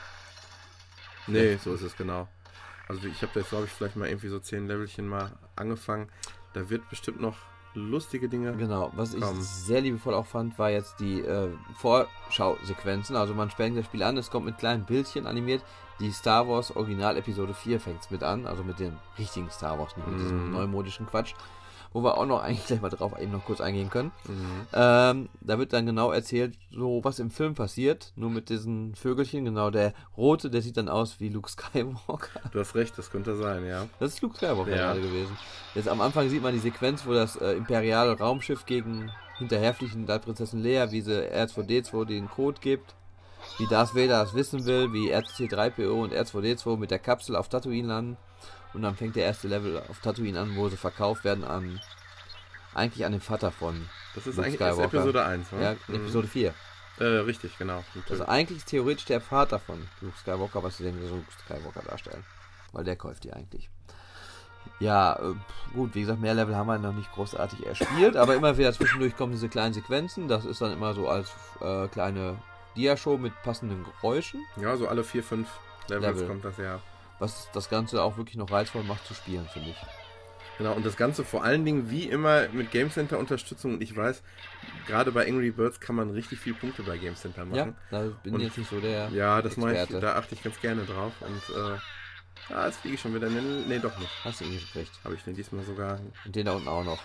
Nee, so ist es genau. Also ich habe jetzt, glaube ich, vielleicht mal irgendwie so zehn Levelchen mal angefangen. Da wird bestimmt noch lustige Dinge. Genau. Was ich Komm. sehr liebevoll auch fand, war jetzt die äh, Vorschausequenzen. Also man fängt das Spiel an, es kommt mit kleinen Bildchen animiert. Die Star Wars Original Episode 4 fängt mit an, also mit dem richtigen Star Wars, nicht mit diesem Mhm. neumodischen Quatsch. Wo wir auch noch eigentlich gleich mal drauf eben noch kurz eingehen können. Mhm. Ähm, da wird dann genau erzählt, so was im Film passiert, nur mit diesen Vögelchen. Genau, der rote, der sieht dann aus wie Luke Skywalker. Du hast recht, das könnte sein, ja. Das ist Luke Skywalker Ja. gerade gewesen. Jetzt am Anfang sieht man die Sequenz, wo das äh, imperiale Raumschiff gegen hinterherfliegen da Prinzessin Leia, wie sie R2D2 den Code gibt, wie Darth Vader das wissen will, wie R2C3PO und R2D2 mit der Kapsel auf Tatooine landen und dann fängt der erste Level auf Tatooine an, wo sie verkauft werden an eigentlich an den Vater von Das ist Luke eigentlich Skywalker. Episode 1, ne? ja, Mhm. Episode 4. Äh, richtig, genau. Also eigentlich theoretisch der Vater von Luke Skywalker, was sie so Luke Skywalker darstellen. Weil der kauft die eigentlich. Ja, äh, gut, wie gesagt, mehr Level haben wir noch nicht großartig erspielt, aber immer wieder zwischendurch kommen diese kleinen Sequenzen. Das ist dann immer so als äh, kleine Dia-Show mit passenden Geräuschen, ja, so alle vier, fünf Levels Level. kommt das ja. Was das Ganze auch wirklich noch reizvoll macht zu spielen, finde ich. Genau, und das Ganze vor allen Dingen wie immer mit Game Center Unterstützung. Und ich weiß, gerade bei Angry Birds kann man richtig viel Punkte bei Game Center Ja, machen. da bin Und- ich jetzt nicht so der. Ja, das mache ich, da achte ich ganz gerne drauf. Und äh, ah, jetzt fliege ich schon wieder. Nee, nee doch nicht. Hast du ihn gekriegt. Habe ich den diesmal sogar. Und den da unten auch noch.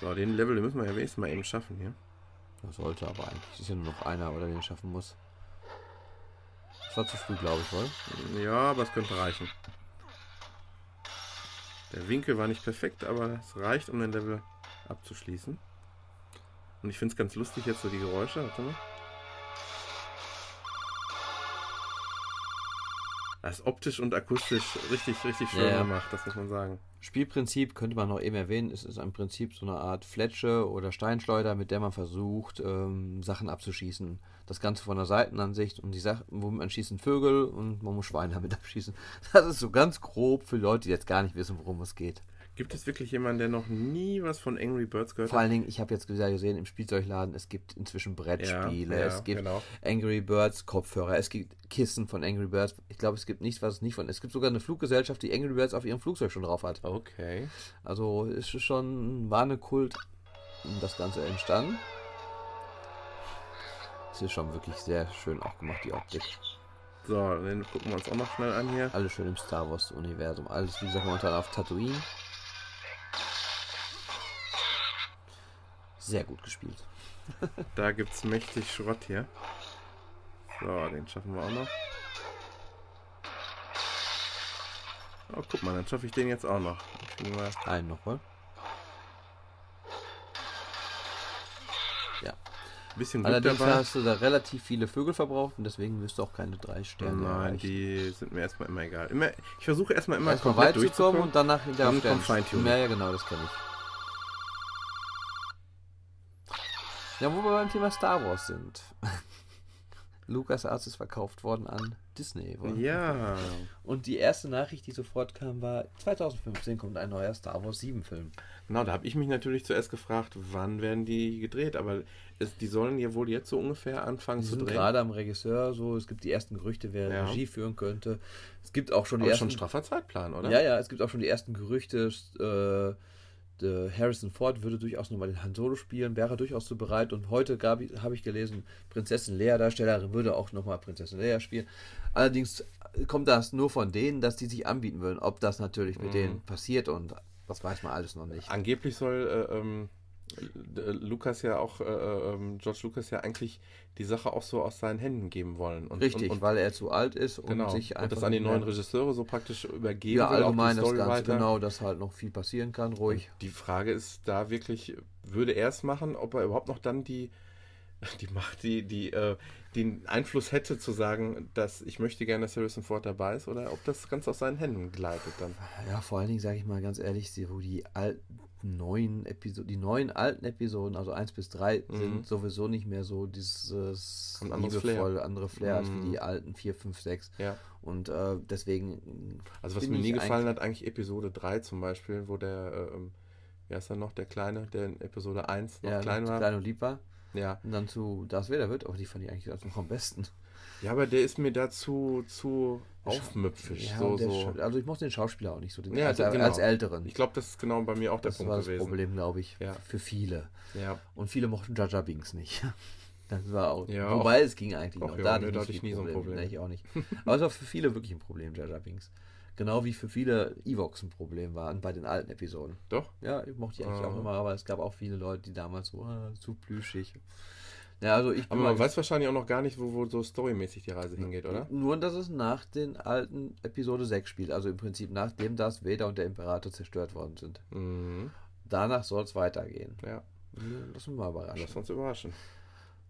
So, den Level den müssen wir ja wenigstens mal eben schaffen hier. Das sollte aber eigentlich. Ist ja nur noch einer, oder den schaffen muss. War zu früh, glaube ich, wohl. Ja, aber es könnte reichen. Der Winkel war nicht perfekt, aber es reicht, um den Level abzuschließen. Und ich finde es ganz lustig jetzt so die Geräusche. Warte mal. Das ist optisch und akustisch richtig, richtig schön Ja, gemacht, das muss man sagen. Spielprinzip könnte man noch eben erwähnen. Es ist im Prinzip so eine Art Fletsche oder Steinschleuder, mit der man versucht, ähm, Sachen abzuschießen. Das Ganze von der Seitenansicht und die Sachen, womit man schießen Vögel und man muss Schweine damit abschießen. Das ist so ganz grob für Leute, die jetzt gar nicht wissen, worum es geht. Gibt es wirklich jemanden, der noch nie was von Angry Birds gehört Vor allen Dingen, ich habe jetzt gesehen im Spielzeugladen, es gibt inzwischen Brettspiele, Ja, ja, es gibt genau. Angry Birds Kopfhörer, es gibt Kissen von Angry Birds. Ich glaube, es gibt nichts, was es nicht von. Es gibt sogar eine Fluggesellschaft, die Angry Birds auf ihrem Flugzeug schon drauf hat. Okay. Also ist schon, war eine Kult, das Ganze entstanden. Es ist schon wirklich sehr schön auch gemacht, die Optik. So, den gucken wir uns auch noch schnell an hier. Alles schön im Star Wars-Universum. Alles, wie gesagt, momentan auf Tatooine. Sehr gut gespielt. da gibt es mächtig Schrott hier. So, den schaffen wir auch noch. Oh, guck mal, dann schaffe ich den jetzt auch noch. Einen noch mal. Ja. Bisschen Glück Allerdings dabei. hast du da relativ viele Vögel verbraucht und deswegen wirst du auch keine drei Sterne Nein, erreichen. die sind mir erstmal immer egal. Immer, ich versuche erstmal immer erstmal weit zu kommen und danach hinterher dann kommt Feintuning. Ja, ja, genau, das kenne ich. Ja, wo wir beim Thema Star Wars sind. LucasArts ist verkauft worden an Disney. Oder? Ja. Und die erste Nachricht, die sofort kam, war 2015 kommt ein neuer Star Wars 7 Film. Genau, da habe ich mich natürlich zuerst gefragt, wann werden die gedreht? Aber es, die sollen ja wohl jetzt so ungefähr anfangen die zu drehen. gerade am Regisseur, so es gibt die ersten Gerüchte, wer ja. Regie führen könnte. Es gibt auch schon Aber die ersten. schon straffer Zeitplan, oder? Ja, ja, es gibt auch schon die ersten Gerüchte. Äh, Harrison Ford würde durchaus nochmal den Han Solo spielen, wäre durchaus so bereit. Und heute habe ich gelesen, Prinzessin Leia Darstellerin würde auch nochmal Prinzessin Leia spielen. Allerdings kommt das nur von denen, dass die sich anbieten würden. Ob das natürlich mit mhm. denen passiert und das weiß man alles noch nicht. Angeblich soll äh, ähm, Lukas ja auch, äh, ähm, George Lucas ja eigentlich die Sache auch so aus seinen Händen geben wollen. Und, Richtig, und, und, weil er zu alt ist und genau, sich einfach. Und das an die neuen Regisseure so praktisch übergeben ja, allgemein das Ganze, weiter. genau, dass halt noch viel passieren kann, ruhig. Und die Frage ist da wirklich, würde er es machen, ob er überhaupt noch dann die, die Macht, die, die, äh, den Einfluss hätte zu sagen, dass ich möchte gerne, dass Harrison Ford dabei ist oder ob das ganz aus seinen Händen gleitet dann. Ja, vor allen Dingen sage ich mal ganz ehrlich, wo die alten neuen Episoden, die neuen alten Episoden, also 1 bis 3, mhm. sind sowieso nicht mehr so dieses liebevoll Flair. andere Flair mhm. als wie die mhm. alten 4, 5, 6. Ja. Und äh, deswegen. Also was mir nie gefallen hat, eigentlich Episode 3 zum Beispiel, wo der, äh, ähm, wie heißt er noch, der Kleine, der in Episode 1 noch ja, klein war. Klein und lieb war. Ja. Und dann zu Das Vader wird, aber die fand ich eigentlich noch am besten. Ja, aber der ist mir dazu zu aufmüpfig. Ja, so, so. Also ich mochte den Schauspieler auch nicht so, den, ja, als, genau. als Älteren. Ich glaube, das ist genau bei mir auch das der Punkt war das gewesen. Problem, glaube ich, ja. für viele. Ja. Und viele mochten Jaja Binks nicht. Das war auch. Ja, wobei auch, es ging eigentlich auch, noch. Ja, da nee, hatte ich nie Problem. so ein Problem. Nee, ich auch nicht. Aber es war für viele wirklich ein Problem, Jaja Binks. Genau wie für viele Evox ein Problem waren bei den alten Episoden. Doch? Ja, ich mochte die eigentlich ah. auch immer, aber es gab auch viele Leute, die damals so ah, zu plüschig. Ja, also ich Aber man weiß wahrscheinlich auch noch gar nicht, wo, wo so storymäßig die Reise hingeht, oder? Nur, dass es nach den alten Episode 6 spielt. Also im Prinzip nachdem das Vader und der Imperator zerstört worden sind. Mhm. Danach soll es weitergehen. Ja. Lass uns mal überraschen. Lass uns überraschen.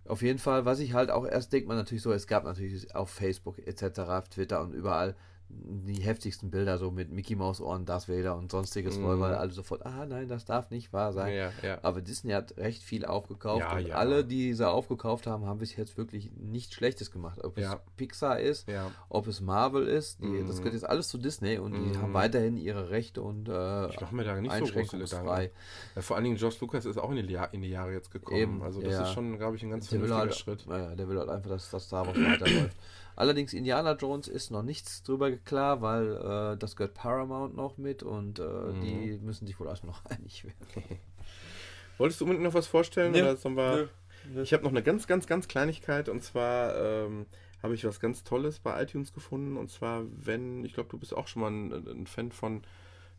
Auf jeden Fall, was ich halt auch erst denkt man natürlich so, es gab natürlich auf Facebook etc., Twitter und überall die heftigsten Bilder, so mit Mickey Maus Ohren, Darth Vader und sonstiges, mm. weil alle sofort, ah nein, das darf nicht wahr sein. Ja, ja. Aber Disney hat recht viel aufgekauft ja, und alle, die sie aufgekauft haben, haben bis jetzt wirklich nichts Schlechtes gemacht. Ob es Pixar ist, ob es Marvel ist, die, mm. das gehört jetzt alles zu Disney und die haben weiterhin ihre Rechte und äh, ich mache mir da nicht so große Gedanken. Vor allen Dingen George Lucas ist auch in die, in die Jahre jetzt gekommen. Eben, also das ist schon, glaube ich, ein ganz vernünftiger halt, Schritt. Ja, der will halt einfach, dass das Star Wars weiterläuft. Allerdings Indiana Jones ist noch nichts drüber klar, weil äh, das gehört Paramount noch mit und äh, mhm. die müssen sich wohl erst noch einig werden. Wolltest du unbedingt noch was vorstellen? Nee. Oder sollen wir... nee. Ich habe noch eine ganz, ganz, ganz Kleinigkeit und zwar ähm, habe ich was ganz Tolles bei iTunes gefunden und zwar, wenn, ich glaube, du bist auch schon mal ein, ein Fan von,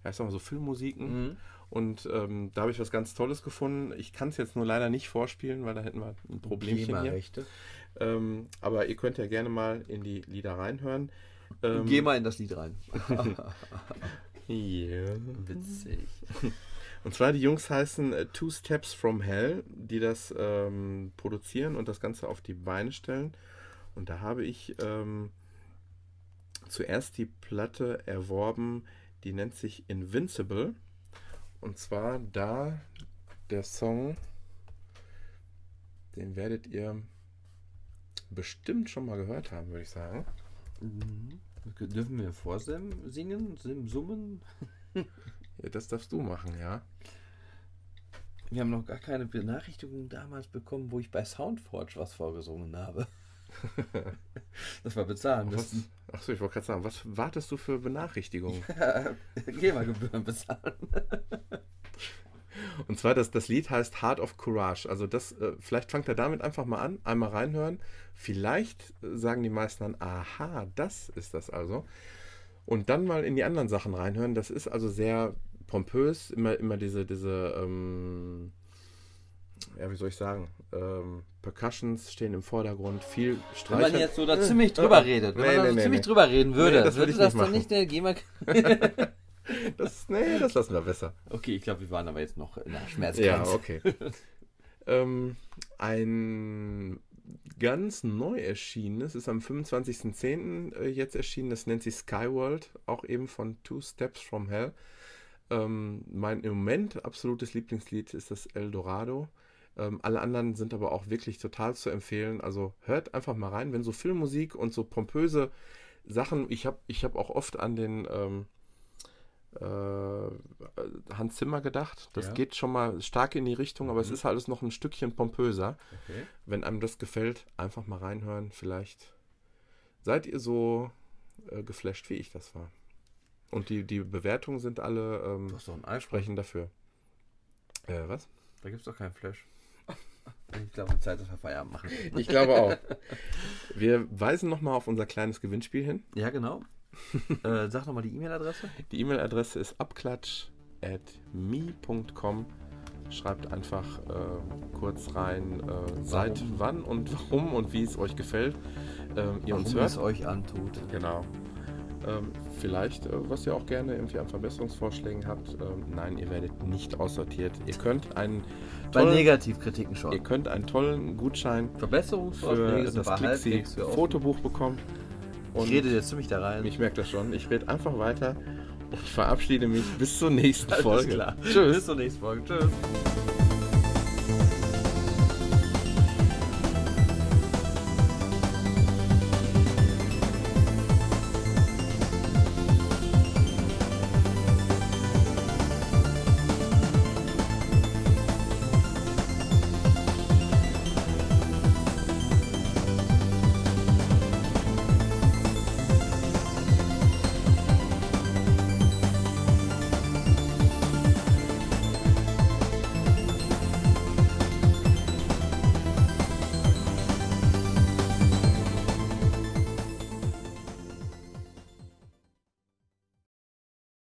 ja, ich sag mal so Filmmusiken. Mhm. Und ähm, da habe ich was ganz Tolles gefunden. Ich kann es jetzt nur leider nicht vorspielen, weil da hätten wir ein Problemchen hier. Ähm, aber ihr könnt ja gerne mal in die Lieder reinhören. Ähm, Geh mal in das Lied rein. yeah. Witzig. Und zwar die Jungs heißen uh, Two Steps from Hell, die das ähm, produzieren und das Ganze auf die Beine stellen. Und da habe ich ähm, zuerst die Platte erworben, die nennt sich Invincible. Und zwar da der Song, den werdet ihr bestimmt schon mal gehört haben, würde ich sagen. Mhm. Dürfen wir vorsingen, singen, summen? ja, das darfst du machen, ja. Wir haben noch gar keine Benachrichtigung damals bekommen, wo ich bei Soundforge was vorgesungen habe. das war bezahlen müssen. Achso, ich wollte gerade sagen, was wartest du für Benachrichtigungen? Ja, GEMA-Gebühren bezahlen. Und zwar, das, das Lied heißt Heart of Courage. Also das, äh, vielleicht fangt er damit einfach mal an, einmal reinhören. Vielleicht sagen die meisten dann, aha, das ist das also. Und dann mal in die anderen Sachen reinhören. Das ist also sehr pompös, immer, immer diese, diese, ähm, ja, wie soll ich sagen, ähm, Percussions stehen im Vordergrund, viel Streicher. Wenn man jetzt so da ziemlich drüber redet, wenn Nee, man da nee, so nee, ziemlich drüber reden würde, Nee, das würde ich das nicht dann machen. nicht der GEMA... Das, nee, das lassen wir besser. okay, ich glaube, wir waren aber jetzt noch in der Ja, Schmerzgrenze. okay. ähm, ein ganz neu erschienenes ist am 25.10. äh, jetzt erschienen, das nennt sich Skyworld, auch eben von Two Steps from Hell. Ähm, mein im Moment absolutes Lieblingslied ist das Eldorado. Ähm, alle anderen sind aber auch wirklich total zu empfehlen. Also hört einfach mal rein, wenn so Filmmusik und so pompöse Sachen, ich habe ich hab auch oft an den ähm, äh, Hans Zimmer gedacht. Das Ja. geht schon mal stark in die Richtung, aber es ist alles noch ein Stückchen pompöser. Okay. Wenn einem das gefällt, einfach mal reinhören. Vielleicht seid ihr so äh, geflasht, wie ich das war. Und die, die Bewertungen sind alle ähm, sprechen dafür. Äh, was? Da gibt es doch keinen Flash. Ich glaube, Zeit, dass wir Feierabend machen. Ich glaube auch. Wir weisen nochmal auf unser kleines Gewinnspiel hin. Ja, genau. äh, sag nochmal die E-Mail-Adresse. Die E-Mail-Adresse ist abklatsch.me.com. Schreibt einfach äh, kurz rein, äh, seit wann und warum und wie es euch gefällt. Ähm, ihr uns Warum es hört. euch antut. Genau. Ähm, vielleicht, äh, was ihr auch gerne irgendwie an Verbesserungsvorschlägen habt. Ähm, nein, ihr werdet nicht aussortiert. Ihr könnt einen Bei tollen, Negativkritiken schon. ihr könnt einen tollen Gutschein Verbesserungsvorschläge für das bei Clixi. Fotobuch bekommen. Ich Und rede jetzt ziemlich da rein. ich merke das schon. Ich rede einfach weiter und verabschiede mich bis zur nächsten Alles Folge. klar. Tschüss. Bis zur nächsten Folge. Tschüss.